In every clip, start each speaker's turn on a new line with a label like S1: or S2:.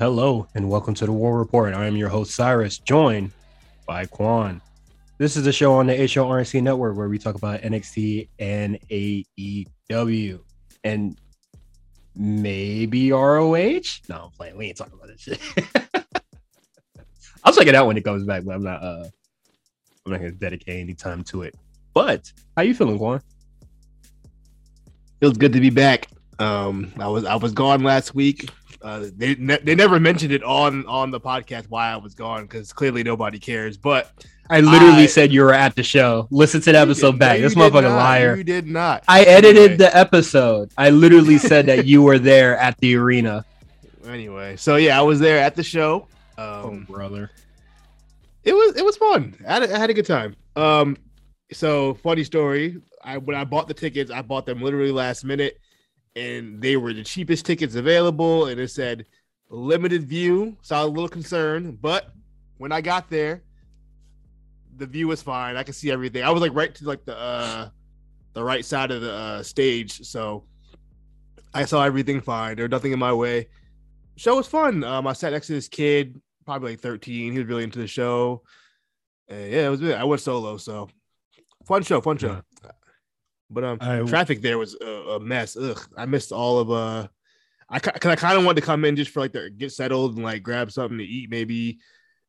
S1: Hello and welcome to the War Report. I am your host Cyrus, joined by Quan. This is a show on the HORNC network where we talk about NXT and AEW and maybe ROH. No, I'm playing. We ain't talking about this shit. I'll check it out when it comes back, but I'm not. uh I'm not gonna dedicate any time to it. But how you feeling, Quan?
S2: Feels good to be back. Um, I was I was gone last week. Uh, they ne- they never mentioned it on on the podcast why I was gone because clearly nobody cares. But
S1: I literally I, said you were at the show. Listen to the episode back. No, this motherfucker
S2: not.
S1: liar.
S2: You did not.
S1: I edited anyway. the episode. I literally said that you were there at the arena.
S2: Anyway, so yeah, I was there at the show.
S1: Um, oh, brother.
S2: It was it was fun. I had, a, I had a good time. Um, so funny story. I when I bought the tickets, I bought them literally last minute and they were the cheapest tickets available. And it said limited view. So I was a little concerned, but when I got there, the view was fine. I could see everything. I was like right to like the uh the right side of the uh, stage, so I saw everything fine. There was nothing in my way. Show was fun. Um, I sat next to this kid, probably like 13. He was really into the show. And yeah, it was. I went solo, so fun show, fun show. Yeah. But um, I, traffic there was a, a, mess. Ugh, I missed all of uh, I because I kind of wanted to come in just for like to get settled and like grab something to eat maybe,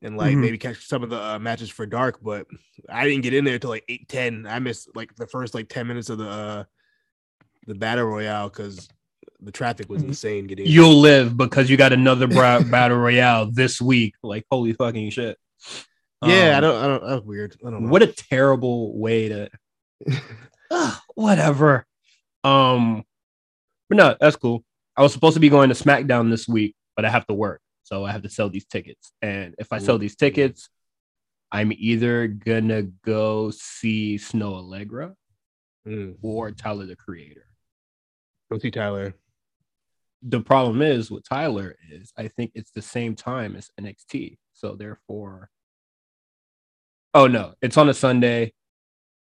S2: and like mm-hmm. maybe catch some of the uh, matches for dark. But I didn't get in there till like eight ten. I missed like the first like ten minutes of the uh, the battle royale because the traffic was mm-hmm. insane. Getting
S1: you'll live because you got another battle royale this week. Like holy fucking shit.
S2: Yeah, um, I don't. I don't. That's weird. I don't know.
S1: What a terrible way to. whatever. Um, but no, that's cool. I was supposed to be going to SmackDown this week, but I have to work, so I have to sell these tickets. And if I sell these tickets, I'm either gonna go see Snoh Aalegra mm. or Tyler the Creator.
S2: Go see Tyler.
S1: The problem is with Tyler is I think it's the same time as NXT, so therefore. Oh no, it's on a Sunday.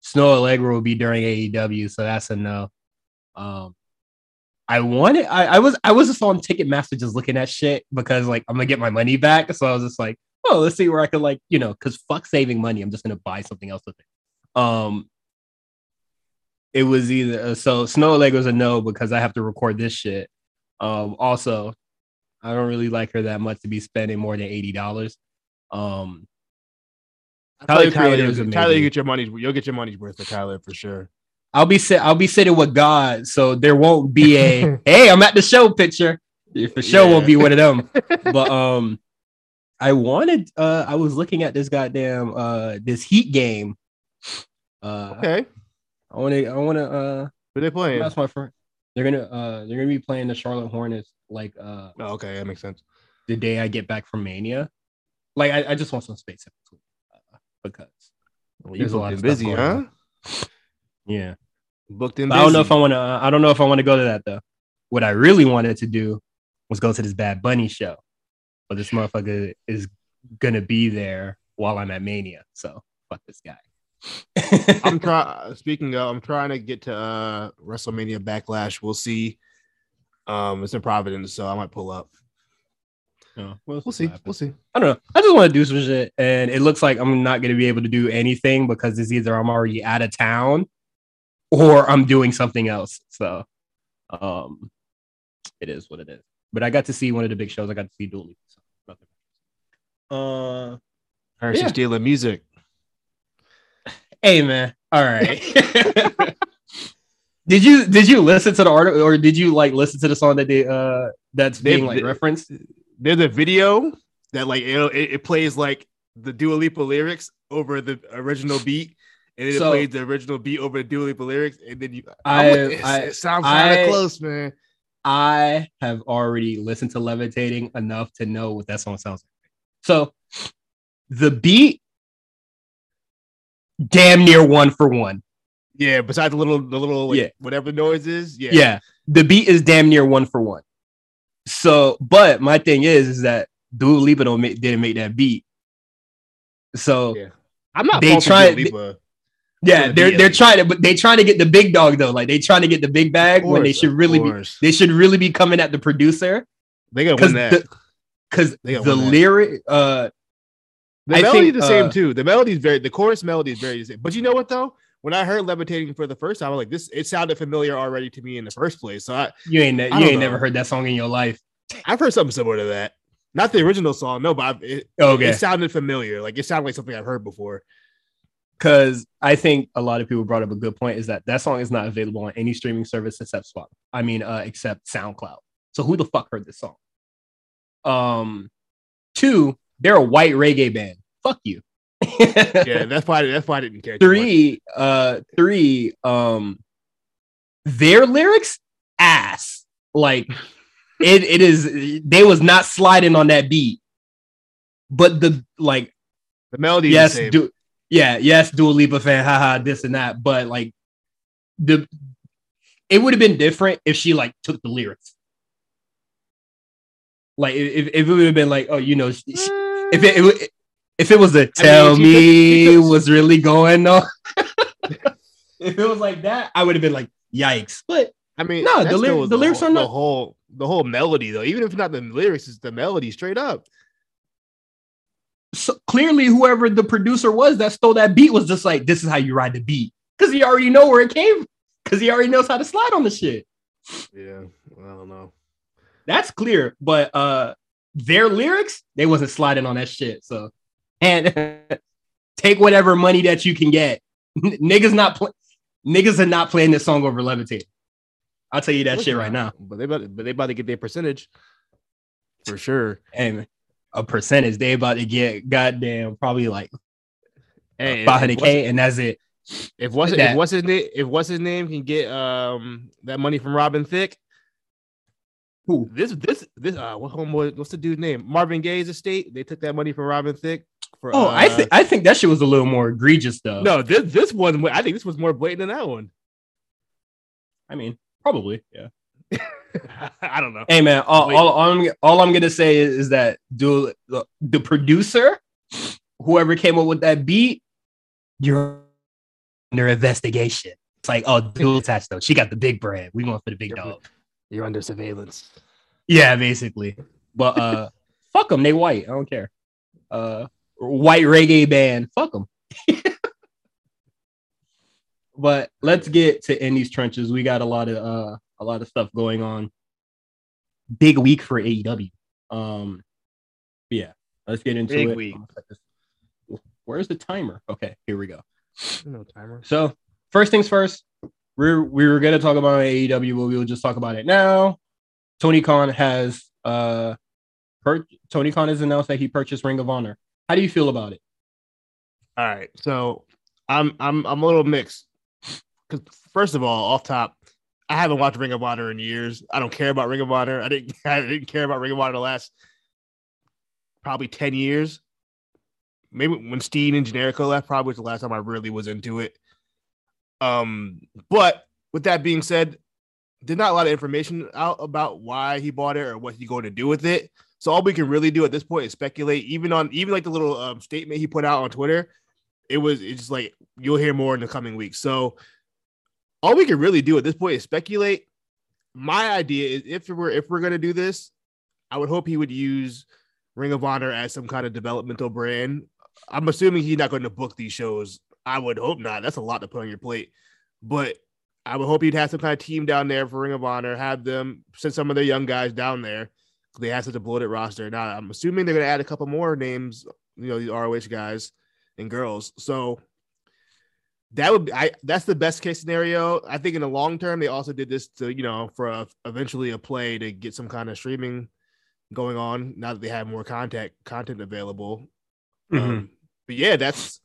S1: Snoh Aalegra will be during AEW, so that's a no. Um, I wanted, I, I was, I was just on Ticketmaster just looking at shit because like I'm gonna get my money back. So I was just like, oh, let's see where I could like, you know, because fuck saving money, I'm just gonna buy something else with it. Um, it was either uh, so Snoh Aalegra was a no because I have to record this shit. Um, also, I don't really like her that much to be spending more than eighty dollars. Um,
S2: Tyler, Tyler, Tyler, you get your money's you'll get your money's worth for Tyler for sure.
S1: I'll be sit I'll be sitting with God, so there won't be a hey, I'm at the show picture. For sure yeah. won't be one of them. but um I wanted uh I was looking at this goddamn uh this heat game.
S2: Uh okay.
S1: I wanna I wanna uh
S2: who they playing?
S1: That's my friend. They're gonna uh they're gonna be playing the Charlotte Hornets like uh
S2: oh, okay, that makes sense.
S1: The day I get back from Mania. Like I, I just want some space in between because
S2: well, there's a lot of busy, huh?
S1: Yeah,
S2: booked in.
S1: I don't know if I want to. Uh, I don't know if I want to go to that though. What I really wanted to do was go to this Bad Bunny show, but this motherfucker is gonna be there while I'm at Mania. So fuck this guy.
S2: I'm trying. Speaking of, I'm trying to get to uh WrestleMania Backlash. We'll see. Um, it's in Providence, so I might pull up.
S1: Yeah,
S2: we'll, we'll see. We'll see.
S1: I don't know. I just want to do some shit, and it looks like I'm not going to be able to do anything because it's either I'm already out of town or I'm doing something else. So, um, it is what it is. But I got to see one of the big shows. I got to see Dua Lipa. So uh,
S2: her yeah. stealing music.
S1: Hey man, all right. did you did you listen to the article or did you like listen to the song that they uh that's being they, like referenced?
S2: There's a video that like it, it, plays like the Dua Lipa lyrics over the original beat, and it so, plays the original beat over the Dua Lipa lyrics, and then you.
S1: I, it,
S2: I, it sounds kind of close, man.
S1: I have already listened to Levitating enough to know what that song sounds like. So the beat, damn near one for one.
S2: Yeah, besides the little, the little, like, yeah, whatever the noise is. Yeah,
S1: yeah, the beat is damn near one for one. So, but my thing is, is that Dua Lipa don't make, didn't make that beat. So
S2: yeah. I'm not. They try.
S1: yeah, they're they're trying to, but they trying to get the big dog though. Like they trying to get the big bag course, when they should really be. They should really be coming at the producer.
S2: They gotta win that.
S1: Because
S2: They got
S1: the lyric, uh,
S2: The
S1: I
S2: melody
S1: think,
S2: the same
S1: uh,
S2: too. The melody is very the chorus melody is very the same. But you know what though? When I heard levitating for the first time, I'm like, this it sounded familiar already to me in the first place. So I,
S1: you ain't ne-
S2: I
S1: you ain't
S2: know.
S1: never heard that song in your life.
S2: I've heard something similar to that. Not the original song, no, but I've, it,
S1: Okay,
S2: it sounded familiar. Like it sounded like something I've heard before.
S1: because I think a lot of people brought up a good point is that that song is not available on any streaming service except Spotify. I mean, uh, except SoundCloud. So who the fuck heard this song? Um, two, they're a white reggae band. Fuck you.
S2: Yeah, that's why that's why I didn't care. too much.
S1: three, uh, three, um, their lyrics ass. Like it, it is. They was not sliding on that beat, but the like
S2: the melody.
S1: yes, do yeah, yes, Dua Lipa fan, haha, this and that. But like the it would have been different if she like took the lyrics. Like if, if it would have been like, oh, you know, she- if it, it would- if it was a tell
S2: she
S1: me
S2: took- she took-
S1: was really going on. if it was like that, I would have been like, yikes. But
S2: I mean,
S1: No, the lyri-
S2: still was
S1: the lyrics
S2: whole,
S1: are
S2: the whole the whole melody though. Even if not the lyrics, it's the melody straight up.
S1: so clearly whoever the producer was that stole that beat was just like, this is how you ride the beat. Because he already know where it came because he already knows how to slide on the shit.
S2: Yeah, I don't know.
S1: That's clear. But uh their lyrics, they wasn't sliding on that shit. So and take whatever money that you can get. Niggas not pl- niggas are not playing this song over Levitate. I'll tell you that shit right now.
S2: But they about but they about to get their percentage for sure.
S1: And a percentage, they about to get goddamn probably like
S2: Hey,
S1: five
S2: if
S1: hundred
S2: what's-
S1: K, and that's it.
S2: If what's
S1: that.
S2: if what's his name if what's his name can get um that money from Robin Thicke.
S1: Who?
S2: This this this uh what homeboy what's the dude's name? Marvin Gaye's estate. They took that money from Robin Thicke. For,
S1: Oh, I
S2: uh,
S1: think I think that shit was a little more egregious though.
S2: no this this one I think this was more blatant than that one.
S1: I mean probably, yeah.
S2: I don't know.
S1: Hey man, all, all, all, I'm, all I'm gonna say is, is that do the, the producer, whoever came up with that beat, you're under investigation. It's like, oh, dual attached though. She got the big brand. We going for the big
S2: You're-
S1: dog.
S2: You're under surveillance.
S1: Yeah, basically. But uh, fuck them. They white. I don't care. Uh, white reggae band. Fuck them. but let's get to in these trenches. We got a lot of uh a lot of stuff going on. Big week for AEW. Um, yeah, let's get into
S2: Big
S1: it.
S2: week.
S1: I'm gonna set this- Where's the timer? Okay, here we go.
S2: No timer.
S1: So first things first, we're we were gonna talk about AEW, but we will just talk about it now. Tony Khan has uh per- Tony Khan has announced that he purchased Ring of Honor. How do you feel about it?
S2: All right, so I'm I'm I'm a little mixed because first of all, off top, I haven't watched Ring of Honor in years. I don't care about Ring of Honor. I didn't I didn't care about Ring of Honor the last probably ten years. Maybe when Steen and Generico left, probably was the last time I really was into it. Um, but with that being said, there's not a lot of information out about why he bought it or what he's going to do with it. So all we can really do at this point is speculate. Even on even like the little um, statement he put out on Twitter, it was it's just like you'll hear more in the coming weeks. So all we can really do at this point is speculate. My idea is if we're if we're gonna do this, I would hope he would use Ring of Honor as some kind of developmental brand. I'm assuming he's not going to book these shows. I would hope not. That's a lot to put on your plate. But I would hope he'd have some kind of team down there for Ring of Honor, have them send some of their young guys down there. They have such a bloated roster. Now I'm assuming they're gonna add a couple more names, you know, these ROH guys and girls. So that would be I that's the best case scenario. I think in the long term, they also did this to, you know, for a, eventually a play to get some kind of streaming going on now that they have more content content available. Um, but yeah, that's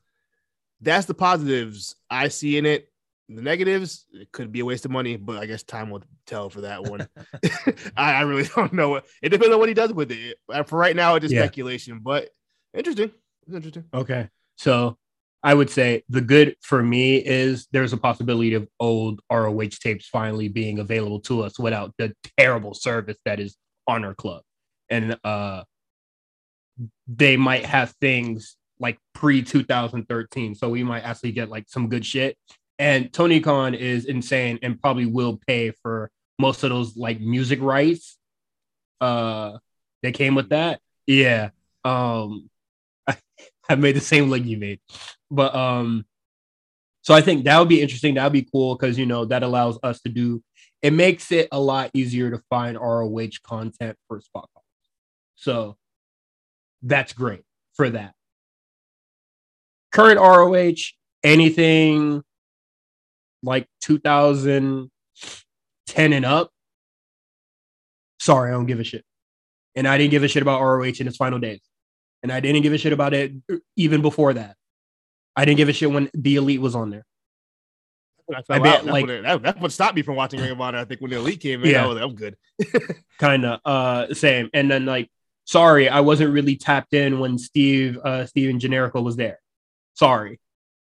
S2: that's the positives I see in it. The negatives, it could be a waste of money, but I guess time will tell for that one. I, I really don't know. What, it depends on what he does with it. Uh, For right now, it's just
S1: Yeah.
S2: speculation, but interesting. It's interesting.
S1: Okay. So I would say the good for me is there's a possibility of old ROH tapes finally being available to us without the terrible service that is Honor Club. And uh they might have things like pre 2013. So we might actually get like some good shit. And Tony Khan is insane and probably will pay for most of those like music rights uh that came with that. Yeah. Um I, I made the same leg you made. But um so I think that would be interesting. That would be cool because you know that allows us to do it makes it a lot easier to find ROH content for spot calls. So that's great for that. Current ROH, anything like 2010 and up, sorry, I don't give a shit. And I didn't give a shit about ROH in its final days. And I didn't give a shit about it even before that. I didn't give a shit when the elite was on there.
S2: I, I bet, like what, that, that's what stopped me from watching Ring of Honor. I think when the elite came in, yeah, was, I'm good.
S1: kind of uh same. And then like, sorry, I wasn't really tapped in when Steve uh Steven Generico was there. Sorry.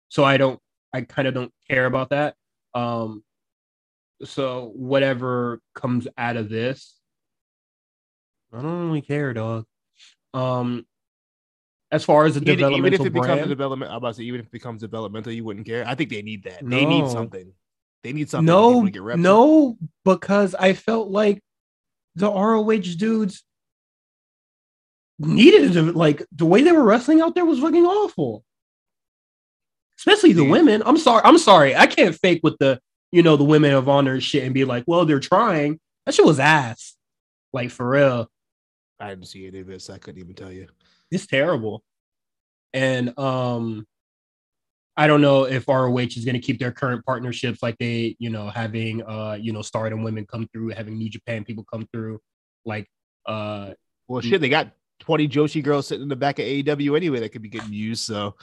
S1: So I don't I kind of don't care about that. Um so whatever comes out of this, I don't really care, dog. Um as far as the even, developmental even if it brand,
S2: becomes a development, I'm about to say, even if it becomes developmental, you wouldn't care. I think they need that. No. They need something. They need something.
S1: No, no, because I felt like the ROH dudes needed to like the way they were wrestling out there was fucking awful. Especially the yeah. women. I'm sorry. I'm sorry. I can't fake with the you know the women of honor shit and be like, well, they're trying. That shit was ass. Like for real.
S2: I didn't see any of this. I couldn't even tell you
S1: it's terrible. And um I don't know if ROH is going to keep their current partnerships like they, you know, having uh, you know, stardom women come through, having New Japan people come through, like uh
S2: well shit, they got 20 Joshi girls sitting in the back of AEW anyway that could be getting used. So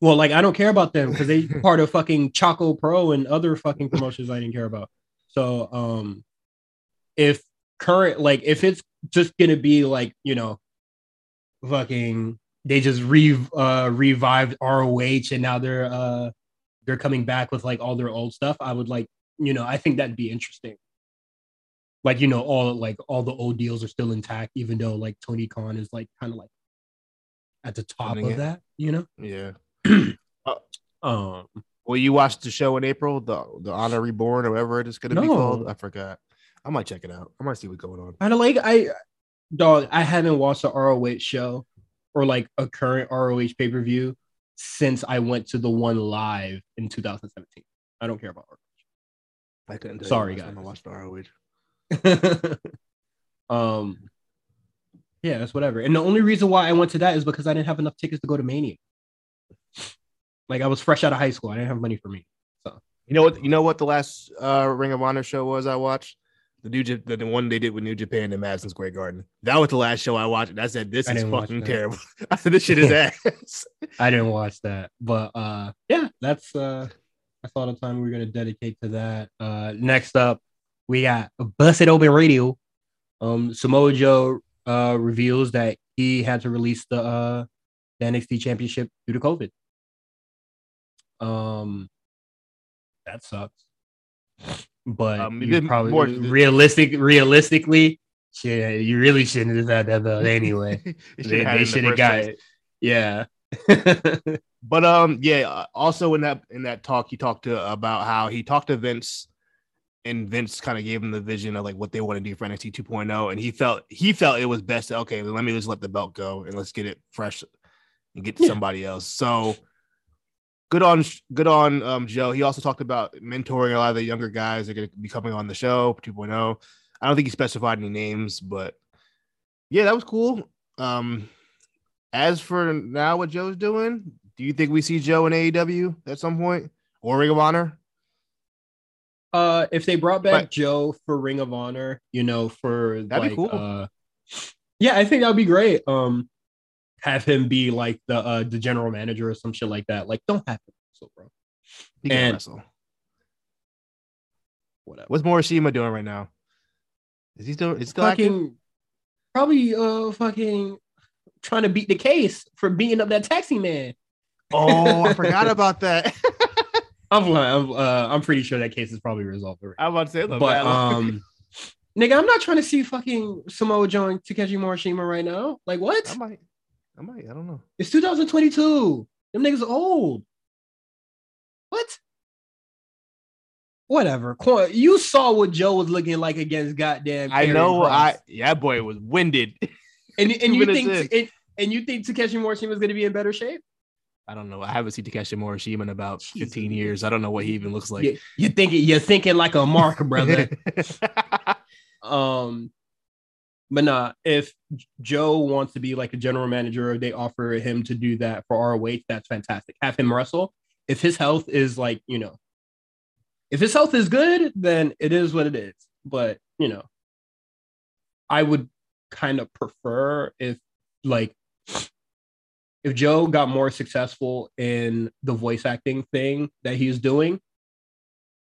S1: well, like I don't care about them because they part of fucking Choco Pro and other fucking promotions I didn't care about. So um if current like if it's just gonna be like, you know, fucking they just re uh revived ROH and now they're uh they're coming back with like all their old stuff. I would like, you know, I think that'd be interesting. Like, you know, all like all the old deals are still intact, even though like Tony Khan is like kind of like at the top of it. that, you know?
S2: Yeah. uh, um well, you watched the show in April, the the Honor Reborn or whatever it is gonna no. be called. I forgot. I might check it out. I might see what's going on.
S1: I don't like I dog, I haven't watched a ROH show or like a current ROH pay per view since I went to the one live in 2017. I don't care about ROH.
S2: I couldn't.
S1: Sorry, guys.
S2: I watched ROH.
S1: um, yeah, that's whatever. And the only reason why I went to that is because I didn't have enough tickets to go to Mania. Like I was fresh out of high school. I didn't have money for me. So
S2: you know what? You know what the last uh, Ring of Honor show was I watched? the new the, the one they did with New Japan in Madison Square Garden. That was the last show I watched. I said, "This I is fucking terrible." I said, "This shit is ass."
S1: I didn't watch that, but uh, yeah, that's uh, that's all the time we're gonna dedicate to that. Uh, next up, we got Busted Open Radio. Um, Samoa Joe uh reveals that he had to release the uh the NXT Championship due to COVID. Um, that sucks but um, you probably more, realistic realistically, shit, you really shouldn't have had that belt anyway. they, they should have got it. Yeah.
S2: but um, yeah. Uh, also in that in that talk, he talked to about how he talked to Vince, and Vince kind of gave him the vision of like what they want to do for NXT 2.0, and he felt he felt it was best. To, okay, let me just let the belt go and let's get it fresh and get to yeah. somebody else. So good on good on um, Joe. He also talked about mentoring a lot of the younger guys that are going to be coming on the show 2.0. I don't think he specified any names, but yeah, that was cool. Um, as for now, what Joe's doing, do you think we see Joe in AEW at some point or Ring of Honor?
S1: Uh, if they brought back Joe for Ring of Honor, you know, for that'd like, be cool. Uh, yeah, I think that'd be great. Um, have him be like the uh the general manager or some shit like that. Like, don't have to wrestle, bro.
S2: He and wrestle. Whatever. What's Morishima doing right now? Is he still? Is still
S1: fucking
S2: active?
S1: probably uh fucking trying to beat the case for beating up that taxi man.
S2: Oh, I forgot about that.
S1: I'm, I'm, uh, I'm pretty sure that case is probably resolved already.
S2: I'm about to say,
S1: but um, nigga, I'm not trying to see fucking Samoa Joe and Takeshi Morishima right now. Like, what?
S2: I might. I might. I don't know.
S1: It's 2022. Them niggas old. What? Whatever. You saw what Joe was looking like against goddamn.
S2: I know. I yeah, boy was winded.
S1: And and you think and, and you think Takeshi Morishima was going to be in better shape?
S2: I don't know. I haven't seen Takeshi Morishima in about
S1: Jesus.
S2: 15 years. I don't know what he even looks like.
S1: you, you're thinking you're thinking like a mark, brother. um, but nah, if Joe wants to be like a general manager, they offer him to do that for ROH, that's fantastic. Have him wrestle. If his health is like you know, if his health is good, then it is what it is. But you know, I would kind of prefer if like if Joe got more successful in the voice acting thing that he's doing,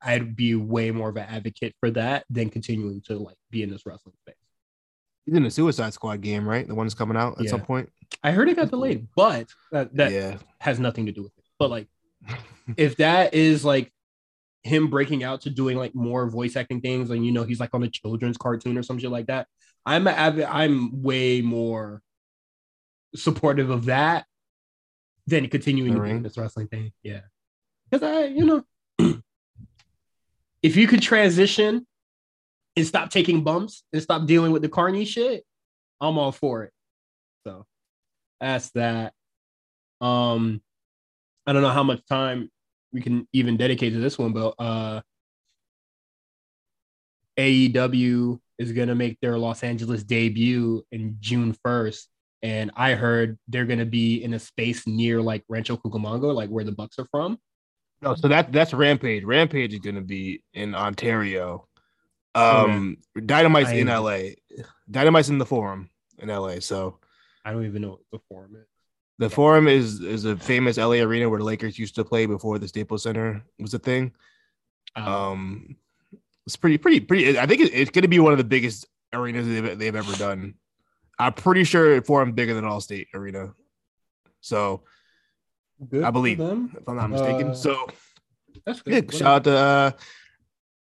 S1: I'd be way more of an advocate for that than continuing to like be in this wrestling space.
S2: He's in the Suicide Squad game, right? The one that's coming out at
S1: Yeah.
S2: some point.
S1: I heard it got delayed, but that, that
S2: yeah.
S1: has nothing to do with it. But like, if that is like him breaking out to doing like more voice acting things, and you know he's like on a children's cartoon or some shit like that, I'm a, I'm way more supportive of that than continuing
S2: The
S1: to be in
S2: ring?
S1: this wrestling thing. Yeah, because I, you know, if you could transition and stop taking bumps and stop dealing with the carny shit, I'm all for it. So that's that. Um, I don't know how much time we can even dedicate to this one, but uh, AEW is gonna make their Los Angeles debut in June 1st. And I heard they're gonna be in a space near like Rancho Cucamonga, like where the Bucks are from.
S2: No, so that that's Rampage. Rampage is gonna be in Ontario. Um Dynamite's
S1: I
S2: in LA. Dynamite's in the forum in LA. So
S1: I don't even know what the Forum is.
S2: the forum is is a famous LA arena where the Lakers used to play before the Staples Center was a thing.
S1: Uh,
S2: Um it's pretty pretty pretty I think it, it's gonna be one of the biggest arenas they've, they've ever done. I'm pretty sure forum bigger than Allstate Arena. So
S1: good
S2: I believe
S1: them.
S2: if I'm not mistaken.
S1: Uh,
S2: so
S1: That's
S2: Yeah,
S1: good.
S2: shout out to uh,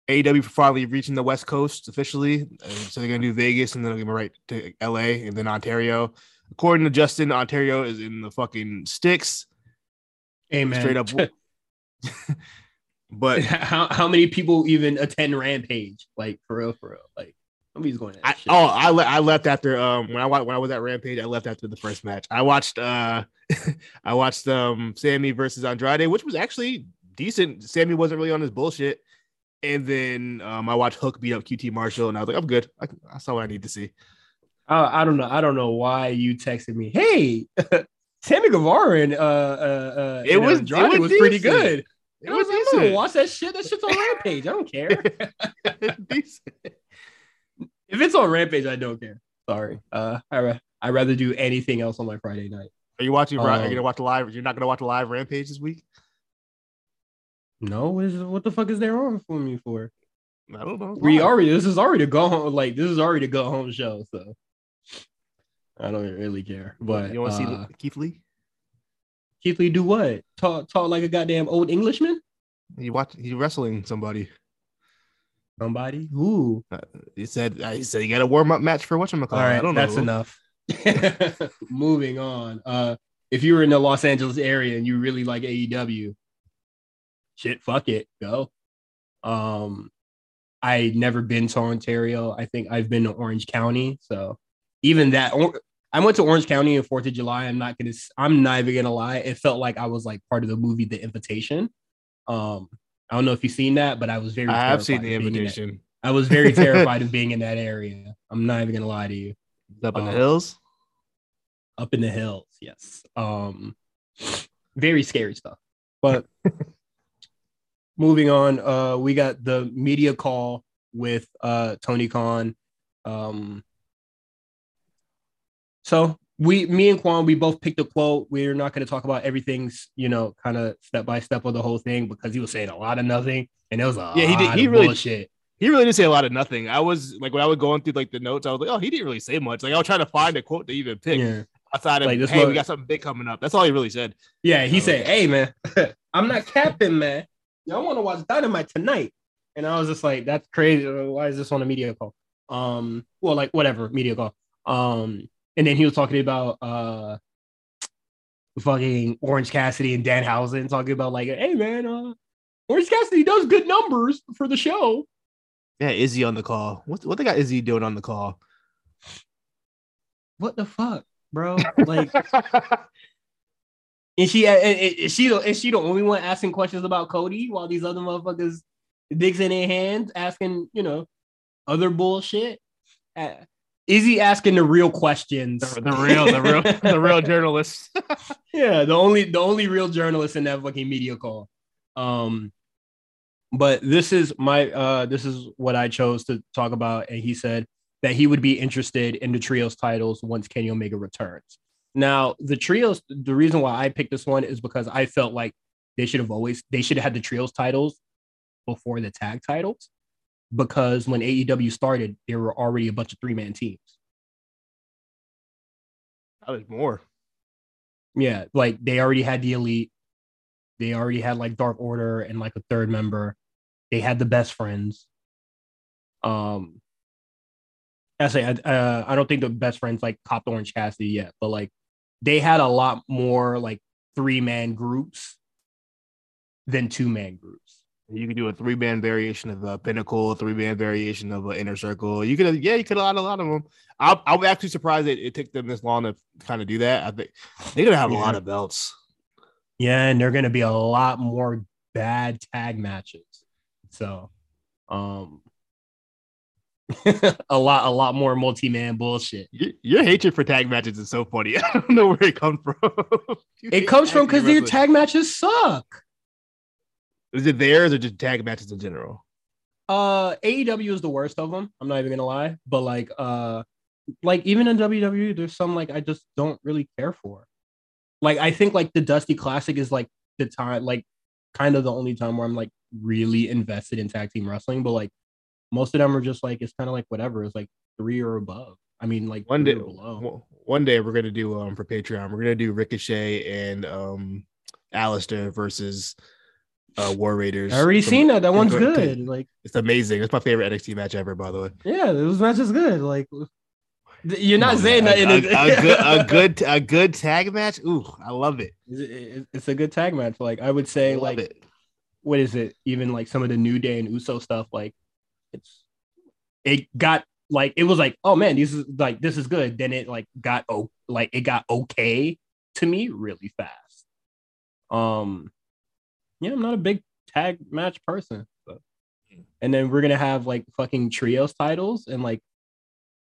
S2: AEW for finally reaching the West Coast officially. So they're gonna do Vegas and then they're gonna right to LA and then Ontario. According to Justin, Ontario is in the fucking sticks,
S1: Amen.
S2: straight up. but
S1: how how many people even attend Rampage? Like for real, for real. Like nobody's going. To
S2: I, oh, I le- I left after um when I when I was at Rampage, I left after the first match. I watched uh I watched um Sammy versus Andrade, which was actually decent. Sammy wasn't really on his bullshit. And then um, I watched Hook beat up QT Marshall, and I was like, I'm good. I, I saw what I need to see.
S1: I, I don't know. I don't know why you texted me. Hey, Sammy Guevara and uh uh, uh
S2: It was- it was
S1: was, pretty good.
S2: It
S1: I
S2: was
S1: was like, I'm gonna
S2: decent.
S1: watch that shit. That shit's on Rampage. I don't care. If it's on Rampage, I don't care. Sorry. Uh, I ra- I'd rather do anything else on my Friday night.
S2: Are you watching? are you
S1: Um,
S2: gonna watch the live? You're not gonna watch the live Rampage this week?
S1: No, what, is, what the fuck is there on for me for?
S2: I don't know.
S1: We already. This is already a go home. Like this is already a go home show. So I don't really care. But
S2: you want to
S1: uh,
S2: see Keith Lee?
S1: Keith Lee do what? Talk talk like a goddamn old Englishman?
S2: He watch. He's wrestling somebody.
S1: Somebody? Ooh.
S2: He said. uh, He said he got a warm up match for what
S1: All
S2: I
S1: right,
S2: don't know.
S1: that's enough. Moving on. Uh, if you were in the Los Angeles area and you really like AEW, shit, fuck it, go. Um, I never been to Ontario. I think I've been to Orange County, so even that. Or- I went to Orange County on Fourth of July. I'm not gonna. I'm not even gonna lie. It felt like I was like part of the movie The Invitation. Um, I don't know if you've seen that, but I was very.
S2: I have seen the
S1: in
S2: invitation.
S1: I was very terrified of being in that area. I'm not even gonna lie to you
S2: Up in the
S1: Um,
S2: hills.
S1: up in the hills yes um very scary stuff but moving on uh we got the media call with uh tony khan um so we me and Quan, we both picked a quote we're not going to talk about everything's you know kind of step by step of the whole thing because he was saying a lot of nothing and it was a
S2: Yeah, he did- he really-
S1: bullshit
S2: He really didn't say a lot of nothing. I was like when I was going through like the notes, I was like, oh, he didn't really say much. Like I was trying to find a quote to even pick
S1: yeah
S2: outside of
S1: Like, this
S2: hey,
S1: was-
S2: we got something big coming up. That's all he really said.
S1: Yeah, he
S2: Oh.
S1: said, "Hey man, I'm not capping, man. Y'all want to watch Dynamite tonight?" And I was just like, "That's crazy. Why is this on a media call?" Um, well, like whatever media call. Um, and then he was talking about uh, fucking Orange Cassidy and Danhausen talking about like, "Hey man, uh, Orange Cassidy does good numbers for the show."
S2: Yeah, Izzy on the call. What what they got Izzy doing on the call?
S1: what the fuck, bro? Like, and she is she is she the only one asking questions about Cody while these other motherfuckers dicks in their hands asking, you know, other bullshit? Uh, is he asking the real questions?
S2: The, the real, the real, the real journalist.
S1: yeah, the only the only real journalist in that fucking media call. Um, but this is my uh this is what I chose to talk about, and he said that he would be interested in the trios titles once Kenny Omega returns. Now, the trios, the reason why I picked this one is because I felt like they should have always they should have had the trios titles before the tag titles because when AEW started, there were already a bunch of three man teams.
S2: That was more.
S1: Yeah, like they already had the elite. They already had like Dark Order and like a third member. They had the best friends. Um, I say I, uh, I don't think the best friends like copped Orange Cassidy yet, but like they had a lot more like three man groups than two man groups.
S2: You could do a three man variation of a Pinnacle, a three man variation of an Inner Circle. You could, yeah, you could add a lot of them. I, I'm actually surprised it, it took them this long to kind of do that. I think they're gonna have yeah. a lot of belts.
S1: Yeah, and they're gonna be a lot more bad tag matches. So, um, a lot, a lot more multi man bullshit.
S2: Your, your, hatred for tag matches is so funny. I don't know where it comes from.
S1: it comes from because your tag matches suck.
S2: Is it theirs or just tag matches in general?
S1: Uh, AEW is the worst of them. I'm not even gonna lie, but like, uh, like even in WWE, there's some like I just don't really care for. Like, I think like the Dusty Classic is like the time, like, kind of the only time where I'm like really invested in tag team wrestling. But like, most of them are just like it's kind of like whatever. It's like three or above. I mean, like
S2: one day, one day we're gonna do um for Patreon. We're gonna do Ricochet and um Aleister versus uh, War Raiders.
S1: I already from, seen that. That one's good. Like
S2: it's amazing. It's my favorite NXT match ever, by the way.
S1: Yeah, this match is good. Like you're not oh, saying that
S2: a, a, a, good, a good a good tag match. Ooh, I love it.
S1: It's a good tag match. Like I would say, I like it. what is it? Even like some of the New Day and Uso stuff. Like it got like it was like oh man, this is like this is good. Then it like got oh like it got okay to me really fast. Um yeah, I'm not a big tag match person. But. And then we're gonna have like fucking trios titles and like,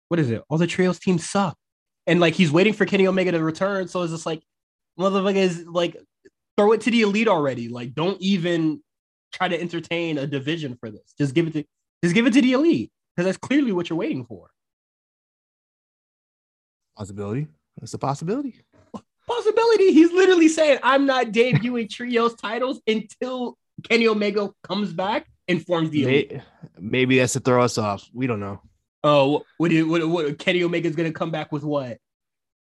S1: what is it? All the trios teams suck. And like he's waiting for Kenny Omega to return, so it's just like, motherfucker is like, throw it to the elite already. Like, don't even try to entertain a division for this. Just give it to, just give it to the elite because that's clearly what you're waiting for.
S2: Possibility. That's a possibility
S1: possibility. He's literally saying, I'm not debuting trios titles until Kenny Omega comes back and forms the
S2: maybe, maybe that's to throw us off. We don't know.
S1: Oh, what, what, what Kenny Omega is gonna come back with what?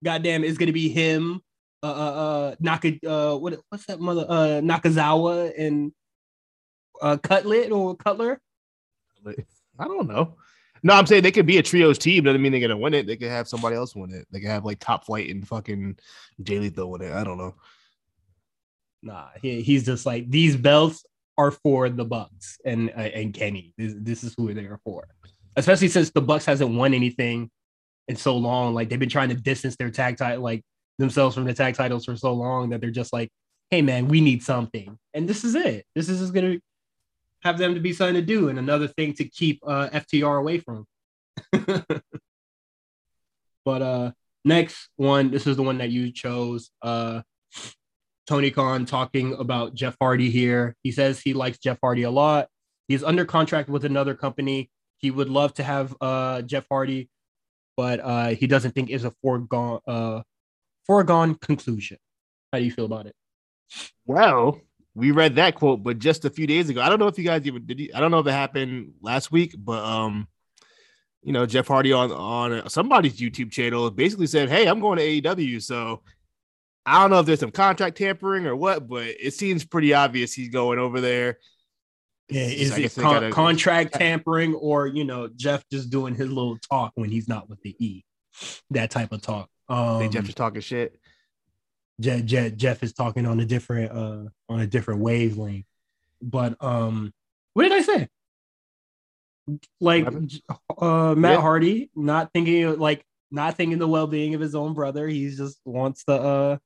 S1: Goddamn, it's gonna be him, uh, uh, uh Naka, uh, what, what's that mother, uh, Nakazawa and uh, Cutlet or Cutler?
S2: I don't know. No, I'm saying they could be a trios team. Doesn't mean they're gonna win it. They could have somebody else win it. They could have like Top Flight and fucking Jay Lethal win it. I don't know.
S1: Nah, he, he's just like these belts are for the Bucks and uh, and Kenny. This, this is who they are for. Especially since the Bucks hasn't won anything in so long. Like they've been trying to distance their tag title, like themselves from the tag titles for so long that they're just like, hey man, we need something, and this is it. This is just gonna have them to be something to do and another thing to keep uh, FTR away from. but uh, next one, this is the one that you chose. Uh, Tony Khan talking about Jeff Hardy here. He says he likes Jeff Hardy a lot. He's under contract with another company. He would love to have uh, Jeff Hardy, but uh, he doesn't think is a foregone uh, foregone conclusion. How do you feel about it?
S2: Well, we read that quote, but just a few days ago. I don't know if you guys even did. You, I don't know if it happened last week, but um, you know, Jeff Hardy on on somebody's YouTube channel basically said, "Hey, I'm going to AEW." So I don't know if there's some contract tampering or what, but it seems pretty obvious he's going over there.
S1: Yeah, is it con- gotta, contract tampering or you know Jeff just doing his little talk when he's not with the E, that type of talk.
S2: Um, Jeff just talking shit.
S1: Jeff, Jeff, Jeff is talking on a different uh on a different wavelength. But um, what did I say? Like uh, Matt yeah. Hardy not thinking like not thinking the well being of his own brother. He just wants to uh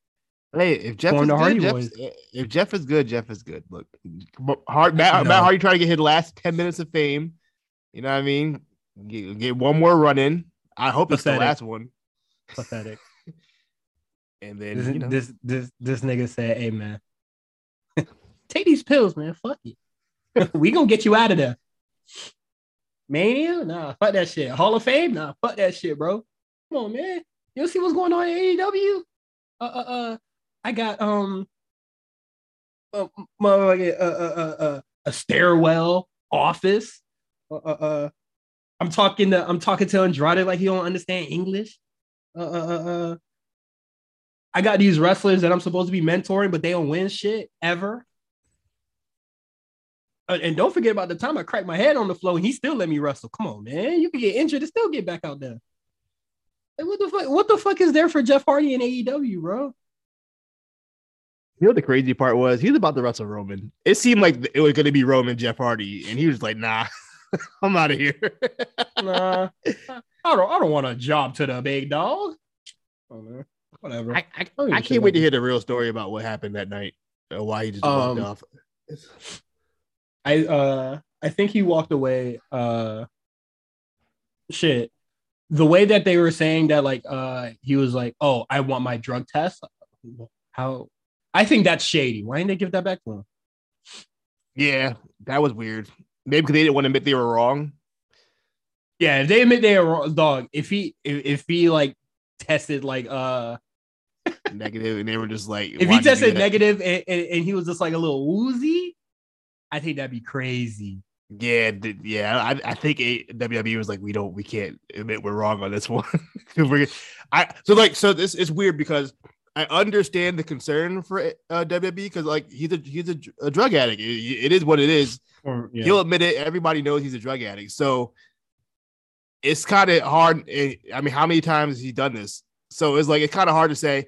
S2: Hey, if Jeff is good, Jeff's- if Jeff is good, Jeff is good. Look, Hard, Matt,
S1: No.
S2: Matt Hardy trying to get his last ten minutes of fame. You know what I mean? Get, get one more run in. I hope it's the last one.
S1: pathetic.
S2: And then
S1: This,
S2: you know,
S1: this this this nigga said, "Hey man, take these pills, man. Fuck it. we gonna get you out of there." Mania? Nah, fuck that shit. Hall of Fame? Nah, fuck that shit, bro. Come on, man. You see what's going on in AEW? Uh, uh, uh. I got um, uh, uh, uh, uh, uh, a stairwell office. Uh, uh, uh, I'm talking to I'm talking to Andrade like he don't understand English. Uh, uh, uh, uh. I got these wrestlers that I'm supposed to be mentoring, but they don't win shit ever. Uh, and don't forget about the time I cracked my head on the floor and he still let me wrestle. Come on, man. You can get injured and still get back out there. Like, what the fuck? What the fuck is there for Jeff Hardy in AEW, bro?
S2: you know what the crazy part was he was about to wrestle Roman. It seemed like it was going to be Roman Jeff Hardy, and he was like, "Nah, I'm out of here."
S1: Nah, I don't. I don't want a job to the big dog. Oh, man. Whatever.
S2: I, I,
S1: don't give a
S2: I
S1: shit
S2: can't wait to hear the real story about what happened that night, or why he just walked
S1: Um,
S2: off.
S1: I uh I think he walked away uh shit. The way that they were saying that like uh he was like, "Oh, I want my drug test." How I think that's shady. Why didn't they give that back to him?
S2: Yeah, that was weird. Maybe because they didn't want to admit they were wrong.
S1: Yeah, if they admit they are wrong, dog. If he if, if he like tested like uh
S2: negative, and they were just like,
S1: if he tested negative and, and, and he was just like a little woozy, I think that'd be crazy.
S2: Yeah, th- yeah. I, I think a, WWE was like, we don't, we can't admit we're wrong on this one. I so like so this is weird because I understand the concern for uh, WWE because like he's a he's a, a drug addict. It- it is what it is.
S1: Or yeah.
S2: He'll admit it. Everybody knows he's a drug addict. So it's kind of hard. eh, I mean, how many times has he done this? So it's like it's kind of hard to say.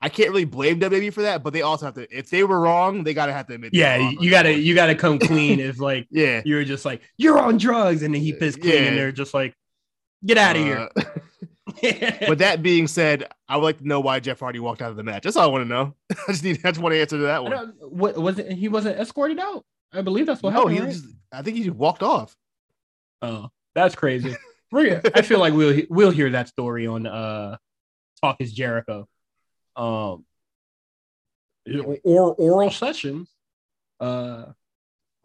S2: I can't really blame WWE for that, but they also have to. If they were wrong, they gotta have to admit.
S1: yeah,
S2: wrong
S1: you gotta
S2: one.
S1: you gotta come clean if like
S2: Yeah.
S1: you're just like you're on drugs and then he pissed clean and
S2: Yeah.
S1: they're just like get out of here
S2: Uh, but that being said, I would like to know why Jeff Hardy walked out of the match. That's all I want to know. I just need. I just want to answer to that one.
S1: what was it he wasn't escorted out i believe that's what
S2: No,
S1: happened
S2: he
S1: right?
S2: just. I think he just walked off.
S1: oh that's crazy i feel like we'll we'll hear that story on uh talk is jericho um or oral sessions uh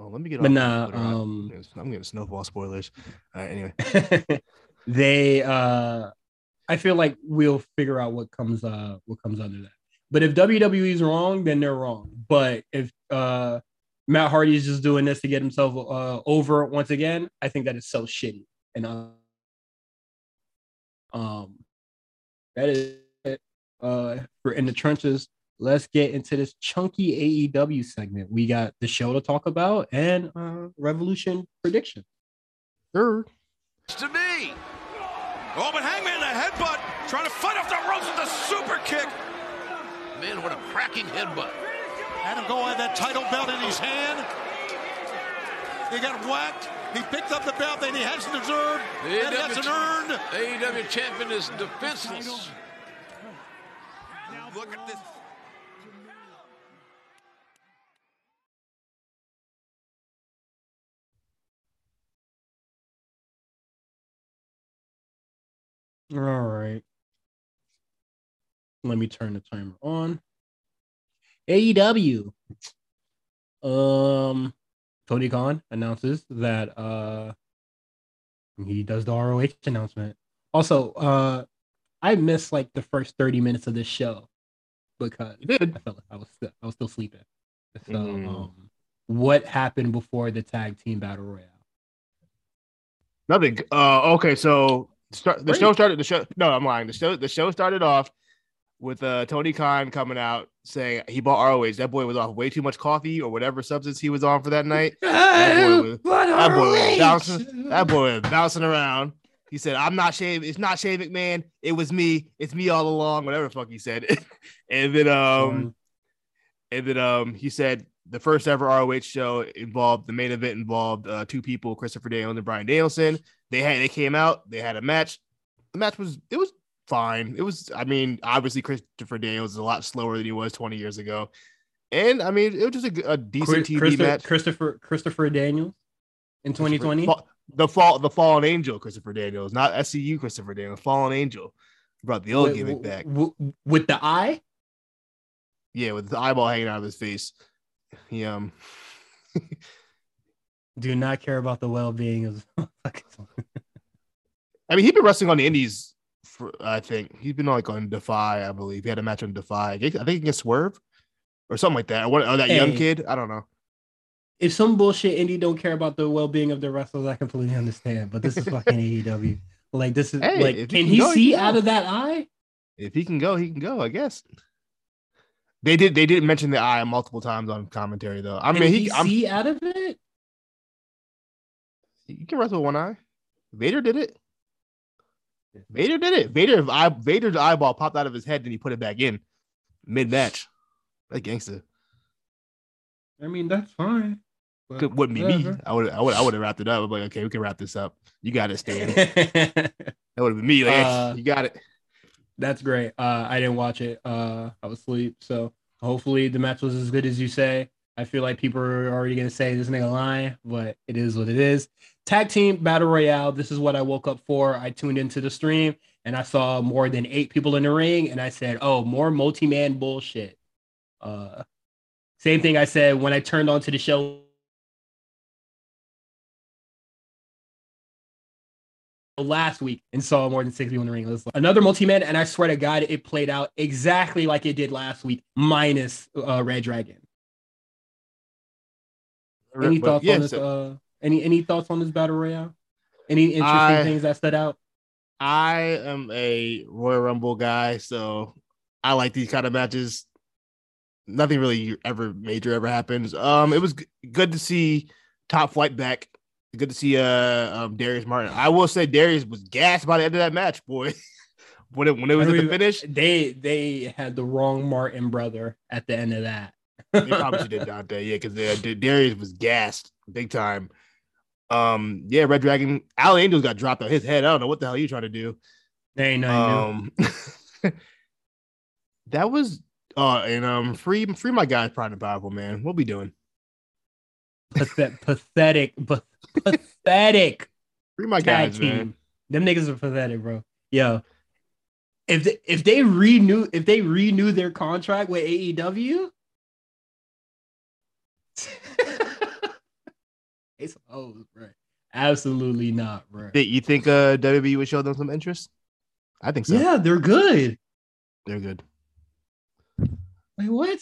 S2: Oh, let me get.
S1: But nah, um,
S2: I'm getting snowball spoilers. All right, anyway,
S1: they uh I feel like we'll figure out what comes uh what comes under that. But if WWE's wrong, then they're wrong. But if uh Matt Hardy is just doing this to get himself uh over once again, I think that is so shitty. And uh, um that is uh for in the trenches. Let's get into this chunky AEW segment. We got the show to talk about and uh revolution prediction.
S2: sure.
S3: to me. Oh, but Hangman, a headbutt, trying to fight off the ropes with a super kick. Man, what a cracking headbutt. Had him go with that title belt in his hand. He got whacked. He picked up the belt that he hasn't deserved.
S4: The
S3: and he hasn't earned.
S4: AEW champion is defenseless.
S3: Look at this.
S1: All right. Let me turn the timer on. AEW. Um Tony Khan announces that uh he does the ROH announcement. Also, uh I missed like the first 30 minutes of this show because
S2: You did.
S1: I felt like I was still, I was still sleeping. So
S2: Mm.
S1: um what happened before the tag team battle royale?
S2: Nothing. Uh, okay, so start, the
S1: Great.
S2: show started. The show. No, I'm lying. The show. The show started off with uh, Tony Khan coming out saying he bought ROH. That boy was off way too much coffee or whatever substance he was on for that night. That boy was- That boy was bouncing. That boy was bouncing around. He said, "I'm not Shane. It's not Shane McMahon. It was me. It's me all along. Whatever the fuck he said." and then um, and then um, he said the first ever ROH show involved the main event involved uh, two people, Christopher Daniels and Brian Danielson. They had they came out. They had a match. the match was it was fine. It was, I mean, obviously Christopher Daniels is a lot slower than he was 20 years ago. And I mean, it was just a, a decent TV
S1: Christopher,
S2: match.
S1: Christopher Christopher Daniels in 2020.
S2: Fa- The fall, the fallen angel, Christopher Daniels, not SCU Christopher Daniels, fallen angel. Brought the old
S1: With-
S2: gimmick back.
S1: w- w- with the eye.
S2: Yeah, with the eyeball hanging out of his face. He um
S1: Do not care about the well-being of.
S2: I mean, he's been wrestling on the indies for I think he's been like on Defy, I believe. He had a match on Defy. I think against Swerve or something like that. Or, what, or that young kid. I don't know.
S1: If some bullshit indie don't care about the well-being of the wrestlers, I completely understand. But this is fucking AEW. Like this is
S2: Hey,
S1: like,
S2: if
S1: can
S2: he
S1: he
S2: go,
S1: see
S2: can
S1: out of that eye?
S2: If he can go, he can go, I guess. They did they did mention the eye multiple times on commentary though. I
S1: Can
S2: mean
S1: he,
S2: he I'm,
S1: see out of it?
S2: You can wrestle with one eye. Vader did it. Vader did it. Vader eye Vader's eyeball popped out of his head and he put it back in mid match. That gangster.
S1: I mean, that's fine. But
S2: Could, wouldn't be me.
S1: whatever.
S2: I would I would I would have wrapped it up. I'm like, okay, we can wrap this up. You got it, Stan. That would have been me. Like,
S1: Uh,
S2: you got it.
S1: That's great. Uh, I didn't watch it. Uh, I was asleep. So hopefully the match was as good as you say. I feel like people are already gonna say this nigga lying, but it is what it is. Tag team battle royale. This is what I woke up for. I tuned into the stream and I saw more than eight people in the ring, and I said, "Oh, more multi-man bullshit." Uh, same thing I said when I turned on to the show last week and saw more than six people in the ring. It was another multi-man, and I swear to God, it played out exactly like it did last week, minus uh, Red Dragon. Any thoughts
S2: yeah,
S1: on this?
S2: so
S1: Uh, any any thoughts on this battle royale? Any interesting
S2: I-
S1: things that stood out?
S2: I am a Royal Rumble guy, so I like these kind of matches. Nothing really ever major ever happens. Um, it was g- good to see Top Flight back. Good to see uh um, Darius Martin. I will say Darius was gassed by the end of that match, boy. when it when it was
S1: I
S2: at the finish,
S1: They they had the wrong Martin brother at the end of that.
S2: they probably did Dante, yeah, because Darius was gassed big time. Um, yeah, Red Dragon, Al Angels got dropped on his head. I don't know what the hell you trying to do.
S1: They ain't nothing.
S2: Um, that was uh, and um, free free my guys, Proud and Powerful, man. What we doing?
S1: Pathet- pathetic, but pathetic
S2: Free my
S1: tag
S2: guys,
S1: team.
S2: man.
S1: Them niggas are pathetic, bro. Yo, if they, if they renew if they renew their contract with AEW, it's hoes, bro. Absolutely not, bro.
S2: You think uh WWE would show them some interest? I think so.
S1: Yeah, they're good.
S2: They're good.
S1: Wait, what?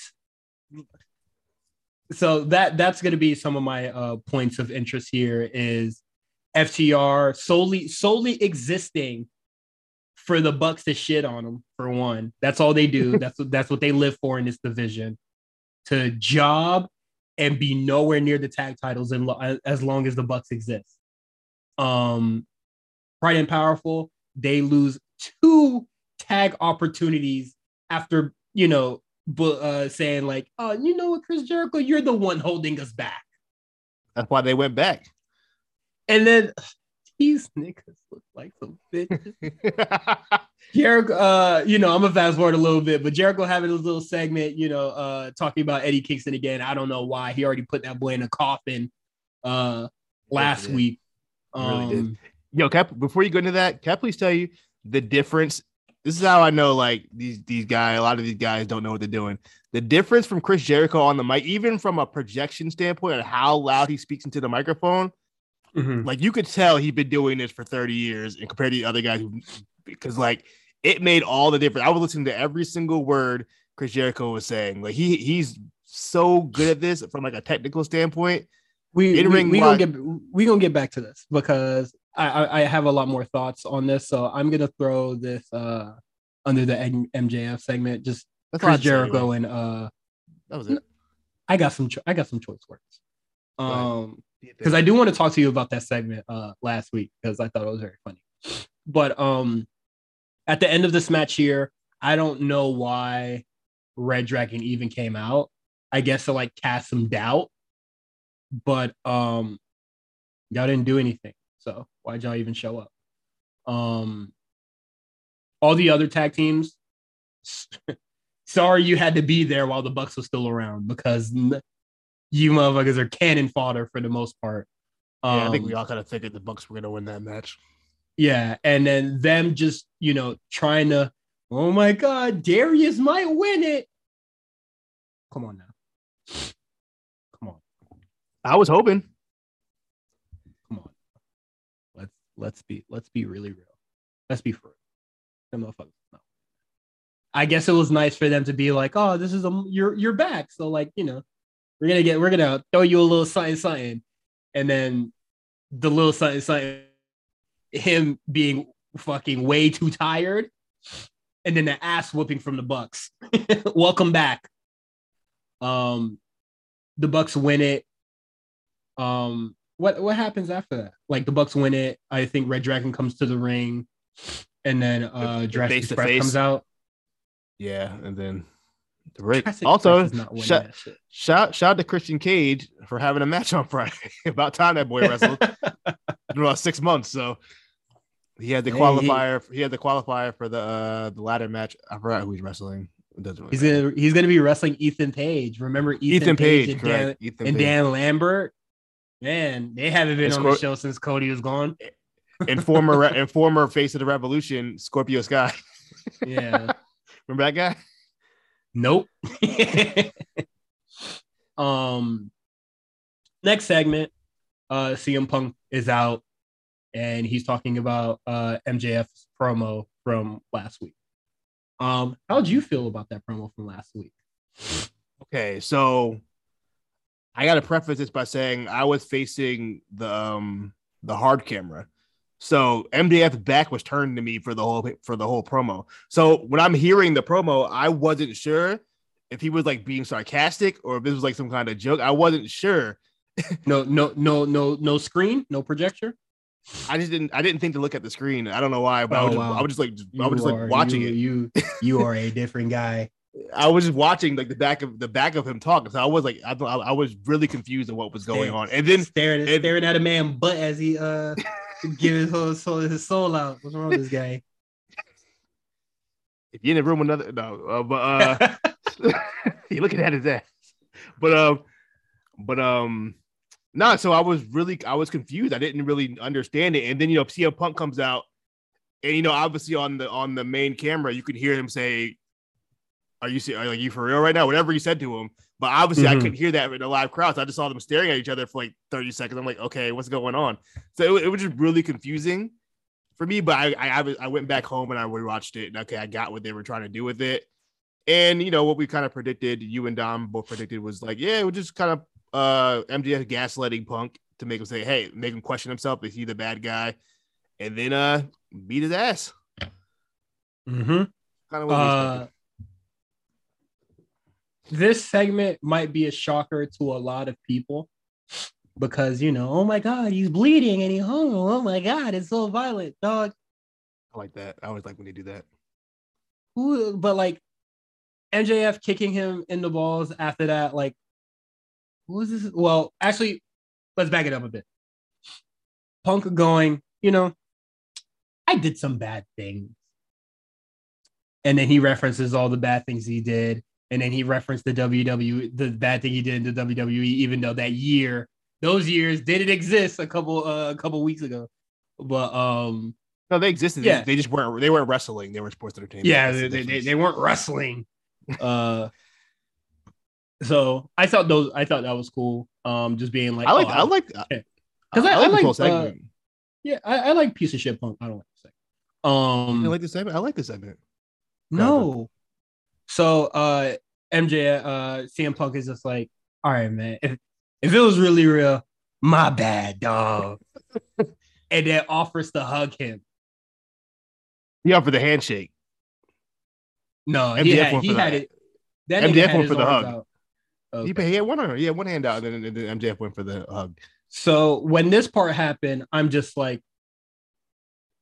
S1: So that that's gonna be some of my uh points of interest here is FTR solely solely existing for the Bucks to shit on them for one. That's all they do. that's that's what they live for in this division. To job and be nowhere near the tag titles in lo- as long as the Bucks exist. Um Proud and Powerful, they lose two tag opportunities after, you know, but uh saying like, oh, you know what, Chris Jericho, you're the one holding us back.
S2: That's why they went back.
S1: And then these niggas look like some bitches. Jericho, uh, you know, I'm gonna fast forward a little bit, but Jericho having his little segment, you know, uh, talking about Eddie Kingston again. I don't know why he already put that boy in a coffin uh last week.
S2: He really did.
S1: Um,
S2: Yo, Cap, before you go into that, can I please tell you the difference? This is how I know like these these guys, a lot of these guys don't know what they're doing. The difference from Chris Jericho on the mic, even from a projection standpoint and how loud he speaks into the microphone,
S1: mhm.
S2: like you could tell he'd been doing this for 30 years and compared to the other guys who because like it made all the difference. I was listening to every single word Chris Jericho was saying. Like he he's so good at this from like a technical standpoint.
S1: we we, we gonna get we gonna get back to this because I, I I have a lot more thoughts on this. So I'm gonna throw this uh under the M- MJF segment. Just
S2: That's
S1: Chris Jericho
S2: anyway.
S1: and uh
S2: That was it.
S1: I got some cho- I got some choice words. Um because I do want to talk to you about that segment uh last week because I thought it was very funny. But um at the end of this match here, I don't know why Red Dragon even came out. I guess to like cast some doubt. But um y'all didn't do anything. So why'd y'all even show up? Um all the other tag teams. Sorry, you had to be there while the Bucks was still around because you motherfuckers are cannon fodder for the most part.
S2: Um, yeah, I think we
S1: Um,
S2: all kind of figured the Bucks were going to win that match.
S1: Yeah, and then them just you know trying to, oh my god, Darius might win it. Come on now, come on,
S2: I was hoping.
S1: come on. Let's be let's be really real. Let's be for real. Motherfuckers, no. I guess it was nice for them to be like, oh, this is a you're you're back, so like you know, we're gonna get we're gonna throw you a little something something, and then the little something something, him being fucking way too tired, and then the ass whooping from the Bucks. Welcome back. Um, the Bucks win it. Um, what what happens after that? Like the Bucks win it. I think Red Dragon comes to the ring, and then uh
S2: The- the
S1: Jurassic
S2: face
S1: Express
S2: face.
S1: comes out.
S2: Yeah, and then the break.
S1: Jurassic
S2: Also,
S1: Express is not winning
S2: shout, shout shout to Christian Cage for having a match on Friday. About time that boy wrestled. been about six months, so he had the
S1: Hey, he-
S2: qualifier. He had the qualifier for the uh the ladder match. I forgot who he's wrestling. It doesn't really
S1: He's
S2: matter.
S1: gonna he's gonna be wrestling Ethan Page. Remember Ethan,
S2: Ethan Page,
S1: and, Dan.
S2: Ethan
S1: and
S2: Page.
S1: Dan Lambert? Man, they haven't been
S2: And
S1: on the show since Cody was gone.
S2: and former and former face of the revolution, Scorpio Sky.
S1: Yeah.
S2: Remember that guy?
S1: Nope. um next segment, uh CM Punk is out and he's talking about uh MJF's promo from last week. Um, how'd you feel about that promo from last week?
S2: Okay, so I got to preface this by saying I was facing the um the hard camera. So MJF's back was turned to me for the whole for the whole promo. So when I'm hearing the promo, I wasn't sure if he was like being sarcastic or if this was like some kind of joke. I wasn't sure.
S1: No, no, no, no, no screen, no projector.
S2: I just didn't I didn't think to look at the screen. I don't know why, but I
S1: Oh,
S2: was just,
S1: wow.
S2: I was just like I was just like watching
S1: you,
S2: it.
S1: You you are a different guy.
S2: I was just watching like the back of the back of him talking. So I was like I, I was really confused on what was going on. And then
S1: staring,
S2: and-
S1: staring at a man butt as he uh give his whole soul, his soul out. What's wrong with this guy?
S2: if you're in the room with another no, uh, but uh you're looking at his ass. But um, but um, no. so I was really I was confused. I didn't really understand it. And then you know, CM Punk comes out, and you know, obviously on the on the main camera, you can hear him say, "Are you are you for real right now?" Whatever you said to him. But obviously, I
S1: Mhm.
S2: couldn't hear that in the live crowd. So I just saw them staring at each other for like 30 seconds. I'm like, okay, what's going on? So it, it was just really confusing for me. But I, I I went back home and I rewatched it. And okay, I got what they were trying to do with it. And you know what we kind of predicted, you and Dom both predicted was like, yeah, we're just kind of uh MJF gaslighting Punk to make him say, hey, make him question himself. Is he the bad guy? And then uh beat his ass.
S1: Mm-hmm.
S2: Kind of what
S1: Uh. This segment might be a shocker to a lot of people because you know, oh my god, he's bleeding and he hung. Oh my god, it's so violent, dog.
S2: I like that. I always like when they do that.
S1: Who? But like MJF kicking him in the balls after that, like, who was this? Well, actually, let's back it up a bit. Punk going, you know, I did some bad things. And then he references all the bad things he did. And then he referenced the WWE, the bad thing he did in the WWE, even though that year, those years didn't exist a couple uh, a couple weeks ago. But um
S2: No, they existed.
S1: Yeah.
S2: They just weren't. They weren't wrestling. They were sports entertainment.
S1: yeah, they,
S2: the
S1: they, they, weren't wrestling. Uh so I thought those I thought that was cool. Um just being like
S2: I like.
S1: oh,
S2: I like.
S1: okay.
S2: Because
S1: 'Cause I- I
S2: this
S1: like,
S2: whole
S1: uh, yeah, I, I like piece of shit punk. I don't like the segment. Um
S2: You like this segment? I like this segment.
S1: No. So uh MJ uh CM Punk is just like, all right, man. If if it was really real, my bad, dog. and then offers to hug him.
S2: Yeah, for the handshake.
S1: No, he
S2: MJF
S1: had,
S2: went
S1: he
S2: for
S1: had it. That
S2: MJF
S1: had
S2: went for the hug. He,
S1: Okay.
S2: he had one arm. He had one hand out, and then, then MJF went for the hug.
S1: So when this part happened, I'm just like,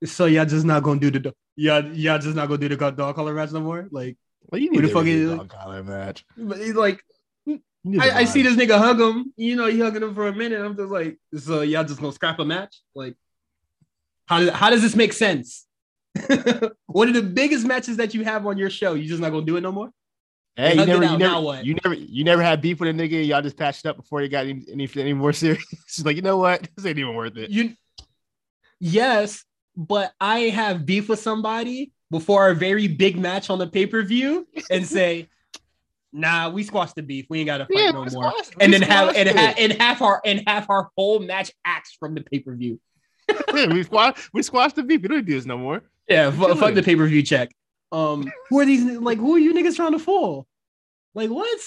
S1: so y'all just not gonna do the y'all y'all just not gonna do the dog collar match no more? Like,
S2: Well, you
S1: Who
S2: need
S1: the
S2: to
S1: fuck
S2: fucking
S1: is-
S2: dog collar match.
S1: but he's like
S2: You
S1: I, I see this nigga hug him. You know, he hugging him for a minute. I'm just like, so y'all just gonna scrap a match? Like, how does how does this make sense? One of the biggest matches that you have on your show. You just not gonna do it no more?
S2: Hey,
S1: They
S2: you never, you never, you never, you never had beef with a nigga. Y'all just patched up before you got any, any, any more serious. She's like, you know what? This ain't even worth it.
S1: You yes, but I have beef with somebody before our very big match on the pay-per-view and say, nah, we squashed the beef. We ain't gotta fight
S2: Yeah,
S1: no more. And then have and, ha- and half our and half our whole match axed from the pay-per-view.
S2: Yeah, we squashed, we squashed the beef. We don't do this no more.
S1: Yeah, fu- fuck the pay-per-view check. Um, who are these like who are you niggas trying to fool? Like what?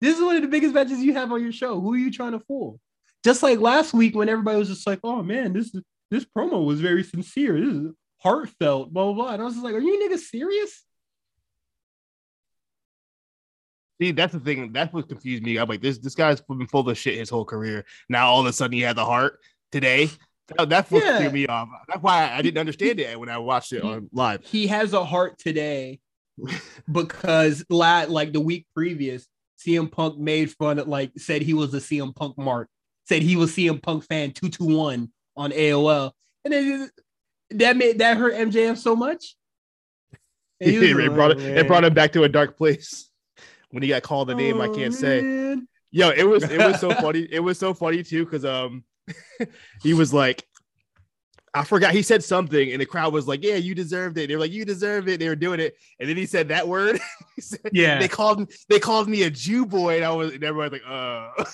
S1: This is one of the biggest matches you have on your show. Who are you trying to fool? Just like last week when everybody was just like, oh man, this is this promo was very sincere. This is heartfelt, blah blah blah. And I was just like, are you niggas serious?
S2: See, that's the thing. That's what confused me. I'm like, this this guy's been full of shit his whole career. Now all of a sudden he had the heart today. That, that's what
S1: Yeah.
S2: threw me off. That's why I didn't understand it when I watched it on live.
S1: He has a heart today because like the week previous, CM Punk made fun of like said he was a CM Punk mark, said he was CM Punk fan 221 on AOL. And then that made that hurt MJF so much. He was
S2: it
S1: like,
S2: brought it, it brought him back to a dark place when he got called a name I
S1: oh,
S2: can't say.
S1: man."
S2: Yo, it was it was so funny. It was so funny too because um he was like, I forgot he said something, and the crowd was like, "Yeah, you deserved it." They were like, "You deserve it." They were doing it, and then he said that word. said,
S1: Yeah.
S2: they called me. they called me a Jew boy, and I was and everyone was like, "Uh."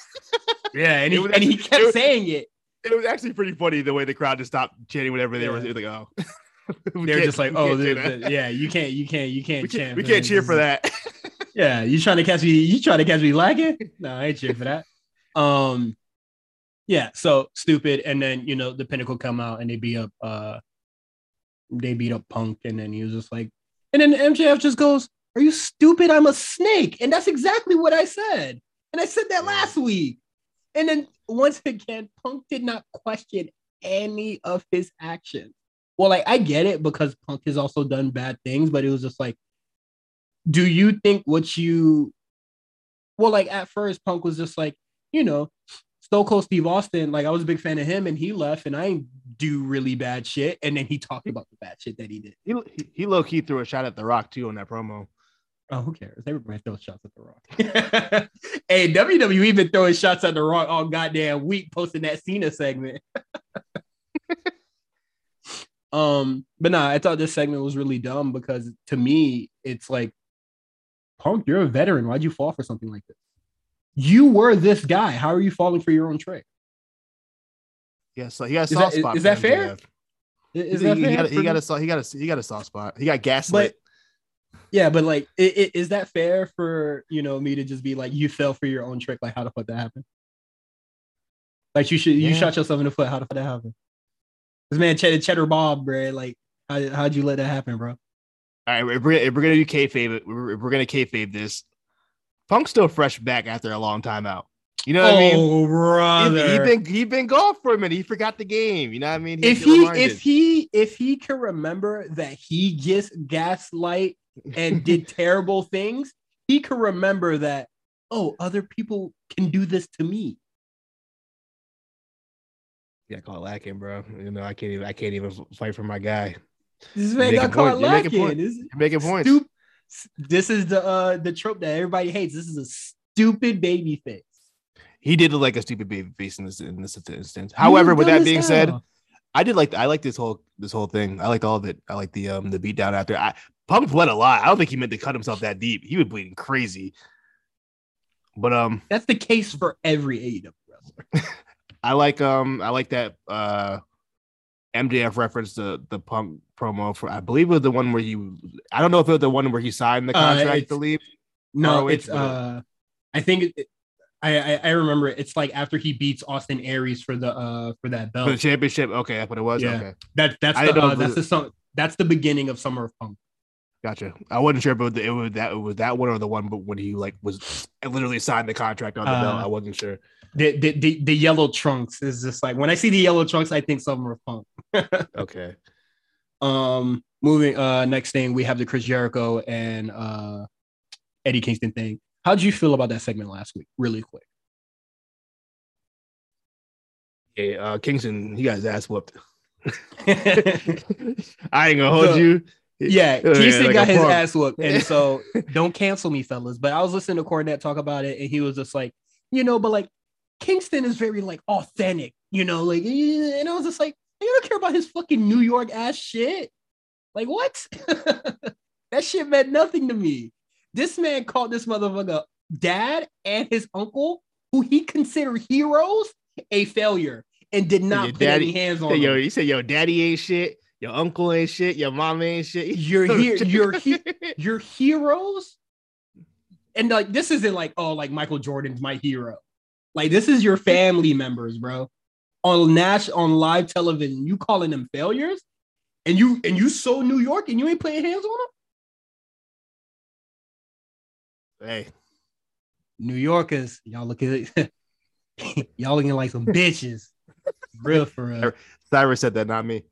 S1: Yeah, and he,
S2: was
S1: and he kept
S2: it was-
S1: saying it.
S2: It was actually pretty funny the way the crowd just stopped chanting whenever they were,
S1: Yeah.
S2: were like, "Oh."
S1: They're just like, oh, the- the- yeah, you can't, you can't, you can't
S2: we can't, we can't cheer for that.
S1: Yeah, you trying to catch me? You trying to catch me lacking? No, I ain't cheering for that. Um, yeah, so stupid. And then you know the Pinnacle come out and they beat up, uh, they beat up Punk, and then he was just like, and then MJF just goes, "Are you stupid? I'm a snake," and that's exactly what I said, and I said that last week. And then once again, Punk did not question any of his actions. Well, like I get it because Punk has also done bad things, but it was just like do you think what you well like at first punk was just like you know stone cold steve austin like i was a big fan of him and he left and i do really bad shit and then he talked about the bad shit that he did
S2: he, he low key threw a shot at The Rock too on that promo.
S1: Oh who cares everybody throws shots at the rock hey wwe been throwing shots at the rock all goddamn week posting that cena segment um but nah i thought this segment was really dumb because to me it's like Punk, you're a veteran. Why'd you fall for something like this? You were this guy. How are you falling for your own trick?
S2: Yeah, so he got a
S1: Is
S2: soft
S1: that-
S2: spot.
S1: is
S2: for
S1: that fair?
S2: MJF.
S1: Is
S2: he,
S1: that
S2: he
S1: fair
S2: got, a-
S1: for
S2: he got a he got a he got a soft spot. He got gaslit.
S1: Yeah, but like, i- i- is that fair for you know me to just be like, you fell for your own trick? Like, how the fuck that happen? Like, you should you shot yourself in the foot. How the fuck that happen? This man Cheddar, Cheddar Bob, bro. Like, how how'd you let that happen, bro?
S2: All right, if we're, if we're gonna do kayfabe it, we're, if we're gonna kayfabe this. Punk's still fresh back after a long time out. You know what I mean?
S1: oh,
S2: He,
S1: brother.
S2: he been he been gone for a minute. He forgot the game. You know what I mean? had
S1: if he
S2: reminded.
S1: if he if he can remember that he just gaslight and did terrible things, he can remember that. Oh, other people can do this to me.
S2: yeah, I call it lacking, bro. You know, I can't even I can't even fight for my guy.
S1: This man got caught
S2: point- you're making
S1: lacking.
S2: point. Making points.
S1: stup- this is the uh the trope that everybody hates. This is a stupid baby face.
S2: He did look like a stupid baby face in this in this instance. However, with that being said, I did like I like this whole this whole thing. I liked all of it. I like the um the beat down after. I Punk bled a lot. I don't think he meant to cut himself that deep. He was bleeding crazy. But um
S1: that's the case for every AEW wrestler.
S2: I like um I like that uh MJF referenced the the Punk promo for I believe it was the one where he I don't know if it was the one where he signed the
S1: Uh,
S2: contract
S1: it's-
S2: to leave.
S1: No,
S2: ROH,
S1: it's
S2: but-
S1: uh, I think it, I, I I remember it. it's like after he beats Austin Aries for the uh for that belt.
S2: For the championship. Okay, that's what it was.
S1: Yeah.
S2: Okay.
S1: That that's
S2: I
S1: the uh, that's the song. That's the beginning of Summer of Punk.
S2: Gotcha. I wasn't sure if it was, it was that it was that one or the one, but when he like was literally signed the contract on the belt,
S1: Uh,
S2: I wasn't sure.
S1: The, the the the yellow trunks is just like when I see the yellow trunks, I think Summer of Punk.
S2: Okay.
S1: Um, moving uh next thing we have the Chris Jericho and uh Eddie Kingston thing. How did you feel about that segment last week? Really quick.
S2: Yeah, uh, Kingston, he got his ass whooped. I ain't gonna hold
S1: So-
S2: you.
S1: Yeah, Kingston
S2: like
S1: got his
S2: punk.
S1: ass whooped, and so don't cancel me, fellas. But I was listening to Cornette talk about it, and he was just like, you know, but like Kingston is very like authentic, you know, like, and I was just like, I don't care about his fucking New York ass shit. Like what? that shit meant nothing to me. This man called this motherfucker dad and his uncle, who he considered heroes, a failure, and did not put
S2: daddy-
S1: any hands on
S2: yo,
S1: them.
S2: you say your daddy ain't shit, your uncle ain't shit, your mom ain't shit.
S1: You're here, you're here. your heroes? And like this isn't like oh like michael jordan's my hero. Like this is your family members bro. On nash on live television you calling them failures? And you and you so new york and you ain't putting hands on them
S2: hey,
S1: new yorkers y'all looking y'all looking like some bitches. Real for real.
S2: Cyrus said that, not me.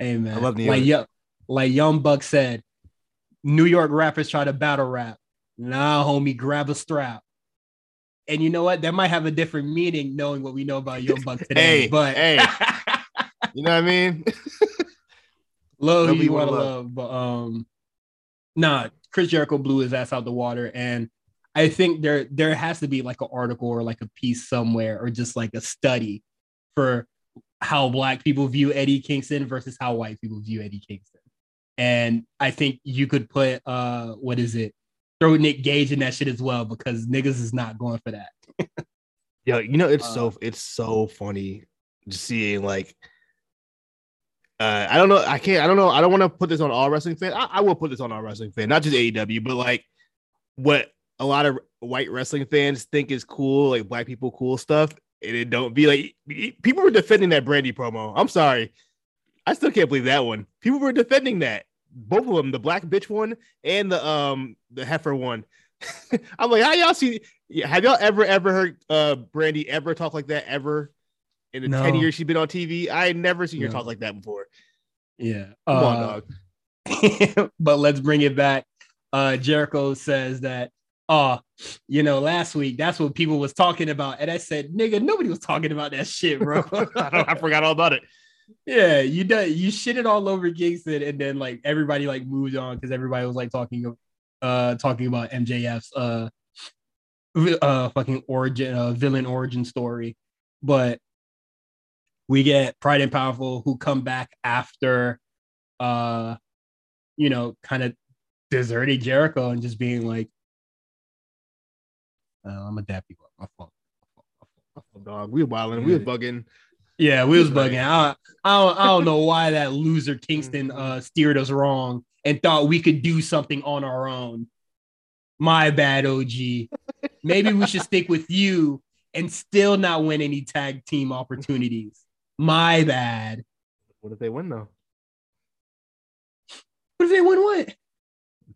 S1: Hey man
S2: I love New
S1: like
S2: York.
S1: yo, like young buck said new york rappers try to battle rap nah homie grab a strap and you know what that might have a different meaning knowing what we know about young buck today
S2: Hey,
S1: but
S2: hey. You know what I mean?
S1: love who
S2: Nobody
S1: you want to
S2: wanna
S1: love. but um nah chris jericho blew his ass out the water and i think there there has to be like an article or like a piece somewhere or just like a study for how black people view eddie kingston versus how white people view eddie kingston. And i think you could put uh what is it? Throw nick gage in that shit as well because niggas is not going for that.
S2: Yo, you know, it's
S1: Uh,
S2: so it's so funny just seeing like uh I don't know, I can't I don't know, I don't want to put this on all wrestling fans. I, I will put this on all wrestling fans, not just AEW, but like what a lot of white wrestling fans think is cool, like black people cool stuff, and it don't be like people were defending that Brandy promo. I'm sorry. I still can't believe that one. People were defending that. Both of them, the black bitch one and the um the heifer one. I'm like, how y'all see? Have y'all ever ever heard uh Brandy ever talk like that ever in the
S1: No.
S2: 10 years she's been on TV? I never seen her talk like that before.
S1: yeah
S2: Come on,
S1: Uh,
S2: dog.
S1: but let's bring it back. Uh, Jericho says that, oh, you know, last week that's what people was talking about, and I said, nigga, nobody was talking about that shit, bro.
S2: I, I forgot all about it.
S1: yeah, you done you shitted all over Kingston, and then like everybody like moved on because everybody was like talking, uh, talking about MJF's uh, uh, fucking origin, uh, villain origin story, but we get Proud and Powerful who come back after, uh, you know, kind of deserted Jericho and just being like, uh, I'm a dap you up. My fault.
S2: Dog, we were wilding, we was bugging.
S1: Yeah, we was bugging. I, I, don't, I don't know why that loser Kingston uh, steered us wrong and thought we could do something on our own. My bad, OG. Maybe we should stick with you and still not win any tag team opportunities. My bad.
S2: What if they win though?
S1: What if they win what?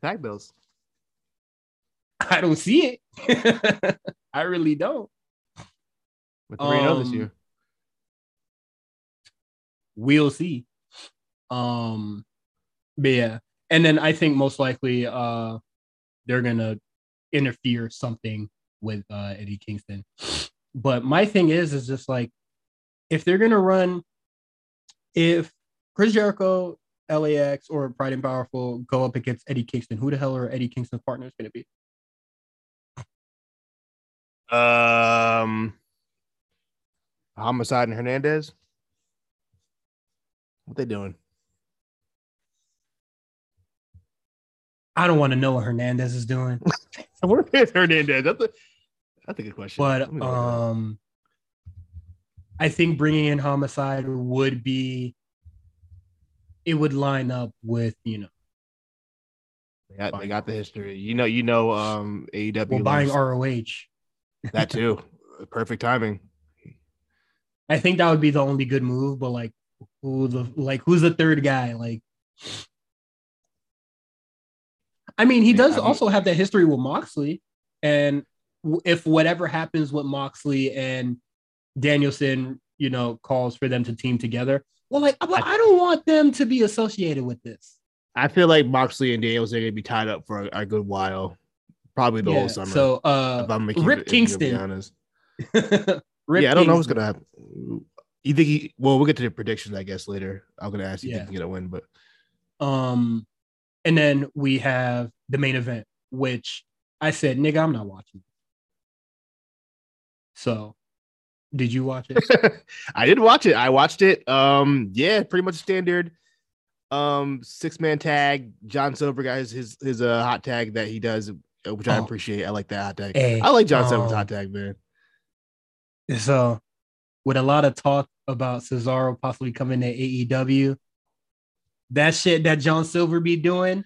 S2: Tag bills.
S1: I don't see it. I really don't.
S2: With 3 0 this
S1: Um,
S2: year.
S1: we'll see. Um, but yeah, and then I think most likely uh they're gonna interfere something with uh Eddie Kingston. But my thing is, is just like if they're gonna run, if Chris Jericho, LAX, or Proud and Powerful go up against Eddie Kingston, who the hell are Eddie Kingston's partners gonna be?
S2: Um, Homicide and Hernandez. What they doing?
S1: I don't want to know what Hernandez is doing.
S2: Where is Hernandez? That's a that's a good question.
S1: but
S2: Let me look at that.
S1: um i think bringing in homicide would be it would line up with you know
S2: they got, they got the history. You know, you know, um, AEW
S1: well, buying roh
S2: that too. Perfect timing.
S1: i think that would be the only good move but like who the like who's the third guy like i mean he
S2: Yeah,
S1: does
S2: I mean-
S1: also have that history with moxley and if whatever happens with moxley and danielson you know calls for them to team together well like but i don't want them to be associated with this
S2: I feel like Moxley and Danielson are gonna be tied up for a, a good while, probably the
S1: Yeah,
S2: whole summer.
S1: So uh
S2: if I'm making
S1: Rip
S2: if be
S1: Kingston.
S2: honest.
S1: Rip
S2: yeah, I don't know what's gonna happen. You think he? Well, we'll get to the predictions, I guess, later. I'm gonna ask you if
S1: Yeah.
S2: he can get a win, but
S1: Um, and then we have the main event, which I said, nigga, I'm not watching. So, did you watch it?
S2: I did watch it. I watched it. Um, yeah, pretty much standard. Um, six man tag. John Silver got his his, his uh hot tag that he does, which I
S1: Oh.
S2: appreciate. I like that hot tag.
S1: Hey,
S2: I like John Silver's
S1: um,
S2: hot tag, man.
S1: So, with a lot of talk about Cesaro possibly coming to AEW, that shit that John Silver be doing,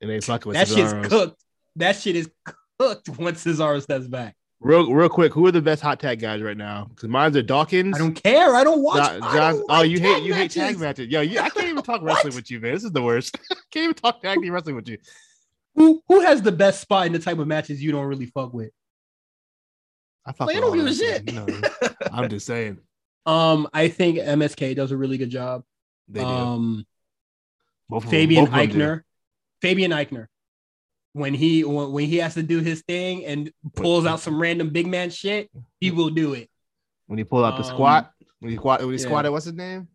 S2: And they fucking with
S1: that shit's
S2: Cesaro's.
S1: cooked. That shit is cooked once Cesaro steps back.
S2: Real real quick, who are the best hot tag guys right now? Because mine's are Dawkins.
S1: I don't care. I don't watch.
S2: John,
S1: I
S2: John-
S1: don't
S2: oh,
S1: like
S2: you hate
S1: tag
S2: you hate tag
S1: matches.
S2: matches. Yo, you, I can't even talk wrestling with you, man. This is the worst. can't even talk tag team wrestling with you.
S1: Who who has the best spot in the type of matches you don't really fuck with?
S2: I, fuck
S1: Like, I don't give a shit.
S2: know, I'm just saying
S1: Um, I think MSK does a really good job.
S2: they do.
S1: Um,
S2: Both
S1: Fabian
S2: both of them do.
S1: Aichner, Fabian Aichner, when he when, when he has to do his thing and pulls out some random big man shit, he will do it.
S2: when he pulled out the
S1: Um,
S2: squat, when he squat, when he
S1: yeah.
S2: squatted, what's his name?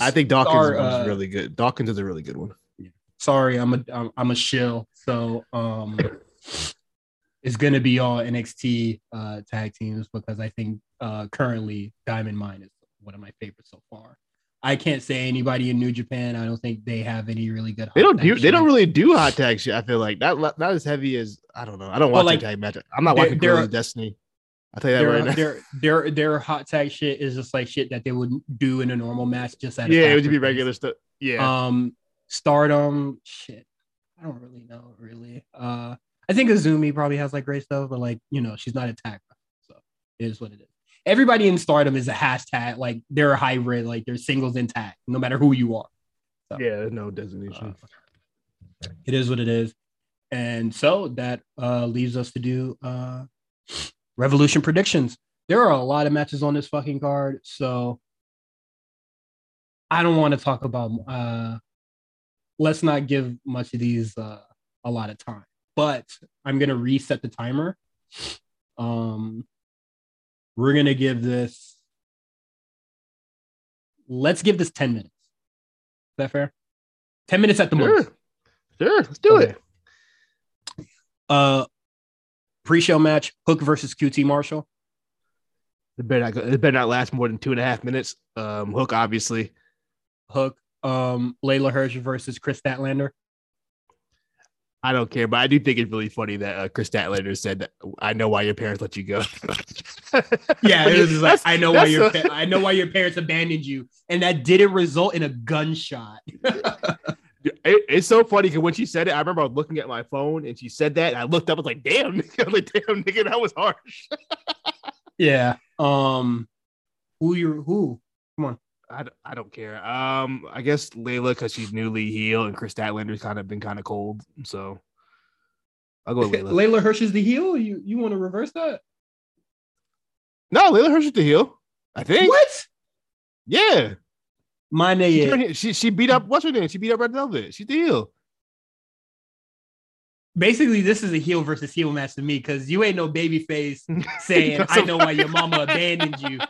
S2: I think Dawkins
S1: Star,
S2: is
S1: uh,
S2: really good. Dawkins is a really good one.
S1: Sorry, I'm a I'm, I'm a shill. So um, it's gonna be all NXT uh tag teams because I think uh currently Diamond Mine is one of my favorites so far. I can't say anybody in New Japan. I don't think they have any really good.
S2: They don't do. They
S1: shit.
S2: don't really do hot tag shit. I feel like not not as heavy as I don't know. I don't
S1: Well,
S2: watch
S1: like,
S2: tag match. I'm not watching
S1: they're-
S2: Guerrilla Destiny. I'll tell you that
S1: their,
S2: right now.
S1: their their their hot tag shit is just like shit that they would do in a normal match just at
S2: Yeah, it would be regular stuff. Yeah,
S1: Um, Stardom, shit. I don't really know, really. Uh, I think Azumi probably has like great stuff, but like you know, she's not a tag, so it is what it is. Everybody in Stardom is a hashtag, like they're a hybrid, like they're singles intact, no matter who you are.
S2: yeah. No designation.
S1: Uh, it is what it is, and so that uh leaves us to do uh Revolution predictions. There are a lot of matches on this fucking card, so I don't want to talk about. uh Let's not give much of these uh a lot of time, but I'm gonna reset the timer. Um, we're gonna give this. Let's give this ten minutes. Is that fair? Ten minutes at the most.
S2: sure, sure. Let's do
S1: Okay.
S2: it.
S1: Uh, pre-show match: Hook versus QT Marshall.
S2: It better not. go- It better not last more than two and a half minutes. Um, Hook, obviously.
S1: Hook. Um, Leyla Hirsch versus Kris Statlander.
S2: I don't care, but I do think it's really funny that uh, Kris Statlander said that. I know why your parents let you go.
S1: Yeah, it was like I know why your
S2: a-
S1: I know why your parents abandoned you, and that didn't result in a gunshot.
S2: It- it's so funny because when she said it, I remember I was looking at my phone and she said that, and I looked up. I was like, "Damn. I was like, damn, nigga, that was harsh."
S1: yeah. Um, who you who?
S2: I, d- I I don't care. Um, I guess Leyla because she's newly healed, and Kris Statlander's kind of been kind of cold, so I'll go with Leyla.
S1: Leyla Hirsch is the heel. You you want to reverse that?
S2: no, Leyla Hirsch is the heel. I think.
S1: What?
S2: Yeah,
S1: My
S2: she, turned- she she beat up what's her name? She beat up Red Velvet. She's the heel.
S1: Basically, this is a heel versus heel match to me because you ain't no baby face saying I know why your mama abandoned you.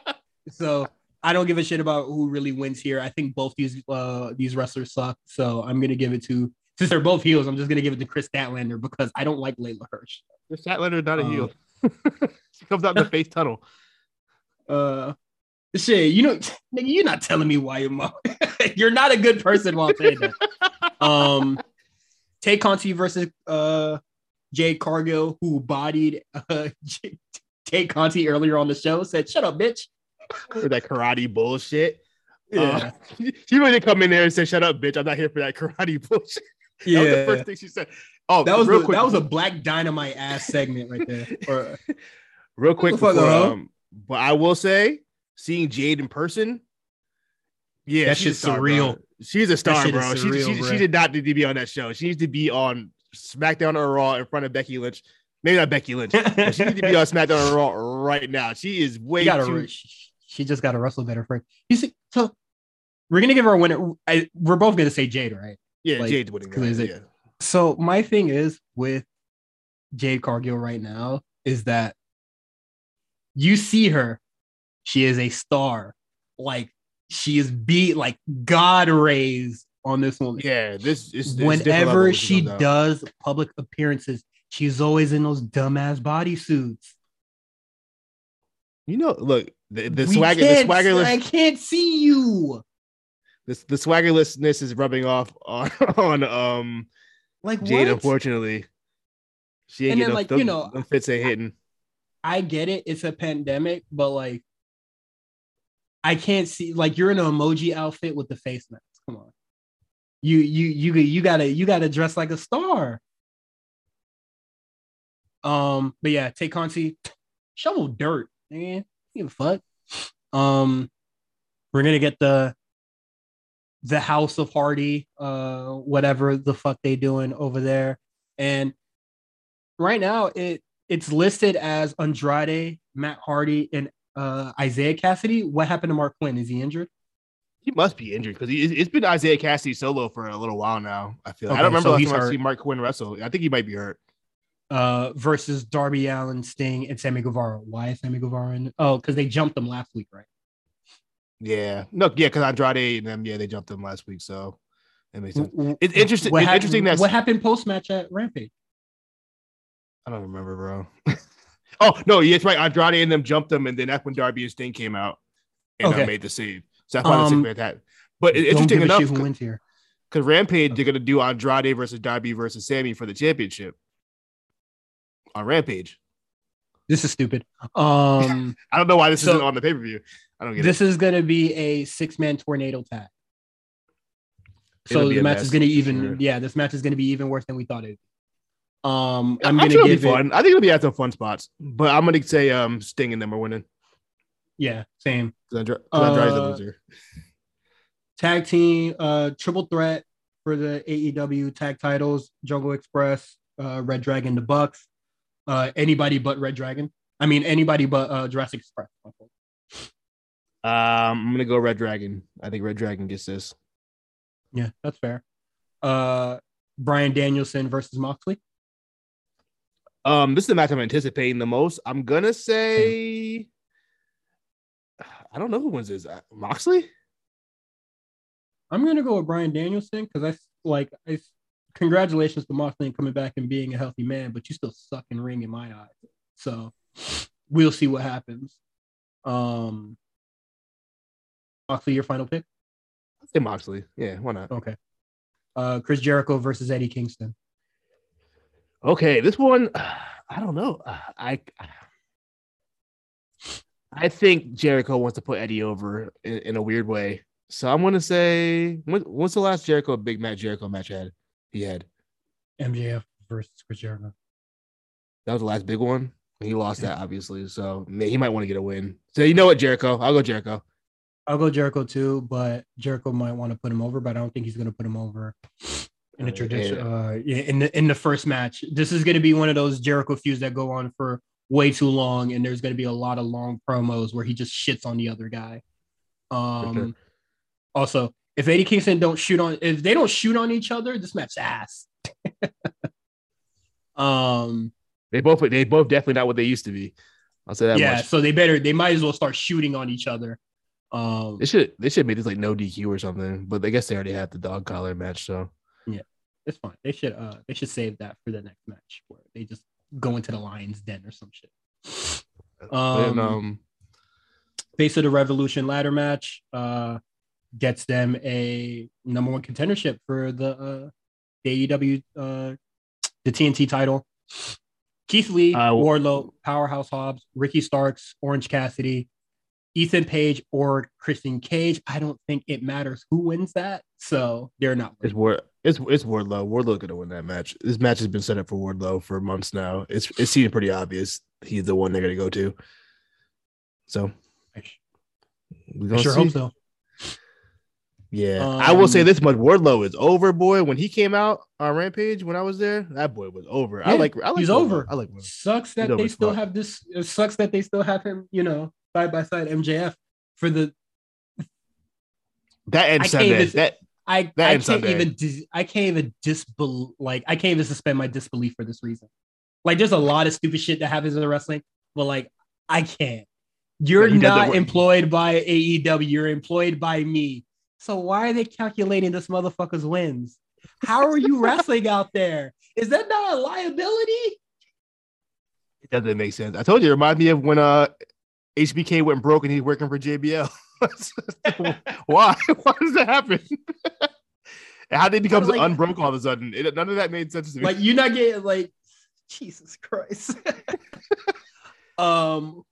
S1: So I don't give a shit about who really wins here. I think both these uh these wrestlers suck. So I'm gonna give it to since they're both heels. I'm just gonna give it to Kris Statlander because I don't like Leyla Hirsch.
S2: Kris Statlander's not a
S1: Um,
S2: heel. she comes out in the face tunnel.
S1: Uh, shit, you know, nigga, you're not telling me why your mom. you're not a good person while saying that. Um, Tay Conti versus uh Jade Cargill, who bodied uh Tay Conti earlier on the show, said, "Shut up, bitch."
S2: for that karate bullshit.
S1: Yeah,
S2: Uh, she really come in there and say, "Shut up, bitch! I'm not here for that karate bullshit." That was the first thing she said. Oh,
S1: That was
S2: real
S1: the,
S2: quick.
S1: that was a black dynamite ass segment right there. Or,
S2: real quick. Before, um, but I will say, seeing Jade in person, yeah,
S1: That
S2: she's a
S1: shit's
S2: star,
S1: surreal.
S2: bro. She's a star, bro. She,
S1: surreal,
S2: she,
S1: bro.
S2: she did not need to be on that show. She needs to be on SmackDown or Raw in front of Becky Lynch. Maybe not Becky Lynch. but she needs to be on SmackDown or Raw right now. She is way too.
S1: she, she just got to wrestle better for You see, so we're gonna give her a winner. I, we're both gonna say Jade, right?
S2: Yeah,
S1: like,
S2: Jade's winning.
S1: who
S2: that,
S1: is it?
S2: Yeah.
S1: So my thing is with Jade Cargill right now is that you see her, she is a star, like she is beat like God raised on this woman.
S2: Yeah, this is
S1: Whenever she does public appearances, she's always in those dumbass bodysuits.
S2: You know, look, the, the swagger, the swaggerless,
S1: I can't see you.
S2: this, the swaggerlessness is rubbing off on, on um
S1: Like
S2: Jade.
S1: what?
S2: Unfortunately, she ain't
S1: And
S2: getting
S1: then,
S2: like them,
S1: you know-
S2: them fits ain't hitting.
S1: I get it. It's a pandemic, but like, I can't see. Like, you're in an emoji outfit with the face mask. Come on, you you you you gotta you gotta dress like a star. Um, but yeah, Tay Conti, shovel dirt, man. Give a fuck. Um, we're gonna get the the House of Hardy, uh, whatever the fuck they doing over there, and right now it it's listed as Andrade, Matt Hardy, and uh, Isiah Kassidy. What happened to Marq Quen? Is he injured?
S2: He must be injured because it's been Isiah Kassidy solo for a little while now. I feel. like. I don't remember
S1: so
S2: last time I
S1: hurt.
S2: see Marq Quen wrestle. I think he might be hurt.
S1: Uh, versus Darby Allin, Sting, and Sammy Guevara. Why is Sammy Guevara in? Oh, because they jumped them last week, right?
S2: Yeah, no, yeah, because Andrade and them, yeah, they jumped them last week, so it makes sense. It's interesting.
S1: What
S2: It's
S1: hap-
S2: interesting that
S1: what happened post match at Rampage?
S2: I don't remember, bro. oh no, yeah, it's right. Andrade and them jumped them, and then that's when Darby and Sting came out and uh, made the save. So that's why
S1: Um,
S2: the that. But it-
S1: Don't
S2: interesting enough,
S1: shit who wins here.
S2: because Rampage they're gonna do Andrade versus Darby versus Sammy for the championship on Rampage.
S1: This is stupid. Um,
S2: I don't know why this
S1: So-
S2: isn't on the pay per view. I don't get it.
S1: this
S2: it.
S1: is gonna be a six man tornado tag.
S2: It'll
S1: So the match
S2: mess,
S1: is gonna even
S2: sure.
S1: yeah, this match is gonna be even worse than we thought it. Um,
S2: I'm
S1: I'm gonna give
S2: be
S1: it
S2: fun. I think it'll be at some fun spots, but I'm gonna say um Sting and them are winning
S1: yeah, same.
S2: because Andra- 'cause Andrade's the
S1: Uh,
S2: loser.
S1: tag team uh triple threat for the AEW tag titles Jungle Express uh Red Dragon the Bucks uh anybody but Red Dragon I mean anybody but uh Jurassic Express
S2: Um, I'm gonna go Red Dragon. I think Red Dragon gets this.
S1: yeah that's fair uh Bryan Danielson versus Moxley
S2: Um, this is the match I'm anticipating the most. I'm gonna say, I don't know who wins this. Uh, Moxley.
S1: I'm gonna go with Bryan Danielson because I like I congratulations to Moxley and coming back and being a healthy man but you still suck in ring in my eyes so we'll see what happens um Moxley your final pick
S2: I'd say Moxley. Yeah, why not?
S1: Okay. Uh, Chris Jericho versus Eddie Kingston.
S2: Okay, this one, I don't know. I I think Jericho wants to put Eddie over in, in a weird way. So I'm gonna say, when, when's the last Jericho big match Jericho match I had? He had
S1: MJF versus Chris Jericho.
S2: that was the last big one. He lost that obviously, so he might want to get a win. So you know what, Jericho? I'll go Jericho.
S1: I'll go Jericho too, but Jericho might want to put him over, but I don't think he's going to put him over in the
S2: Uh,
S1: tradition.
S2: yeah.
S1: Uh, yeah, in the in the first match, this is going to be one of those Jericho feuds that go on for way too long, and there's going to be a lot of long promos where he just shits on the other guy. Um, also, if Eddie Kingston don't shoot on, if they don't shoot on each other, this match ass. um.
S2: They both they both definitely not what they used to be. I'll say that
S1: yeah,
S2: much.
S1: so they better they might as well start shooting on each other. Um
S2: They should they should make this like no DQ or something, but I guess they already have the dog collar match. So yeah,
S1: it's fine. They should uh they should save that for the next match where they just go into the lion's den or some shit. Um,
S2: um,
S1: Face of the Revolution ladder match uh gets them a number one contendership for the uh the AEW uh the TNT title. Keith Lee,
S2: Uh,
S1: Wardlow, Powerhouse Hobbs, Ricky Starks, Orange Cassidy, Ethan Page, or Christian Cage. I don't think it matters who wins that, so they're not.
S2: it's Ward it's it's Wardlow. Wardlow's gonna win that match. This match has been set up for Wardlow for months now. It's it seems pretty obvious he's the one they're gonna go to. So
S1: I sure
S2: see.
S1: hope so.
S2: Yeah, I will say
S1: Um,
S2: this much: Wardlow is over, boy. When he came out on Rampage, when I was there, that boy was over. I like, I like
S1: he's
S2: Wardlow.
S1: over.
S2: I like. Wardlow.
S1: Sucks that
S2: He's
S1: they still
S2: smart.
S1: have this. It sucks that they still have him, you know, side by side MJF for the.
S2: That
S1: I can't
S2: Sunday.
S1: even-
S2: That
S1: I
S2: That
S1: I can't
S2: Sunday.
S1: even dis, I can't even disbel like I can't even suspend my disbelief for this reason. Like there's a lot of stupid shit that happens in the wrestling, but like I can't. You're
S2: Yeah, he doesn't
S1: employed by AEW. You're employed by me. So why are they calculating this motherfucker's wins? How are you wrestling out there? Is that not a liability?
S2: It doesn't make sense. I told you, it reminds me of when uh HBK went broke and he's working for JBL. Why? Why does that happen? And How did he become
S1: Like-
S2: unbroke all of a sudden? It, none of that made sense to me.
S1: Like you're not getting like Jesus Christ. um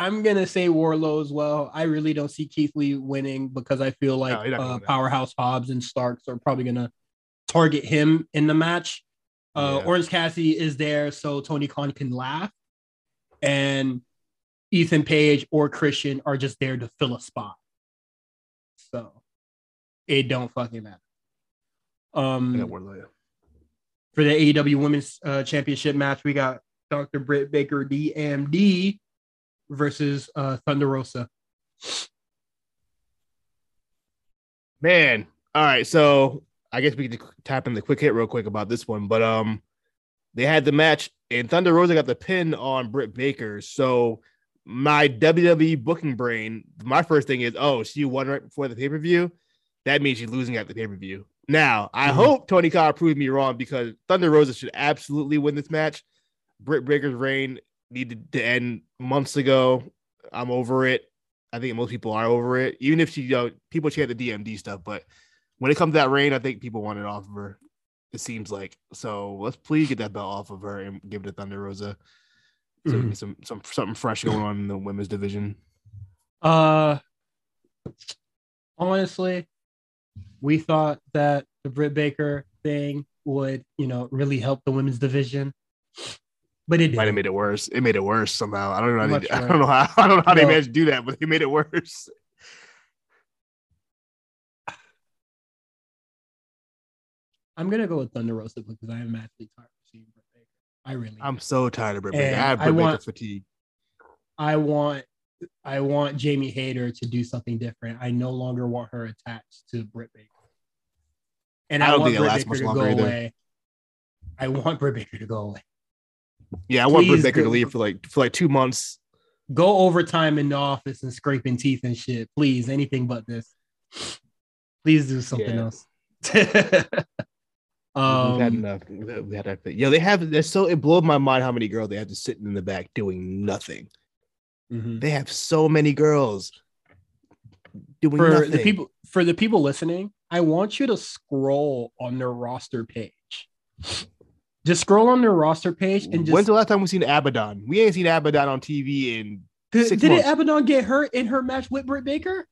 S1: I'm gonna say Wardlow as well. I really don't see Keith Lee winning because I feel like
S2: No,
S1: uh,
S2: gonna win that.
S1: Powerhouse Hobbs and Starks are probably gonna target him in the match. Uh,
S2: Yeah.
S1: Orange Cassidy is there so Tony Khan can laugh, and Ethan Page or Christian are just there to fill a spot. So it don't fucking matter. Um,
S2: Yeah, Wardlow, yeah.
S1: for the AEW Women's uh, Championship match, we got Dr. Britt Baker DMD versus uh, Thunder Rosa.
S2: Man, all right. So I guess we could tap in the quick hit real quick about this one, but um, they had the match and Thunder Rosa got the pin on Britt Baker. So my WWE booking brain, my first thing is, oh, she won right before the pay per view. That means she's losing at the pay per view. Now I
S1: Mhm.
S2: hope Tony Khan proved me wrong because Thunder Rosa should absolutely win this match. Britt Baker's reign needed to end months ago. I'm over it. I think most people are over it. Even if she, you know, people had the DMD stuff, but when it comes to that reign, I think people want it off of her. It seems like so. Let's please get that belt off of her and give it to Thunder Rosa. So
S1: Mhm.
S2: some some something fresh going on in the women's division.
S1: Uh, honestly, we thought that the Britt Baker thing would, you know, really help the women's division, but it
S2: Might have made it worse. It made it worse somehow. I don't know. How they, I don't know how. I don't know how they
S1: Well-
S2: managed to do that, but they made it worse.
S1: I'm gonna go with Thunder Rosa because I am actually tired of seeing Britt Baker. I really,
S2: I'm so tired of Britt Baker.
S1: And
S2: I have
S1: I
S2: Britt Baker
S1: want-
S2: fatigue.
S1: I want I want Jamie Hayter to do something different. I no longer want her attached to Britt Baker. And
S2: I
S1: I,
S2: don't
S1: want
S2: think it
S1: Britt
S2: lasts
S1: Baker
S2: much
S1: to
S2: longer
S1: go
S2: either.
S1: away. I want Britt Baker to go away.
S2: Yeah, I want Britt Baker to leave for like for like two months.
S1: Go overtime in the office and scraping teeth and shit. Please, anything but this. Please do something
S2: Yeah.
S1: else.
S2: We've had
S1: um,
S2: enough. We had that. Yeah, they have. They're so. It blows my mind how many girls they have to sit in the back doing nothing.
S1: mhm.
S2: They have so many girls doing
S1: for
S2: nothing.
S1: the people for the people listening, I want you to scroll on their roster page. Just scroll on their roster page and just
S2: When's the last time we seen Abaddon? We ain't seen Abaddon on TV in.
S1: Did,
S2: Six
S1: didn't
S2: months.
S1: Abaddon get hurt in her match with Britt Baker?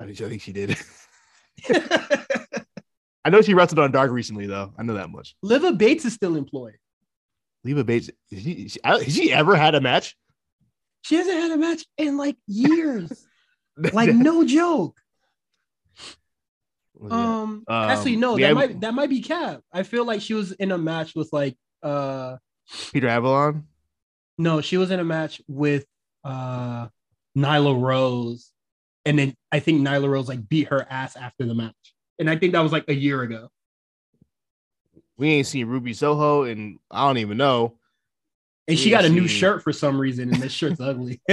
S2: I think, I think she did. I know she wrestled on Dark recently, though. I know that much.
S1: Leva Bates is still employed.
S2: Leva Bates. She, has she ever had a match?
S1: She hasn't had a match in like years. like no joke.
S2: Yeah.
S1: Um, actually,
S2: Um,
S1: no, that
S2: have-
S1: might that might be Cap. I feel like she was in a match with like uh
S2: Peter Avalon.
S1: no, she was in a match with uh Nyla Rose, and then I think Nyla Rose like beat her ass after the match, and I think that was like a year ago.
S2: We ain't seen Ruby Soho, and I don't even know.
S1: And she got a new shirt for some reason, and this shirt's ugly.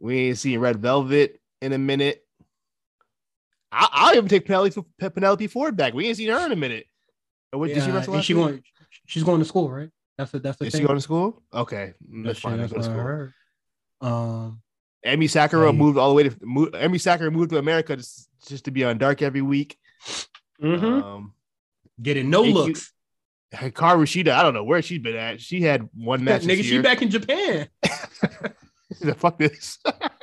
S2: We ain't seen Red Velvet in a minute. I, I'll even take Penelope, Penelope Ford back. We ain't seen her in a minute. Or what, did she wrestle
S1: and she
S2: week?
S1: going? She's going to school, right? That's the that's the
S2: Is
S1: thing.
S2: she going to school? Okay,
S1: That's,
S2: that's fine.
S1: that's
S2: That's
S1: what I
S2: cool.
S1: Um,
S2: Emmy Sakura
S1: Hey.
S2: moved all the way to mo- Emmy Sakura moved to America just, just to be on Dark every week.
S1: mhm.
S2: Um,
S1: getting no
S2: thank you.
S1: looks.
S2: Hikaru Shida, I don't know where she's been at. She had one match.
S1: Nigga,
S2: this
S1: she back in Japan.
S2: the fuck this.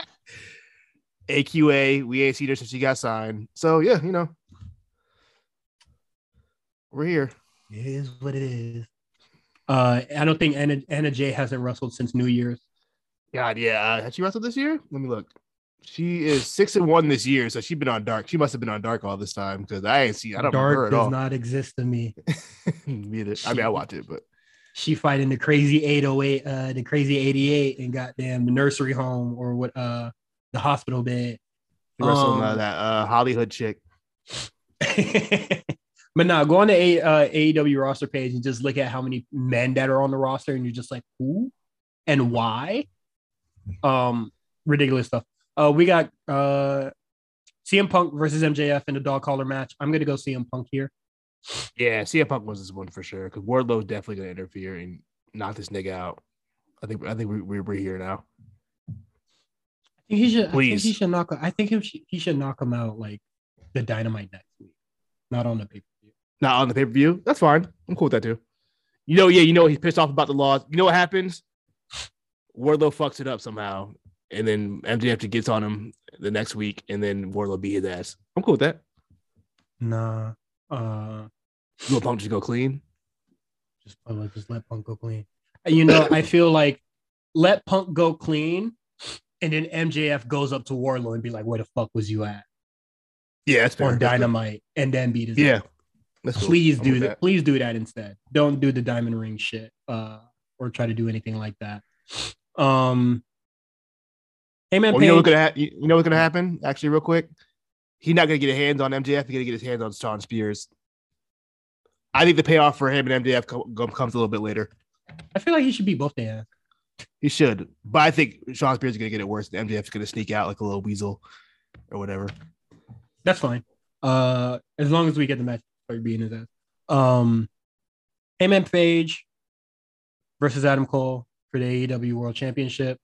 S2: AQA, we ain't seen her since she got signed. So yeah, you know, we're here.
S1: It is what it is. Uh, I don't think Anna, Anna Jay hasn't wrestled since New Year's.
S2: God, yeah. Uh, has she wrestled this year? Let me look. She is six and one this year, so she's been on dark. She must have been on dark all this time because I ain't seen. I don't remember her
S1: Dark
S2: at
S1: does
S2: all.
S1: not exist to me.
S2: Me either. I mean, I watch it, but
S1: She fighting the crazy 808, uh, the crazy 88, and goddamn the nursery home or what, uh, the hospital bed.
S2: she wrestled uh,
S1: Um,
S2: that uh, Hollywood chick.
S1: but now go on the A, uh, AEW roster page and just look at how many men that are on the roster, and you're just like, who and why? Um, ridiculous stuff. Uh, we got uh, CM Punk versus MJF in a dog collar match. I'm gonna go CM Punk here.
S2: Yeah, CM Punk was this one for sure because Wardlow's definitely gonna interfere and knock this nigga out. I think I think we, we, we're here now.
S1: Think he should. I think
S2: Please.
S1: he should knock. I think he, he should knock him out like the Dynamite next week, not on the pay per view.
S2: Not on the pay per view. That's fine. I'm cool with that too. You know, yeah, you know he's pissed off about the laws. You know what happens? Wardlow fucks it up somehow, and then MJF gets on him the next week, and then Wardlow beat his ass. I'm cool with that.
S1: Nah. Uh,
S2: You Punk just go clean?
S1: just uh, like just let Punk go clean. And, You know, I feel like let Punk go clean, and then MJF goes up to Wardlow and be like, "Where the fuck was you at
S2: Yeah, that's
S1: on Dynamite?" And then beat his.
S2: Yeah, cool.
S1: please do that. Please do that instead. Don't do the diamond ring shit, uh, or try to do anything like that. Um, hey man,
S2: Well, you know what's gonna ha- you know what's gonna happen? Actually, real quick, he's not gonna get his hands on MJF. He's gonna get his hands on Shawn Spears. I think the payoff for him and MJF co- co- comes a little bit later.
S1: I feel like he should beat both their.
S2: He should, but I think Shawn Spears is gonna get it worse. And MJF's gonna sneak out like a little weasel or whatever.
S1: That's fine. Uh, as long as we get the match for beating his ass. Um, Hangman Page versus Adam Cole for the AEW World Championship,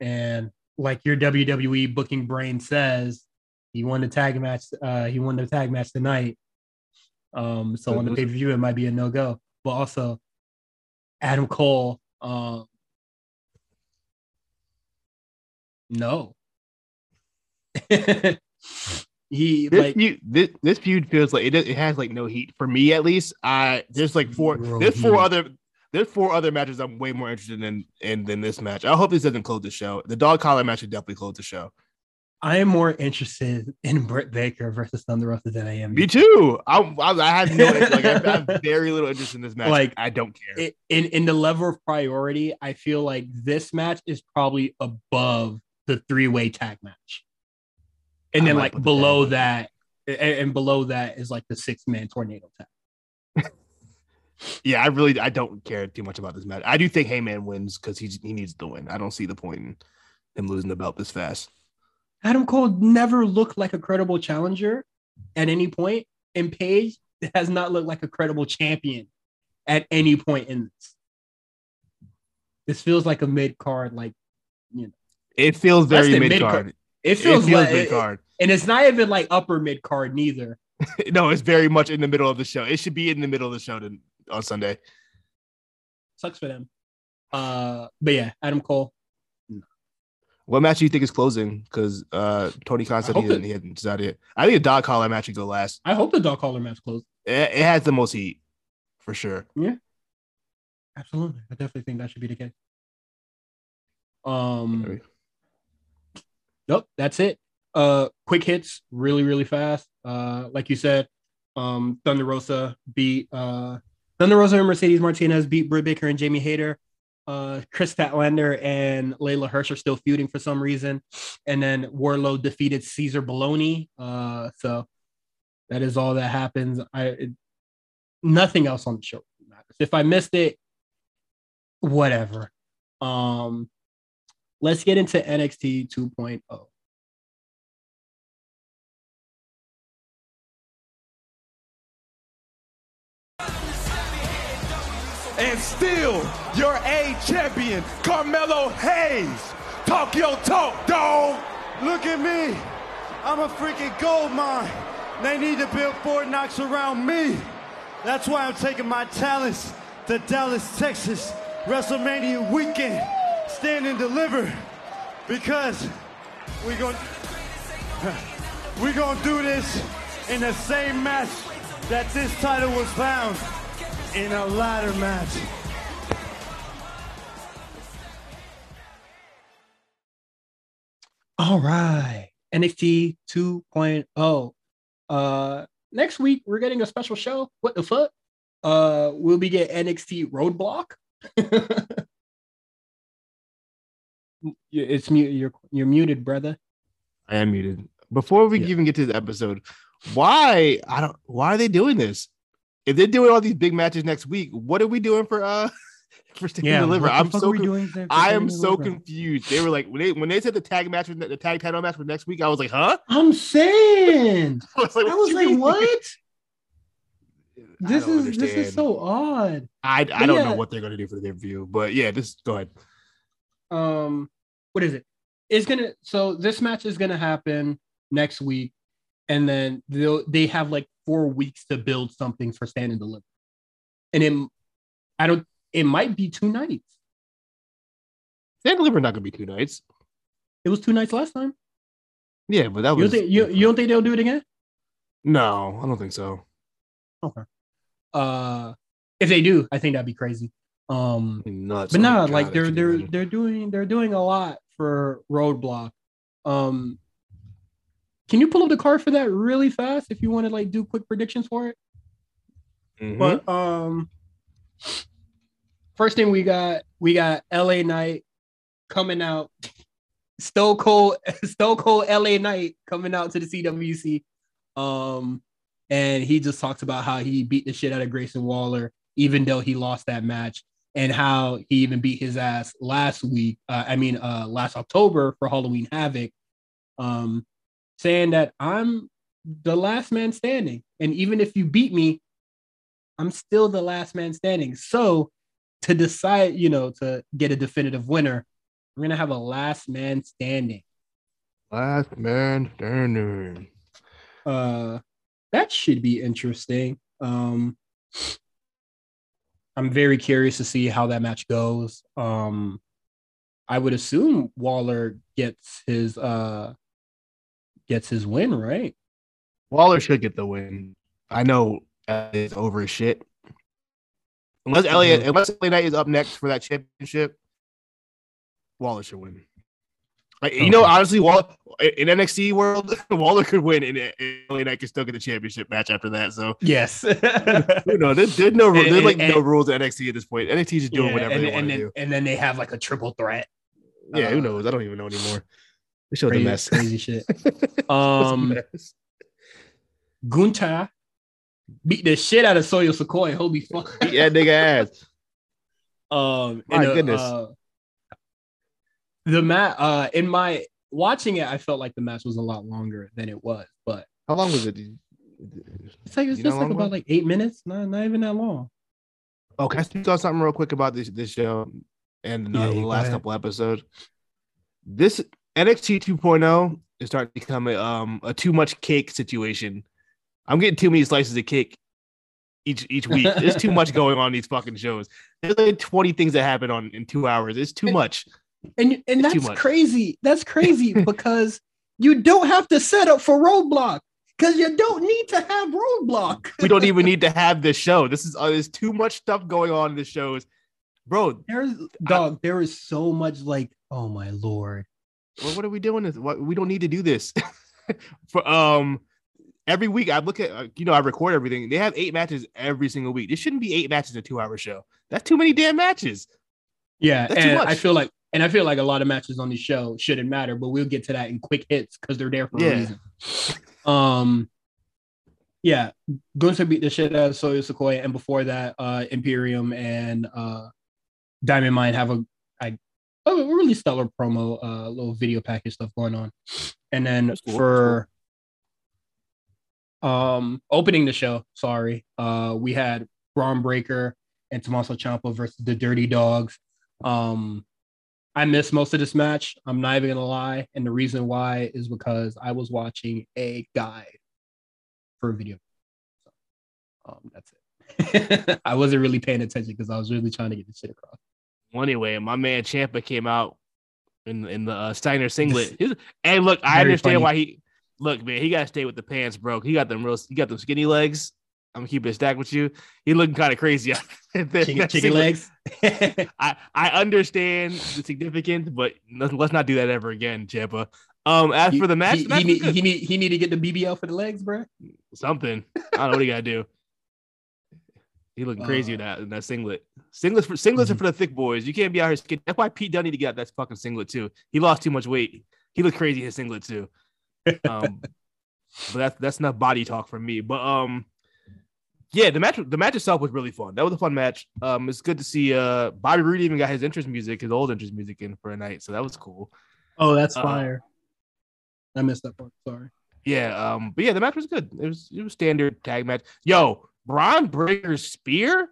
S1: and like your WWE booking brain says, he won the tag match. Uh, he won the tag match tonight. Um, so on the pay per view, it might be a no go. But also, Adam Cole. Um, no. he
S2: This
S1: like
S2: feud, this, this feud feels like it, it has like no heat for me at least. I there's like four there's four
S1: heat.
S2: other there's four other matches I'm way more interested in in than this match. I hope this doesn't close the show. The dog collar match should definitely close the show.
S1: I am more interested in Britt Baker versus Thunder Rosa than I am.
S2: Me too. I I, I have no like I have very little interest in this match.
S1: Like,
S2: I don't care.
S1: I- in in the level of priority, I feel like this match is probably above the three way tag match, and
S2: I
S1: then like below that, and, and below that is like the six man tornado tag.
S2: yeah, I really I don't care too much about this match. I do think Hangman wins because he's he needs to win. I don't see the point in him losing the belt this fast.
S1: Adam Cole never looked like a credible challenger at any point, and Page has not looked like a credible champion at any point in this. This feels like a mid card, like
S2: It feels very mid
S1: mid-card.
S2: card.
S1: it
S2: It
S1: feels,
S2: feels
S1: like,
S2: mid card.
S1: and it's not even like upper mid card neither.
S2: no, it's very much in the middle of the show. It should be in the middle of the show to, on Sunday.
S1: Sucks for them. Uh, but yeah, Adam Cole.
S2: What match do you think is closing? Because uh, Tony Khan said he, didn't, he hadn't decided yet. I think a dog collar match should go last.
S1: I hope the dog collar match closes.
S2: It, it has the most heat for sure.
S1: Yeah, absolutely, I definitely think that should be the case. Um, Nope, that's it. Uh, quick hits, really, really fast. Uh, like you said, um, Thunder Rosa beat uh, Thunder Rosa and Mercedes Martinez beat Britt Baker and Jamie Hayter. Uh, Kris Statlander and Leyla Hirsch are still feuding for some reason, and then Wardlow defeated Cezar Bononi. Uh, so that is all that happens. I it, nothing else on the show matters. If I missed it, whatever. Um, let's get into NXT 2.0.
S5: and still your A champion, Carmelo Hayes. Talk your talk, dog.
S6: Look at me. I'm a freaking gold mine. They need to build Fort Knox around me. That's why I'm taking my talents to Dallas, Texas, WrestleMania weekend. Stand and deliver. Because we're going we're gonna do this in the same match that this title was found in a ladder match.
S1: All right. NXT 2.0. Uh next week we're getting a special show. What the fuck? Uh we'll be getting NXT Roadblock. You- it's mute you're you're muted, brother.
S2: I am muted. Before we
S1: Yeah.
S2: even get to the episode, why I don't why are they doing this? If they're doing all these big matches next week, what are we doing for uh for Stand
S1: Yeah,
S2: and Deliver. I'm so
S1: are
S2: con-
S1: doing
S2: I am so
S1: Deliver?
S2: confused. They were like when they when they said the tag match was the tag title match for next week. I was like, huh?
S1: I'm saying.
S2: I was like,
S1: I was like, what? This
S2: don't
S1: is this is so odd.
S2: I I
S1: But
S2: don't
S1: yeah.
S2: know what they're gonna do for their view, but yeah, just go ahead.
S1: Um what is it? It's gonna so this match is gonna happen next week and then they'll they have like four weeks to build something for stand and deliver. And it i don't it might be two nights.
S2: Stand and Deliver not gonna be two nights.
S1: it was two nights last time.
S2: Yeah, but that
S1: you
S2: was
S1: don't think you, you don't think they'll do it again?
S2: No, I don't think so.
S1: okay. Uh if they do i think that'd be crazy um
S2: Nuts.
S1: but nah, like they're they're
S2: imagine.
S1: they're doing they're doing a lot for roadblock um can you pull up the card for that really fast if you want to like do quick predictions for it
S2: Mhm.
S1: But um, first thing we got we got LA Knight coming out. Stone Cold, Stone Cold LA Knight coming out to the CWC. Um, and he just talks about how he beat the shit out of Grayson Waller, even though he lost that match, and how he even beat his ass last week. Uh, I mean, uh, last October for Halloween Havoc. Um, saying that I'm the last man standing, and even if you beat me, I'm still the last man standing. So to decide, you know, to get a definitive winner, we're gonna have a last man standing.
S2: last man standing.
S1: Uh that should be interesting. Um I'm very curious to see how that match goes. Um I would assume Waller gets his uh gets his win, right?
S2: Waller should get the win. I know it's over his shit. Unless Elliot,
S1: Mhm.
S2: unless LA Knight is up next for that championship, Waller should win. Like, you know, honestly, Waller in NXT world, Waller could win, and, and LA Knight can still get the championship match after that. So
S1: Yes.
S2: you know, there's, there's no, there's like
S1: and-
S2: no rules at NXT at this point. NXT is just doing
S1: Yeah,
S2: whatever
S1: and,
S2: they want
S1: and
S2: to
S1: then,
S2: do.
S1: and then they have like a triple threat.
S2: Yeah, who
S1: uh,
S2: knows? I don't even know anymore. This show's a
S1: Crazy,
S2: mess.
S1: crazy shit. Um. Gunther beat the shit out of Solo Sikoa. Holy fuck.
S2: Beat that nigga ass.
S1: Um,
S2: My
S1: and the,
S2: goodness.
S1: uh, the mat, uh, in my watching it, I felt like the match was a lot longer than it was, but
S2: How long was it?
S1: it's like it's just like about
S2: was?
S1: like eight minutes, not not even that long.
S2: Oh, can I speak on something real quick about this this show and the
S1: Yeah, you
S2: last couple episodes? This NXT 2.0 is starting to become a um a too much cake situation. I'm getting too many slices of cake each each week. There's too much going on in these fucking shows. There's like 20 things that happen on in two hours. It's too much.
S1: And and
S2: It's
S1: that's crazy. That's crazy because you don't have to set up for roadblock because you don't need to have roadblock.
S2: We don't even need to have this show. This is uh, there's too much stuff going on in the shows, bro.
S1: There's dog. There is so much like, oh my lord.
S2: Well, what are we doing? This what, we don't need to do this. For um, every week I look at uh, you know I record everything. They have eight matches every single week. There shouldn't be eight matches in a two hour show. That's too many damn matches.
S1: Yeah,
S2: That's
S1: and. I feel like, and I feel like a lot of matches on the show shouldn't matter, but we'll get to that in quick hits because they're there for
S2: Yeah.
S1: a reason. Um, yeah, Gunther beat the shit out of Solo Sikoa, and before that, uh, Imperium and uh, Diamond Mine have a, I, a really stellar promo, uh, little video package stuff going on, and then
S2: cool,
S1: for. Um, opening the show, sorry, uh, we had Bron Breakker and Tommaso Ciampa versus the Dirty Dogs. Um, I missed most of this match. I'm not even gonna lie, and the reason why is because I was watching a guide for a video. So, um, that's it. I wasn't really paying attention because I was really trying to get the shit across.
S2: Well, anyway, my man Ciampa came out in in the uh, Steiner singlet. His, and look, I
S1: Very
S2: understand
S1: funny.
S2: why he look, man. He got to stay with the pants, bro. He got them real. He got them skinny legs. I'm gonna keep it stacked with you. He looking kind of crazy.
S1: Chicken, chicken legs.
S2: I I understand the significance, but let's, not do that ever again, Ciampa. Um, as for the match,
S1: he,
S2: the match
S1: he, need, he need he need to get the BBL for the legs, bro.
S2: something. I don't know what he got to do. He looking crazy in
S1: Uh,
S2: that in that singlet. Singlets for singlets are
S1: Mhm.
S2: for the thick boys. You can't be out here skinny. That's why Pete Dunne need to get out that fucking singlet too. He lost too much weight. He looked crazy in his singlet too. Um, but that's that's enough body talk for me. But um, yeah, the match the match itself was really fun. That was a fun match. Um, it's good to see uh Bobby Roode even got his interest music, his old interest music in for a night, so that was cool.
S1: Oh, that's
S2: Uh,
S1: fire. I missed that part. Sorry.
S2: Yeah, um, but yeah, the match was good. It was it was standard tag match. Yo, Bron Breakker's spear,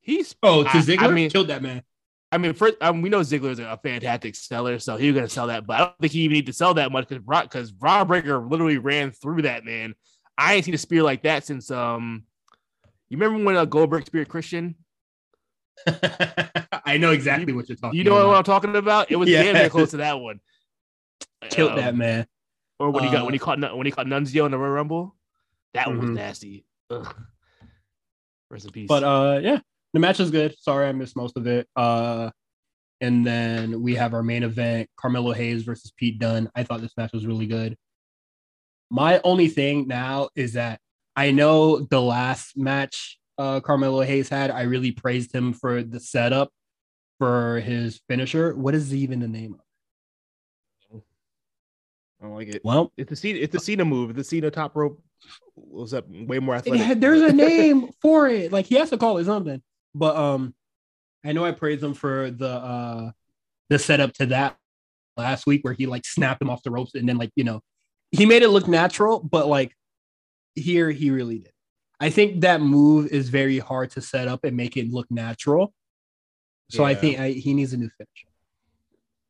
S2: he's
S1: Oh, to
S2: I- I
S1: Ziggler
S2: mean-
S1: killed that man.
S2: I mean, first, um, we know Ziggler's a fantastic seller, so he was gonna sell that, but I don't think he even need to sell that much because because Braun Breaker literally ran through that man. I ain't seen a spear like that since um, you remember when uh, Goldberg speared Christian?
S1: I know exactly what you're talking.
S2: You know
S1: about.
S2: what I'm talking about? It was damn near close to that one.
S1: Killed
S2: Um,
S1: that man.
S2: Or when he got when
S1: Uh,
S2: he caught when he caught Nunzio in the Royal Rumble, that one was
S1: Mhm.
S2: nasty. Ugh. Rest in peace.
S1: But uh, yeah, the match is good. Sorry, I missed most of it. Uh, and then we have our main event: Carmelo Hayes versus Pete Dunne. I thought this match was really good. My only thing now is that I know the last match uh, Carmelo Hayes had, I really praised him for the setup for his finisher. What is even the name of?
S2: I don't like it.
S1: Well,
S2: It's the Cena, it's the Cena move. The Cena top rope was up way more athletic.
S1: had- there's a name for it. Like he has to call it something. But um, I know I praised him for the uh the setup to that last week where he like snapped him off the ropes and then like you know he made it look natural, but like here he really did. I think that move is very hard to set up and make it look natural. So I think I, he needs a new finish.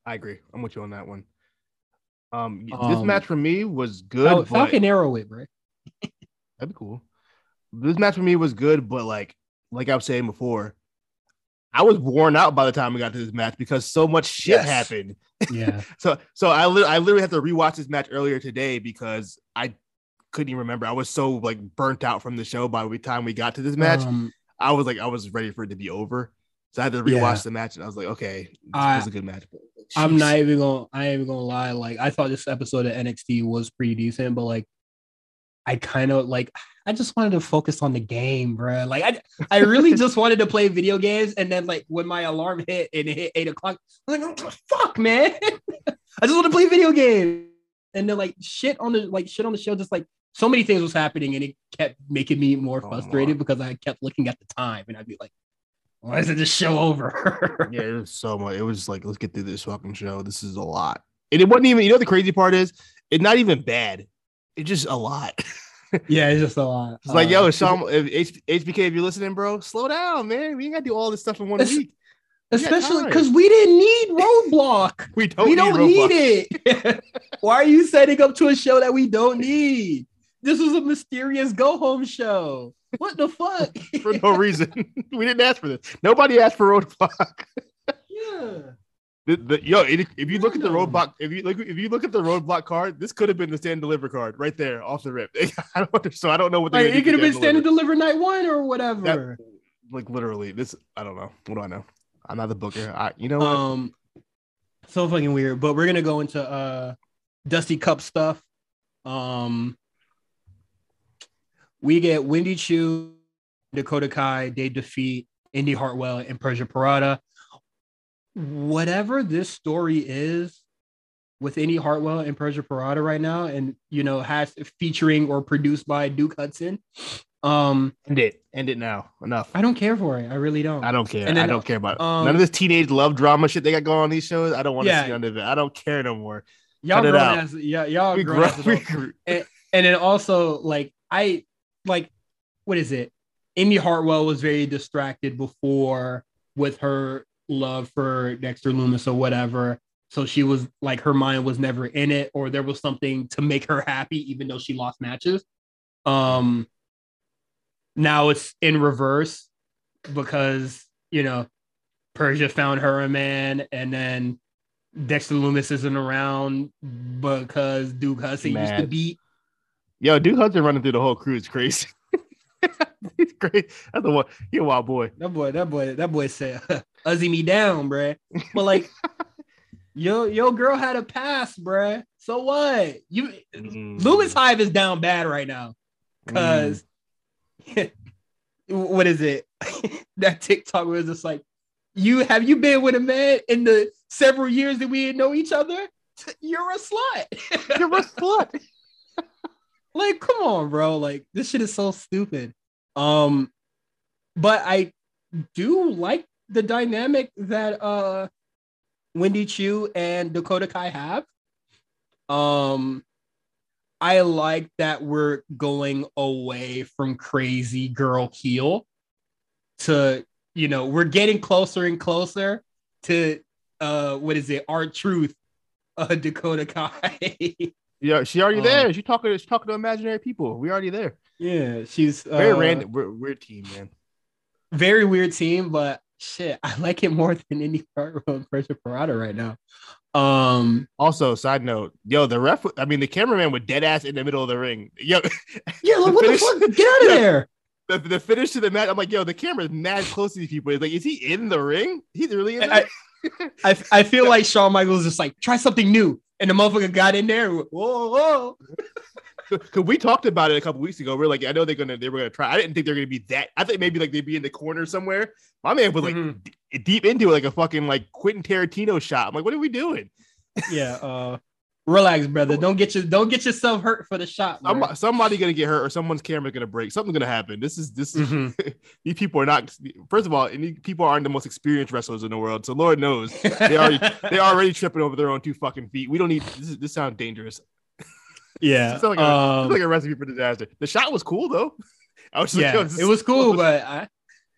S2: I agree. I'm with you on that one. Um, this
S1: Um,
S2: match for me was good. But-
S1: Falcon Arrow it, bro.
S2: That'd be cool. This match for me was good, but like like I was saying before, I was worn out by the time we got to this match because so much shit
S1: Yes.
S2: happened.
S1: Yeah.
S2: So so I li- I literally had to rewatch this match earlier today because I couldn't even remember. I was so like burnt out from the show by the time we got to this match.
S1: Um,
S2: I was like I was ready for it to be over. So I had to rewatch
S1: Yeah.
S2: the match and I was like, okay, this
S1: I-
S2: was a good match. but
S1: I'm not even gonna I ain't even gonna lie. Like I thought this episode of NXT was pretty decent, but like I kind of like I just wanted to focus on the game, bro. Like I I really just wanted to play video games, and then like when my alarm hit and it hit eight o'clock, I'm like, oh, fuck, man. I just want to play video games. And then like shit on the like shit on the show, just like so many things was happening, and it kept making me more
S2: Oh,
S1: frustrated because I kept looking at the time, and I'd be like, why isn't this show over?
S2: Yeah, it was so much. It was like, let's get through this fucking show. This is a lot. And it wasn't even, you know, the crazy part is it's not even bad. It's just a lot.
S1: yeah, it's just a lot.
S2: It's like,
S1: Uh,
S2: yo, Shawn, if H- HBK, if you're listening, bro, slow down, man. We ain't got to do all this stuff in one week.
S1: especially because we didn't need roadblock.
S2: We don't,
S1: we don't need it. Why are you setting up to a show that we don't need? This was a mysterious go home show. What the fuck?
S2: for no reason. we didn't ask for this. Nobody asked for roadblock.
S1: yeah.
S2: The, the, yo, it, if you look at the roadblock, if you look, if you look at the roadblock card, this could have been the stand deliver card right there off the rip. I don't, so I don't know what
S1: Like, it could have been
S2: Stand deliver
S1: night one or whatever.
S2: That- like literally this. I don't know. What do I know? I'm not the booker. I, you know what?
S1: um, so fucking weird. But we're gonna go into uh Dusty Cup stuff. Um, we get Wendy Choo, Dakota Kai. Dave defeat Indy Hartwell and Persia Pirotta. Whatever this story is with Indy Hartwell and Persia Pirotta right now, and you know, has featuring or produced by Duke Hudson. Um,
S2: End it. End it now. Enough.
S1: I don't care for it. I really don't.
S2: I don't care.
S1: And then,
S2: I don't care about it.
S1: um,
S2: none of this teenage love drama shit they got going on these shows. I don't want to
S1: Yeah.
S2: see none of it. I don't care no more.
S1: y'all
S2: cut
S1: grown as yeah, y'all
S2: We
S1: grown
S2: grow,
S1: as
S2: we
S1: adults. and then also like I like what is it? Amy Hartwell was very distracted before with her love for Dexter Lumis or whatever. So she was like her mind was never in it, or there was something to make her happy, even though she lost matches. Um now it's in reverse because you know Persia found her a man and then Dexter Lumis isn't around because Duke Hudson used to beat
S2: Yo, Duke Hudson running through the whole crew is crazy. He's great. That's the one. He a wild boy.
S1: That boy, that boy, that boy said, "Uzzy me down, bruh." But like, yo, yo, girl had a pass, bruh. So what? You,
S2: Mm.
S1: Lewis Hive is down bad right now because what is it? that TikTok was just like, you have you been with a man in the several years that we didn't know each other? You're a slut.
S2: You're a slut.
S1: Like, come on, bro. Like, this shit is so stupid. Um, but I do like the dynamic that uh Wendy Choo and Dakota Kai have. Um, I like that we're going away from crazy girl heel to you know we're getting closer and closer to uh what is it R-Truth uh Dakota Kai.
S2: Yeah, she already
S1: Um,
S2: there. She talking. She's talking to imaginary people. We already there.
S1: yeah, she's uh,
S2: Very random. We're, weird team, man.
S1: very weird team, but shit, I like it more than any Hartwell and Persia Pirotta right now. Um,
S2: Also, side note, yo, the ref. I mean, the cameraman was dead ass in the middle of the ring. Yo,
S1: yeah, like what the fuck? Get out of there.
S2: the, the finish to the match. I'm like, yo, the camera's mad close to these people. It's like, is he in the ring? He's really in.
S1: I-
S2: There?
S1: I, I feel like Shawn Michaels is just like try something new, and the motherfucker got in there. Whoa, whoa.
S2: Because we talked about it a couple weeks ago. We're like, I know they're gonna they were gonna try. I didn't think they're gonna be that. I think maybe like they'd be in the corner somewhere. My man was like
S1: Mhm.
S2: d- deep into it, like a fucking like Quentin Tarantino shot. I'm like, what are we doing?
S1: Yeah, uh, relax, brother. Don't get you don't get yourself hurt for the shot.
S2: Somebody, somebody gonna get hurt or someone's camera's gonna break. Something's gonna happen. This is this is
S1: Mhm.
S2: these people are not. First of all, and these people aren't the most experienced wrestlers in the world. So Lord knows they already they're already tripping over their own two fucking feet. We don't need this. Is, this sounds dangerous.
S1: yeah.
S2: It's like a,
S1: um,
S2: like a recipe for disaster. The shot was cool though. I was just like,
S1: yeah,
S2: yo, this
S1: was cool, but I,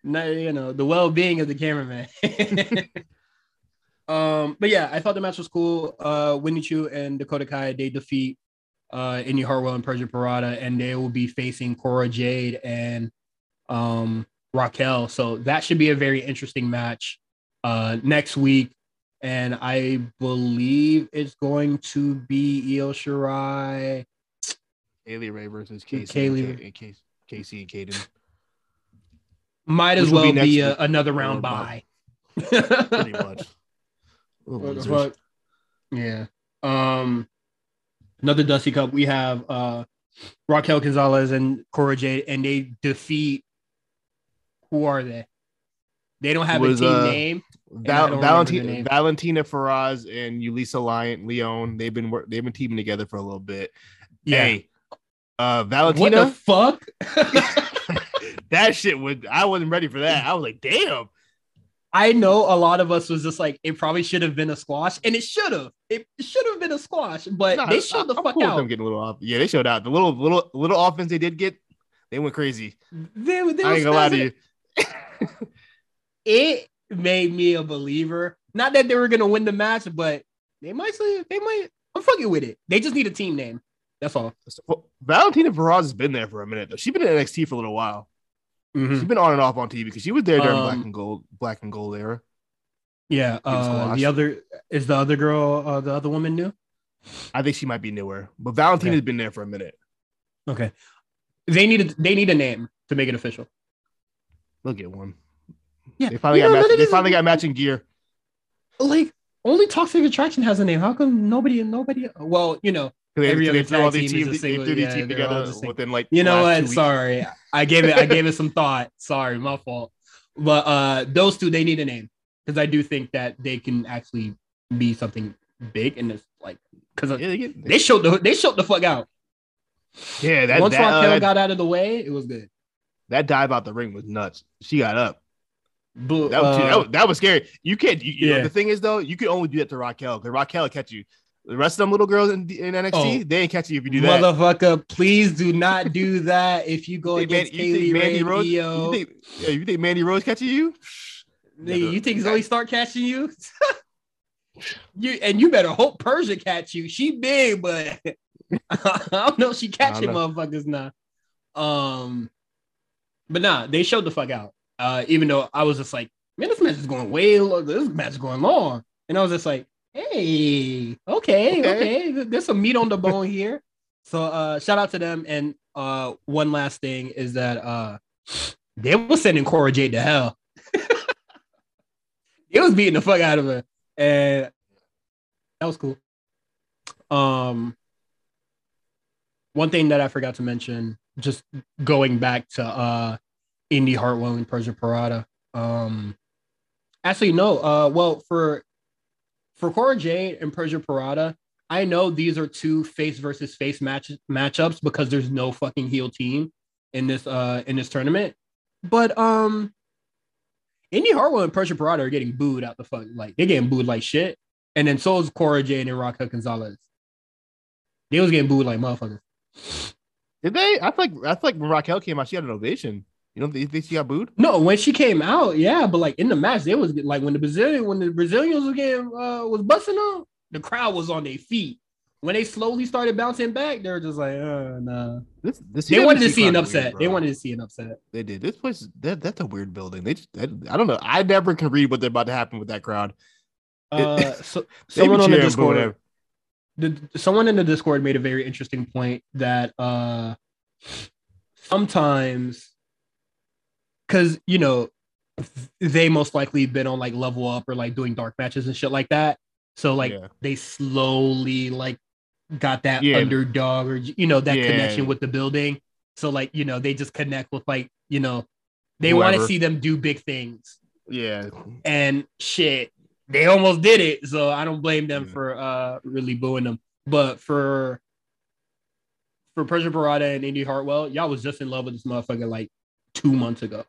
S1: no, you know, the well-being of the cameraman. Um, but yeah, I thought the match was cool. Uh, Winnie Choo and Dakota Kai they defeat uh Indy Hartwell and Persia Pirotta, and they will be facing Cora Jade and um Raquel. So that should be a very interesting match uh next week. And I believe it's going to be Io Shirai.
S2: Kay Lee Ray versus Casey,
S1: Kaylee
S2: and Ka- and Casey, Casey and Caden.
S1: Might as
S2: Which
S1: well
S2: be
S1: be, a, another round
S2: bye. Pretty much.
S1: What the fuck? Yeah. Um, another Dusty Cup. We have uh Raquel Gonzalez and Cora Jade, and they defeat. Who are they? They don't have
S2: Was,
S1: a team
S2: uh,
S1: name.
S2: Val-
S1: don't remember the
S2: Valentina,
S1: name.
S2: Valentina Feroz and Yulisa Lion Leon. They've been they've been teaming together for a little bit.
S1: Yeah.
S2: Hey, uh,
S1: what the fuck?
S2: that shit would I wasn't ready for that. I was like, damn.
S1: I know a lot of us was just like it probably should have been a squash, and it should have. It should have been a squash, but
S2: Nah,
S1: they showed the
S2: I'm
S1: fuck
S2: cool
S1: out.
S2: Them getting a little off. Yeah, they showed out. The little little little offense they did get, they went crazy.
S1: They, they
S2: I ain't gonna lie to you.
S1: it made me a believer. Not that they were gonna win the match, but they might say they might. I'm fucking with it. They just need a team name. That's all.
S2: Well, Valentina Feroz has been there for a minute though. She's been in NXT for a little while.
S1: Mhm.
S2: She's been on and off on TV because she was there during
S1: Um,
S2: Black and Gold, Black and Gold era.
S1: Yeah. Uh, the other is the other girl. Uh, the other woman new.
S2: I think she might be newer, but Valentina's been there for a minute.
S1: Okay. They need a, they need a name to make it official.
S2: They'll get one.
S1: Yeah.
S2: They finally
S1: You
S2: got
S1: know,
S2: match- they finally got matching gear.
S1: like only Toxic Attraction has a name. How come nobody nobody? Well, you know,
S2: They,
S1: Every
S2: they
S1: other
S2: threw all
S1: tag
S2: these
S1: team is
S2: teams,
S1: a
S2: they
S1: single-
S2: these
S1: yeah,
S2: teams together
S1: the
S2: within like
S1: you know what? Sorry, I gave it I gave it some thought. Sorry, my fault. But uh, those two they need a name because I do think that they can actually be something big and it's like because
S2: Yeah, they get,
S1: they showed the they showed the fuck out.
S2: yeah, that
S1: Once
S2: that, uh,
S1: Raquel got out of the way, it was good.
S2: that dive out the ring was nuts. She got up.
S1: But,
S2: That was,
S1: uh,
S2: that, was that was scary. You can't. You, you know,
S1: Yeah.
S2: the thing is though, you can only do that to Raquel because Raquel will catch you. The rest of them little girls in, in NXT,
S1: Oh.
S2: they ain't catch you if you do that.
S1: motherfucker, please do not do that if you go
S2: You
S1: against
S2: Man- you think Mandy Rose? You think, you think Mandy Rose catching you?
S1: Nigga, you think Zoey Stark catching you? you and you better hope Persia catch you. She big, but I don't know if she catching motherfuckers now. Um, but nah, they showed the fuck out. Uh, even though I was just like, man, this match is going way long. This match is going long, and I was just like, hey, okay,
S2: Okay.
S1: okay, there's some meat on the bone here. So uh, shout out to them. And uh, one last thing is that uh, they were sending Cora Jade to hell. it was beating the fuck out of her, and that was cool. Um, one thing that I forgot to mention, just going back to uh, Indy Hartwell and Persia Pirotta. Um, actually, no. Uh, well, for for Cora Jade and Persia Pirotta, I know these are two face versus face match matchups because there's no fucking heel team. in this uh in this tournament. But um Indy Hartwell and Persia Pirotta are getting booed out the fuck. Like they're getting booed like shit. And then so is Cora Jade and Raquel Gonzalez. They was getting booed like motherfuckers.
S2: Did they? I feel like I feel like when Raquel came out, she had an ovation. You don't think think she got booed?
S1: No, when she came out, yeah, but like in the match, they was like when the Brazilian when the Brazilians was getting uh was busting up, the crowd was on their feet. When they slowly started bouncing back, they were just like, uh nah.
S2: This, this
S1: They wanted to see an upset.
S2: weird,
S1: they wanted to see an upset.
S2: They did. This place that that's a weird building. They just I, I don't know. I never can read what they're about to happen with that crowd.
S1: Uh so someone on the
S2: cheering, but whatever.
S1: Discord the, someone in the Discord made a very interesting point that uh sometimes because you know they most likely been on like level up or like doing dark matches and shit like that. So like
S2: Yeah.
S1: they slowly like got that
S2: Yeah.
S1: underdog or you know that
S2: Yeah.
S1: connection with the building. So like you know they just connect with like you know they want to see them do big things
S2: Yeah,
S1: and shit they almost did it so i don't blame them for uh really booing them but for for Persia Pirotta and Indy Hartwell, y'all was just in love with this motherfucker like two months ago.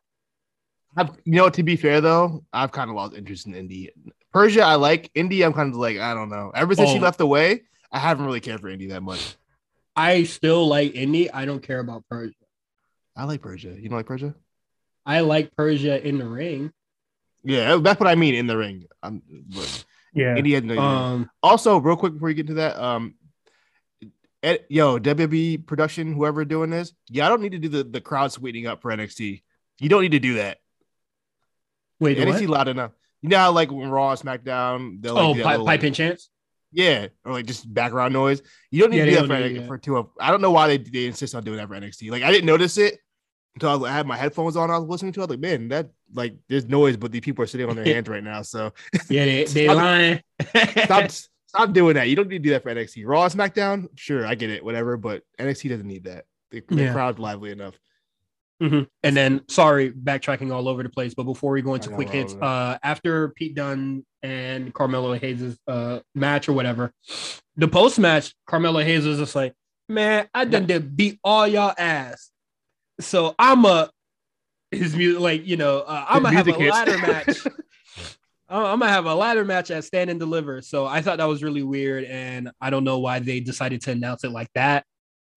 S2: I've, you know. To be fair though, I've kind of lost interest in Indy. Persia, I like Indy. I'm kind of like I don't know. Ever since she
S1: Oh.
S2: left away, I haven't really cared for Indy that much.
S1: I still like Indy. I don't care about Persia.
S2: I like Persia. You don't like Persia?
S1: I like Persia in the ring.
S2: Yeah, that's what I mean in the ring. I'm, but
S1: Yeah.
S2: Indy had no.
S1: Um.
S2: also, real quick before you get to that, um, Ed, yo, WWE production, whoever doing this, yeah, I don't need to do the, the crowd sweetening up for NXT. You don't need to do that.
S1: Wait.
S2: NXT
S1: what?
S2: loud enough. You know how like when Raw, SmackDown, they'll like,
S1: Oh,
S2: do
S1: pipe,
S2: little,
S1: pipe
S2: like-
S1: in chance.
S2: yeah, or like just background noise. You don't need
S1: Yeah,
S2: to do that for,
S1: need
S2: for two of. I don't know why they they insist on doing that for NXT. Like I didn't notice it until I, was, I had my headphones on. I was listening to. it. I was like, man, that like there's noise, but the people are sitting on their hands right now. So
S1: Yeah, they they
S2: Stop-
S1: lying.
S2: stop stop doing that. You don't need to do that for NXT. Raw, SmackDown, sure, I get it, whatever. But NXT doesn't need that. The, the
S1: Yeah.
S2: crowd's lively enough.
S1: Mhm. And then, sorry, backtracking all over the place. But before we go into quick hits, uh, after Pete Dunne and Carmelo Hayes' uh match or whatever, the post match, Carmelo Hayes was just like, "Man, I done did beat all y'all ass, so I'm a his music like you know uh, I'm gonna have a
S2: hits.
S1: ladder match." I'm I'm gonna have a ladder match at Stand and Deliver. So I thought that was really weird, and I don't know why they decided to announce it like that.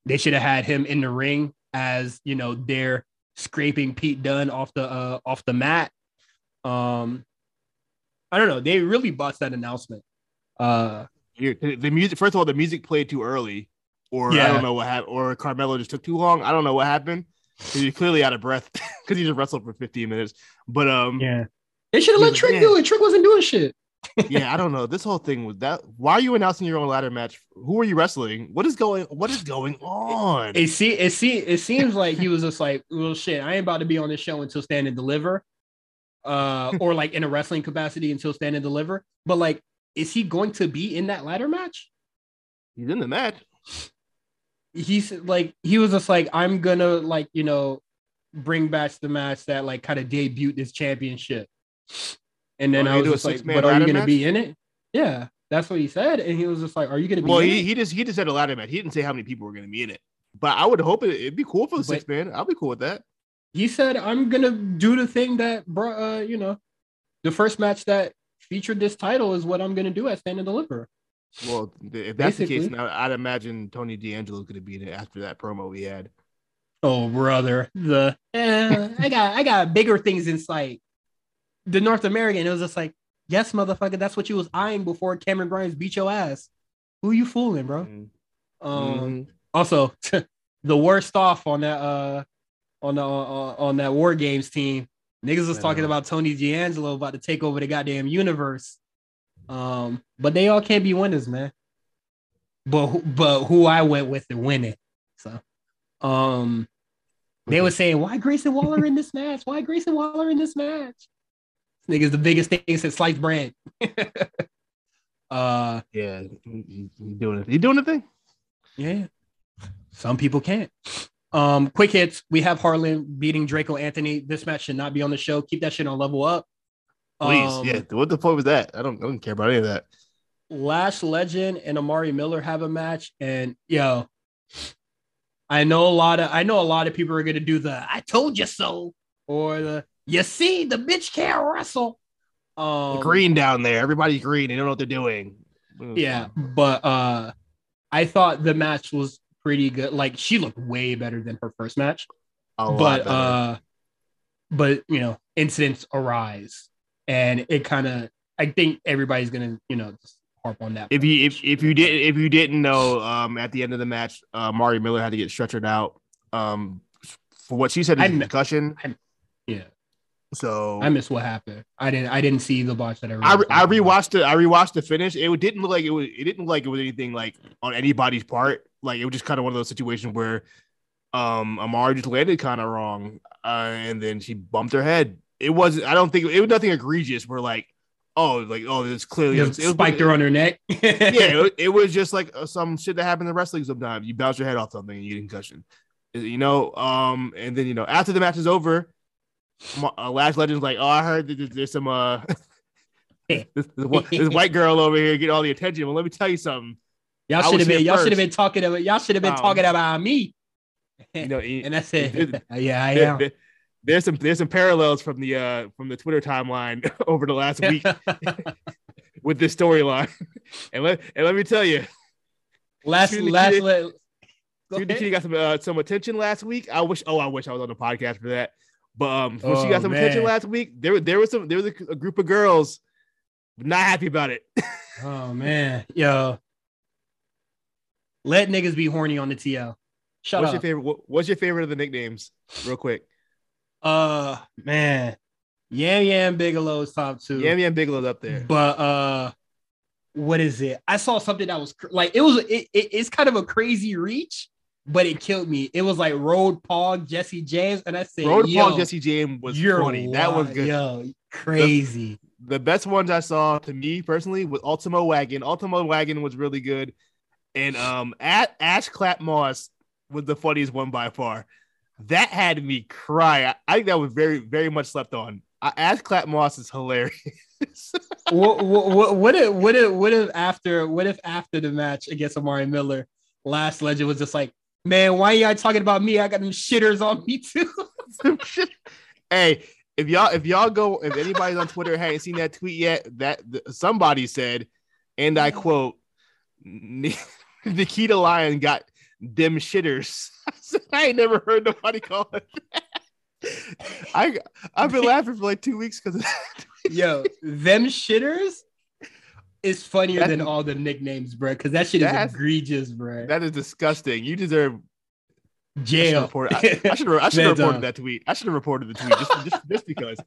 S1: They should have had him in the ring as you know they're scraping Pete Dunne off the uh, off the mat. Um, I don't know. They really botched that announcement. Uh,
S2: Here, the the music. First of all, the music played too early, or I don't know what happened, or Carmelo just took too long. I don't know what happened. He's clearly out of breath because he just wrestled for 15 minutes. But um,
S1: yeah, they should have let Trick
S2: yeah.
S1: do it. Trick wasn't doing shit.
S2: Yeah, I don't know. This whole thing was that. Why are you announcing your own ladder match? Who are you wrestling? What is going? What is going on?
S1: It see it see it seems like he was just like, well, shit, I ain't about to be on this show until Stand and Deliver, uh, or like in a wrestling capacity until Stand and Deliver. But like, is he going to be in that ladder match?
S2: He's in the match.
S1: he's like he was just like i'm gonna like you know bring back the match that like kind of debuted this championship and then
S2: Oh,
S1: i was
S2: do a
S1: just like but are you gonna be in it yeah that's what he said and he was just like are you gonna be
S2: Well,
S1: in
S2: he,
S1: it?
S2: he just he just said a ladder match. He didn't say how many people were going to be in it. But I would hope it, it'd be cool for the
S1: But-
S2: six man. I'll be cool with that.
S1: he said i'm gonna do the thing that brought uh you know the first match that featured this title is what i'm gonna do at stand and deliver
S2: Well, if that's the case, now I'd imagine Tony D'Angelo's going to be in it after that promo we had.
S1: oh brother the eh, i got i got bigger things in sight the north american it was just like yes motherfucker that's what you was eyeing before cameron grimes beat your ass. Who you fooling bro?
S2: Mhm.
S1: um
S2: Mhm.
S1: also the worst off on that uh on the on, on that war games team. Niggas was talking about tony d'angelo about to take over the goddamn universe. Um but they all can't be winners man. But but who i went with to win it so um they were saying why grayson waller in this match? Why grayson waller in this match nigga's the biggest thing since sliced bread uh
S2: Yeah, he doing it. He doing the thing.
S1: Yeah. Some people can't. Um, quick hits. We have Harland beating Draco Anthony. This match should not be on the show. Keep that shit on level up.
S2: Please,
S1: Um,
S2: yeah. What the fuck was that? I don't, I don't care about any of that.
S1: Lash Legend and Amari Miller have a match, and yo, I know a lot of I know a lot of people are gonna do the I told you so or the you see the bitch can't wrestle. Um,
S2: green down there. Everybody's green. They don't know what they're doing.
S1: Yeah, but uh I thought the match was pretty good. Like she looked way better than her first match.
S2: A
S1: but uh but you know, incidents arise and it kind of I think everybody's gonna, you know, just harp on that.
S2: if you if, if you did if you didn't know, um, at the end of the match, uh, Mari Miller had to get stretchered out. Um, for what she said is
S1: I
S2: a
S1: kn-
S2: concussion.
S1: yeah,
S2: So
S1: I missed what happened. I didn't I didn't see the botch that
S2: I,
S1: was
S2: I
S1: about.
S2: rewatched it. I rewatched the finish. It didn't look like it was. It didn't look like it was anything like on anybody's part. Like it was just kind of one of those situations where, um, Amari just landed kind of wrong, uh, and then she bumped her head. It wasn't. I don't think it was nothing egregious. Where like, oh, like oh, it's clearly it was,
S1: spiked her on her neck.
S2: yeah, it, it was just like uh, some shit that happened in wrestling sometimes. You bounce your head off something and you get a concussion. You know, um, and then you know after the match is over, uh, Lash Legend's like, oh, I heard that there's, some uh, this, this, this white girl over here getting all the attention. Well, let me tell you something.
S1: Y'all should have been y'all should have been talking about y'all should have been
S2: Um,
S1: talking about me.
S2: You know,
S1: and I said,
S2: it-
S1: yeah, I am.
S2: there- there's some there's some parallels from the uh from the Twitter timeline over the last week with this storyline, and let and let me tell you,
S1: last last
S2: kid-
S1: let, Go
S2: Dude, got some uh, some attention last week. I wish. Oh, I wish I was on the podcast for that. But um, when she
S1: Oh,
S2: got some attention last week, there there was some there was a, a group of girls not happy about it.
S1: Oh man, yo, let niggas be horny on the TL. Shut
S2: what's
S1: up.
S2: your favorite? What, what's your favorite of the nicknames? Real quick.
S1: Uh, man, Yam Yam Bigelow's top two.
S2: Yam Yam Bigelow's up there.
S1: But uh, what is it? I saw something that was cr- like it was it, it- it's kind of a crazy reach, but it killed me. It was like Road Pog, Jesse James, and I said,
S2: Road Paul Jesse James was funny. That was good.
S1: Yo, crazy.
S2: The best ones I saw to me personally was Ultimo Wagon. Ultimo Wagon was really good, and um, at Ash Clap Moss was the funniest one by far. That had me cry. I, I think that was very very much slept on. Uh, Ash Clap Moss is hilarious.
S1: what, what, what, what if what if what if after what if after the match against Amari Miller, Lash Legend was just like, man, why y'all talking about me? I got them shitters on me too.
S2: Hey, if y'all if y'all go if anybody's on Twitter hadn't seen that tweet yet, that th- somebody said, and I quote, "Ni- Nikita Lion got them shitters. I ain't never heard nobody call it. That. I I've been laughing for like two weeks because
S1: Yo, them shitters is funnier
S2: That-
S1: than all the nicknames, bro. Because that shit is
S2: That's-
S1: egregious, bro.
S2: that is disgusting. You deserve I should
S1: Jail.
S2: report. I, I should I should have reported that tweet. I should have reported the tweet just, just, just because.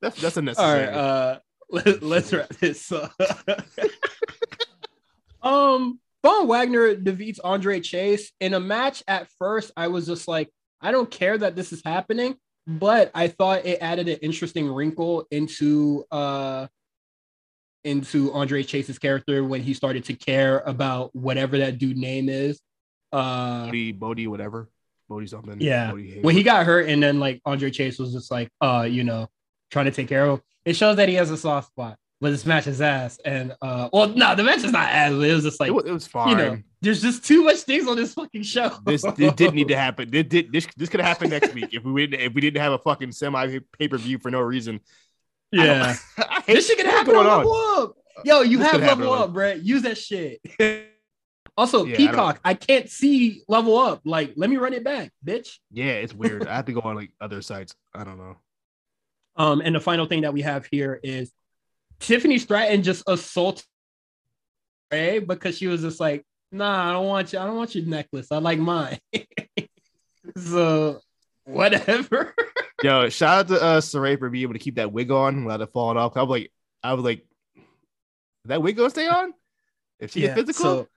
S2: That's that's unnecessary.
S1: right, uh, let, let's wrap this up. um, Von Wagner defeats Andre Chase in a match. At first, I was just like, I don't care that this is happening, but I thought it added an interesting wrinkle into uh into Andre Chase's character when he started to care about whatever that dude name is. Uh,
S2: Bodhi, Bodhi, whatever. Bodhi something.
S1: Yeah.
S2: Bodhi
S1: when he got hurt and then like Andre Chase was just like, uh, you know, trying to take care of him. It shows that he has a soft spot, but this match is ass. And uh, well, no, the match is not ass, it was just like,
S2: it, was, it was fine.
S1: you know, there's just too much things on this fucking show.
S2: this this didn't need to happen. This did this this could have happened next week if we didn't if we didn't have a fucking semi pay per view for no reason. I
S1: Yeah,
S2: I hate
S1: this shit can happen on
S2: on.
S1: Level Up. Yo, you
S2: This
S1: have Level Up, bro. Use that shit. also,
S2: Yeah, I
S1: Peacock, I, can't see Level Up. Like, let me run it back, bitch.
S2: Yeah, it's weird. I have to go on like other sites. I don't know.
S1: Um, and the final thing that we have here is Tiffany Stratton just assaulted Ray because she was just like, "Nah, I don't want you. I don't want your necklace. I like mine." so whatever.
S2: Yo, shout out to uh Sarray for being able to keep that wig on without it falling off. I was like, I was like, that wig gonna stay on? If she get physical,
S1: So,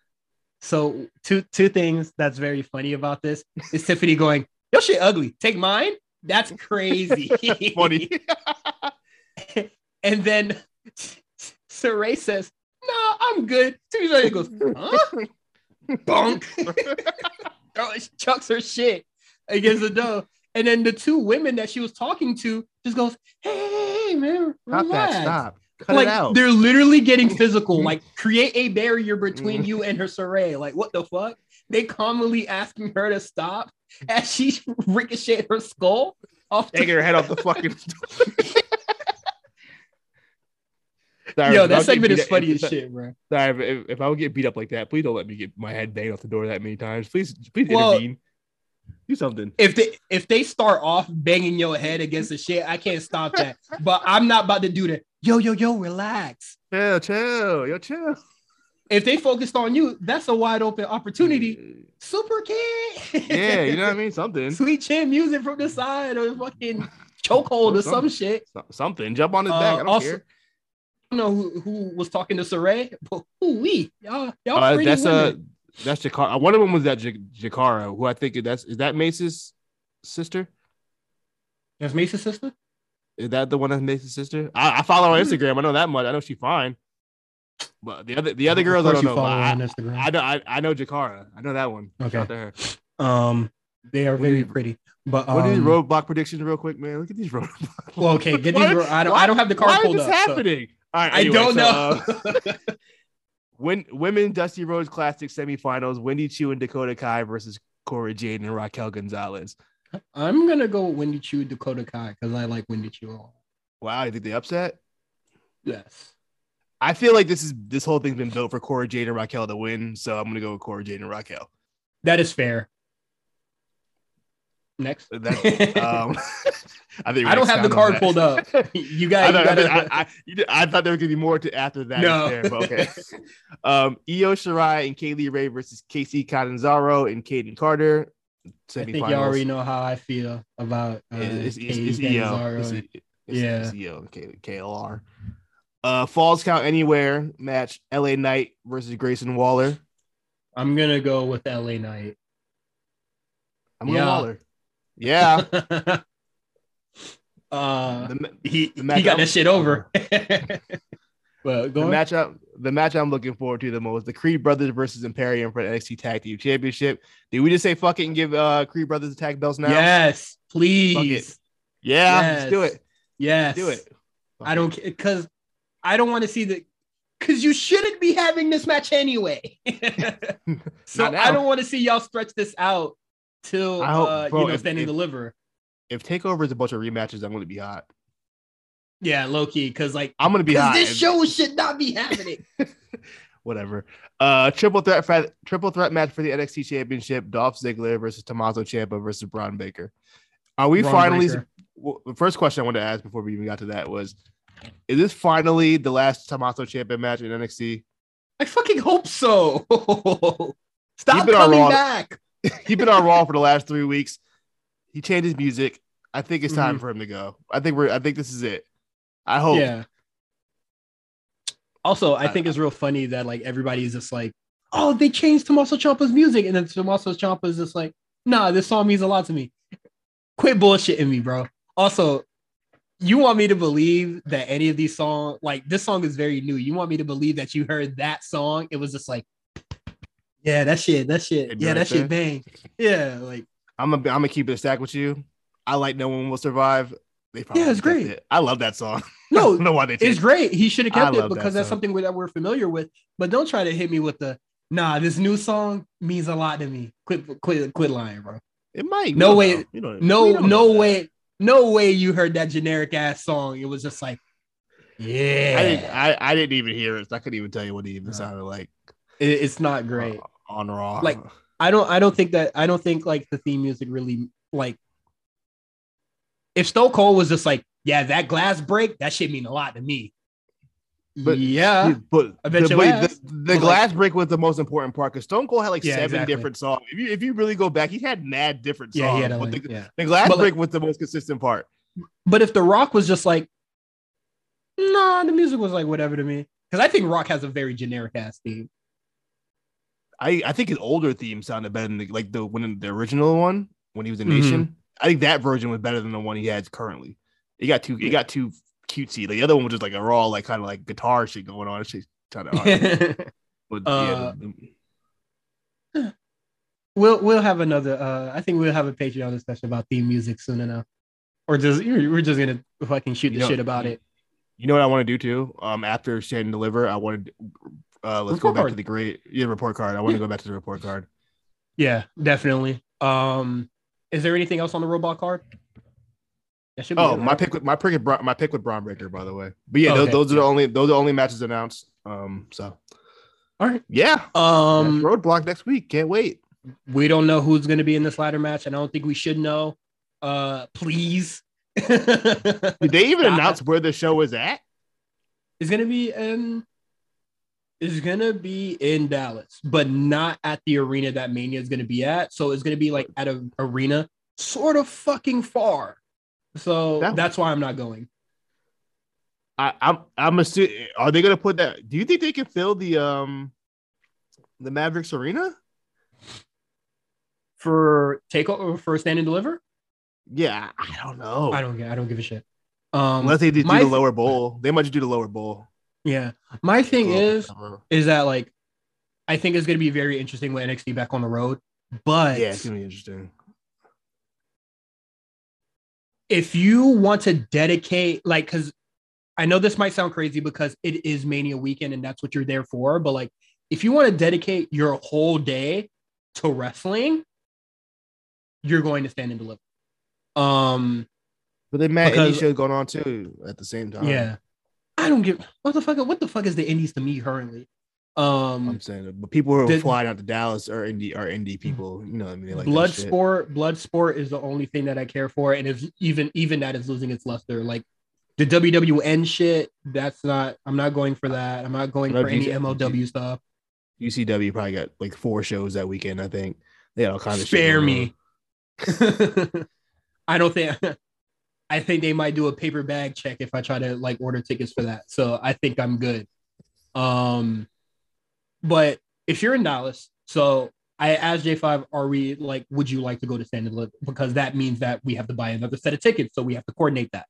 S1: so two two things that's very funny about this is Tiffany going, "Yo, shit ugly. Take mine." That's crazy.
S2: funny.
S1: and then Sarray says, "No, I'm good." Tiffany Stratton goes, "Huh?" Bonk. Girl, she chucks her shit against the door. And then the two women that she was talking to just goes, Hey, hey, man,
S2: Stop that! Stop. Cut
S1: like
S2: it out.
S1: they're literally getting physical. like create a barrier between mm. you and her Sarray. Like what the fuck? They commonly asking her to stop as she ricocheted her skull off.
S2: Taking
S1: The-
S2: her head off the fucking. Sorry,
S1: Yo, that segment is funny as shit, bro.
S2: Sorry, if, if I would get beat up like that, please don't let me get my head banged off the door that many times. Please, please
S1: Well-
S2: intervene. Do something.
S1: If they if they start off banging your head against the shit, I can't stop that. But I'm not about to do that. Yo, yo, yo, relax.
S2: Chill, chill, yo, chill.
S1: If they focused on you, that's a wide open opportunity. Super kid.
S2: Yeah, you know what I mean. Something,
S1: Sweet chin music from the side or fucking chokehold or some shit.
S2: Something. Jump on his
S1: Uh,
S2: back. I don't
S1: also-
S2: care.
S1: I don't know who, who was talking to Sarray, but who we y'all y'all
S2: Uh, that's
S1: women.
S2: That's Jakara. One of them was that J- Jakara, who I think that's is that Mace's sister.
S1: that's Mace's sister.
S2: Is that the one that's Mace's sister? I, I follow her on Instagram. I know that much. I know she's fine. But the other the other girls, I don't know. I,
S1: Instagram.
S2: I know I, I know Jakara. I know that one.
S1: Okay. Um, they are very pretty. But
S2: What are these
S1: um,
S2: roadblock predictions, real quick, man? Look at these roadblocks.
S1: well, okay, get these. I don't.
S2: why-
S1: I don't have the card
S2: Why
S1: pulled
S2: is this
S1: up. so-
S2: happening? All right,
S1: I don't
S2: so,
S1: know.
S2: uh, Win, women Dusty Rhodes Classic semifinals: Wendy Choo and Dakota Kai versus Cora Jade and Raquel Gonzalez.
S1: I'm gonna go with Wendy Choo, Dakota Kai, because I like Wendy Choo.
S2: Wow, you think they upset?
S1: Yes.
S2: I feel like this is this whole thing's been built for Cora Jade and Raquel to win, so I'm gonna go with Cora Jade and Raquel.
S1: That is fair. Next.
S2: That, um, I think
S1: I don't have the card pulled up. You
S2: I,
S1: guys, you
S2: thought,
S1: gotta,
S2: I, I, you I thought there was gonna be more to after that.
S1: No.
S2: There, but okay. um, Io Shirai and Kay Lee Ray versus Casey Catanzaro and Kayden Carter.
S1: I think you already know how I feel about uh,
S2: It's, it's, it's, it's
S1: Io.
S2: It's, it's,
S1: Yeah.
S2: it's Io and K- KLR. Uh, Falls Count Anywhere match: LA Knight versus Grayson Waller.
S1: I'm gonna go with LA Knight.
S2: I'm going
S1: Yeah.
S2: Waller. Yeah.
S1: uh,
S2: The,
S1: he
S2: the
S1: he got
S2: I'm-
S1: that shit over. well,
S2: the matchup, the match I'm looking forward to the most: the Creed Brothers versus Imperium for the NXT Tag Team Championship. Did we just say fuck it and give uh Creed Brothers the tag belts now?
S1: Yes, please.
S2: Yeah, let's do
S1: Yes.
S2: it.
S1: Yes,
S2: Do it.
S1: I don't because I don't want to see the because you shouldn't be having this match anyway. so I don't want to see y'all stretch this out till
S2: hope-
S1: uh,
S2: bro,
S1: you know
S2: if-
S1: standing
S2: if-
S1: deliver.
S2: If Takeover is a bunch of rematches, I'm going to be hot.
S1: Yeah, low key because like
S2: I'm going to be hot.
S1: this show should not be happening.
S2: whatever. Uh, triple threat, fa- triple threat match for the NXT Championship: Dolph Ziggler versus Tommaso Ciampa versus Bron Breakker. Are we
S1: Braun
S2: finally? Well, the first question I wanted to ask before we even got to that was: Is this finally the last Tommaso Ciampa match in NXT?
S1: I fucking hope so. Stop coming back.
S2: He's been on Raw for the last three weeks. He changed his music. I think it's time
S1: Mhm.
S2: for him to go. I think we're. I think this is it. I hope.
S1: Yeah. Also, I think it's real funny that like everybody's just like, oh, they changed Tommaso Ciampa's music, and then Tommaso Ciampa's just like, nah, this song means a lot to me. Quit bullshitting me, bro. Also, you want me to believe that any of these songs, like this song is very new. You want me to believe that you heard that song? It was just like, yeah, that shit, that shit,
S2: It'd
S1: yeah, that shit bang. Yeah, like
S2: I'm gonna. I'm gonna keep it a stack with you. I like No One Will Survive. They probably
S1: Yeah, it's great.
S2: it. I love that song.
S1: No,
S2: know why they
S1: it's great. He should have kept it
S2: love that
S1: because that's something that we're familiar with. But don't try to hit me with the nah. This new song means a lot to me. Quit, quit, quit lying, bro.
S2: It might.
S1: No way-
S2: know. You don't-
S1: No,
S2: we don't know
S1: no
S2: that.
S1: way, no way. You heard that generic ass song. It was just like, yeah,
S2: I didn't. I, I didn't even hear it. I couldn't even tell you what it even
S1: No.
S2: sounded like.
S1: It- it's not great.
S2: uh, on Raw.
S1: Like, I don't. I don't think that. I don't think like the theme music really like. If Stone Cold was just like, yeah, that glass break, that shit mean a lot to me.
S2: But-
S1: yeah,
S2: but
S1: I bet
S2: the, wait, the, the
S1: But, like-
S2: glass break was the most important part because Stone Cold had like
S1: Yeah,
S2: seven
S1: exactly.
S2: different songs. If you if you really go back, he had mad different songs.
S1: yeah, he had a
S2: but the,
S1: yeah.
S2: the glass
S1: But, like-
S2: break was the most consistent part.
S1: But if The Rock was just like, nah, the music was like whatever to me. Because I think Rock has a very generic ass theme.
S2: I, I think his older theme sounded better than the, like the when the original one when he was a
S1: Mhm.
S2: nation. I think that version was better than the one he has currently. It got too it got too cutesy. The other one was just like a raw like kind of like guitar shit going on. Just kind of hard. But yeah,
S1: Uh,
S2: the-
S1: we'll we'll have another. Uh, I think we'll have a Patreon discussion about theme music soon enough, or just we're just gonna fucking shoot
S2: You
S1: the
S2: know-
S1: shit about it.
S2: You know what I want to do too? Um, after Stand and Deliver, I wanted uh let's
S1: Report
S2: go back
S1: card.
S2: to the great yeah report card. I want to go back to the report card.
S1: Yeah, definitely. Um, is there anything else on the roadblock card? That should be
S2: Oh,
S1: it,
S2: my
S1: right?
S2: pick with my pick with my pick with Bron Breakker, by the way. But yeah,
S1: Okay,
S2: those, those are the only those are the only matches announced. Um, so
S1: All right.
S2: yeah,
S1: Um,
S2: That's roadblock next week. Can't wait.
S1: we don't know who's going to be in this ladder match, and I don't think we should know. Uh, please.
S2: Did they even announce where the show is at?
S1: It's gonna be in. Is gonna be in Dallas, but not at the arena that Mania is gonna be at. So it's gonna be like at an arena, sort of fucking far. So
S2: That-
S1: that's why I'm not going.
S2: I, I'm I'm assuming. Are they gonna put that? Do you think they can fill the um the Mavericks arena?
S1: for takeover for stand and deliver.
S2: Yeah, I don't know.
S1: I don't get. I don't give a shit. Um,
S2: Unless they do
S1: my
S2: the lower bowl, they might just do the lower bowl.
S1: Yeah. My thing is,
S2: I don't know.
S1: is that like, I think it's gonna be very interesting with NXT back on the road. But
S2: yeah, it's gonna be interesting.
S1: if you want to dedicate, like, because I know this might sound crazy because it is Mania weekend and that's what you're there for, but like, if you want to dedicate your whole day to wrestling, you're going to stand and deliver. Um,
S2: But they Matt
S1: Because-
S2: Indie show going on too at the same time.
S1: yeah, I don't give what the fuck. What the fuck is the Indies to me currently? Um,
S2: I'm saying, but people who are flying out to Dallas are indie are indie people. You know, what I mean, they like
S1: blood sport blood sport is the only thing that i care for and if even even that is losing its luster like the wwn shit that's not i'm not going for that i'm not going for any mlw stuff
S2: GCW probably got like four shows that weekend. I think they had all kinds of
S1: spare me i don't think i think they might do a paper bag check if i try to like order tickets for that so i think i'm good um but if you're in dallas so I asked J5, are we like, would you like to go to stand and deliver? Because that means that we have to buy another set of tickets. So we have to coordinate that.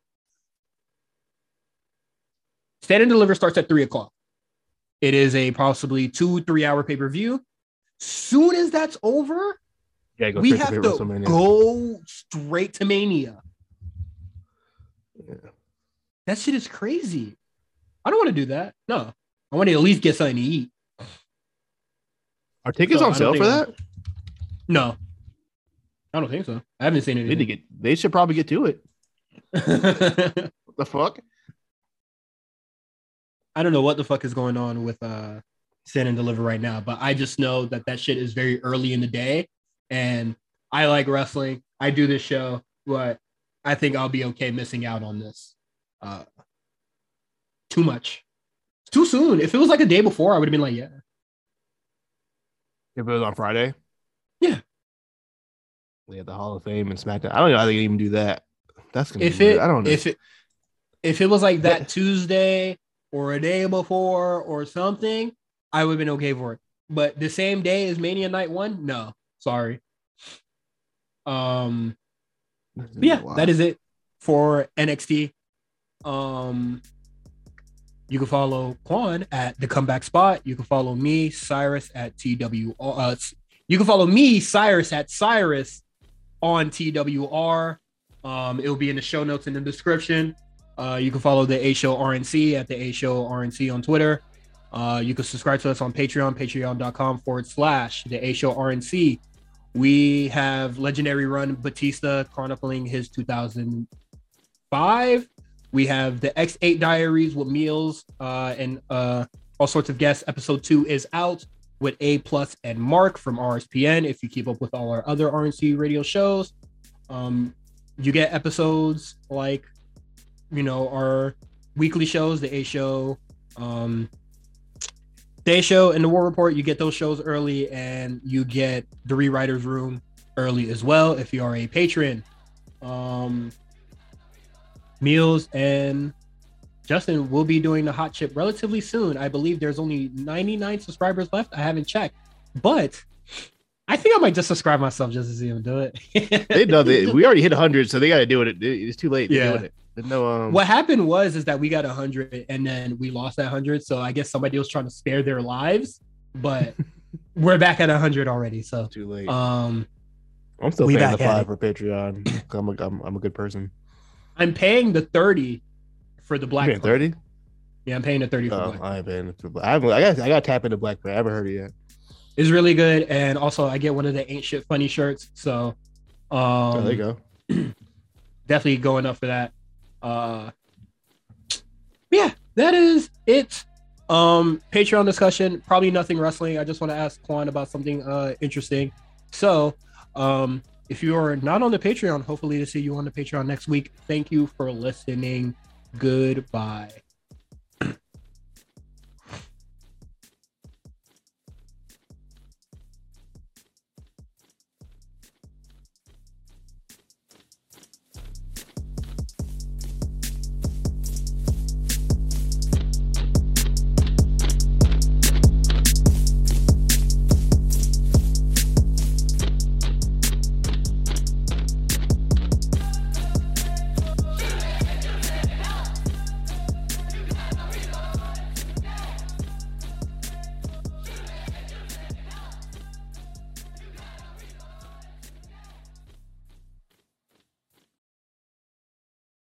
S1: Stand and deliver starts at three o'clock. It is a possibly two, three hour pay per view. Soon as that's over,
S2: Yeah,
S1: we have
S2: to
S1: to go straight to Mania. That shit is crazy. I don't want to do that. No, I want to at least get something to eat.
S2: Are tickets
S1: So,
S2: on sale for that?
S1: No, I don't think so. I haven't seen
S2: it. They
S1: anything.
S2: get. They should probably get to it. What the fuck?
S1: I don't know what the fuck is going on with uh stand and deliver right now, but I just know that that shit is very early in the day, and I like wrestling. I do this show, but I think I'll be okay missing out on this. Uh, too much, it's too soon. If it was like a day before, I would have been like, yeah,
S2: If it was on Friday.
S1: Yeah.
S2: We had the Hall of Fame and SmackDown. I don't know how they can even do that. That's gonna
S1: if it
S2: I don't know.
S1: if it if it was like that Tuesday or a day before or something, I would have been okay for it. But the same day as Mania Night One, no, sorry. Um, yeah, that is it for NXT. Um, you can follow Quan at the comeback spot. You can follow me, Cyrus at TW. Uh, you can follow me, Cyrus at Cyrus on TWR. Um, it will be in the show notes in the description. Uh, you can follow the A Show RNC at the A Show RNC on Twitter. Uh, you can subscribe to us on Patreon, patreon.com forward slash the A Show RNC. We have Legendary Run Batista chronicling his 2005. We have the X8 Diaries with meals uh, and uh, all sorts of guests. Episode two is out with A Plus and Mark from RSPN. If you keep up with all our other RNC radio shows, um, you get episodes like, you know, our weekly shows, the A Show, um, Day Show, and the War Report. You get those shows early, and you get the Rewriters Room early as well if you are a patron. Um, meals and Justin will be doing the hot chip relatively soon. I believe there's only 99 subscribers left. I haven't checked, but I think I might just subscribe myself just to see him do it.
S2: they know they, we already hit 100, so they got to do it. It's too late.
S1: Yeah.
S2: it. No um.
S1: what happened was is that we got 100 and then we lost that 100 so i guess somebody was trying to spare their lives but we're back at 100 already so
S2: Too late.
S1: um
S2: I'm still
S1: we
S2: paying the five for Patreon. I'm a, I'm, I'm a good person.
S1: I'm paying the 30 for the black.
S2: 30?
S1: Yeah, I'm paying the 30 for
S2: Oh,
S1: black.
S2: I ain't paying for black. I, haven't, I got I got to tap into black player. I haven't heard it yet.
S1: It's really good, and also I get one of the ain't shit funny shirts. So, um,
S2: oh, there you go.
S1: definitely going up for that. Uh, yeah, that is it. Um, Patreon discussion, probably nothing wrestling. I just want to ask Quan about something uh interesting. So, um, if you are not on the Patreon, hopefully to see you on the Patreon next week. Thank you for listening. Goodbye.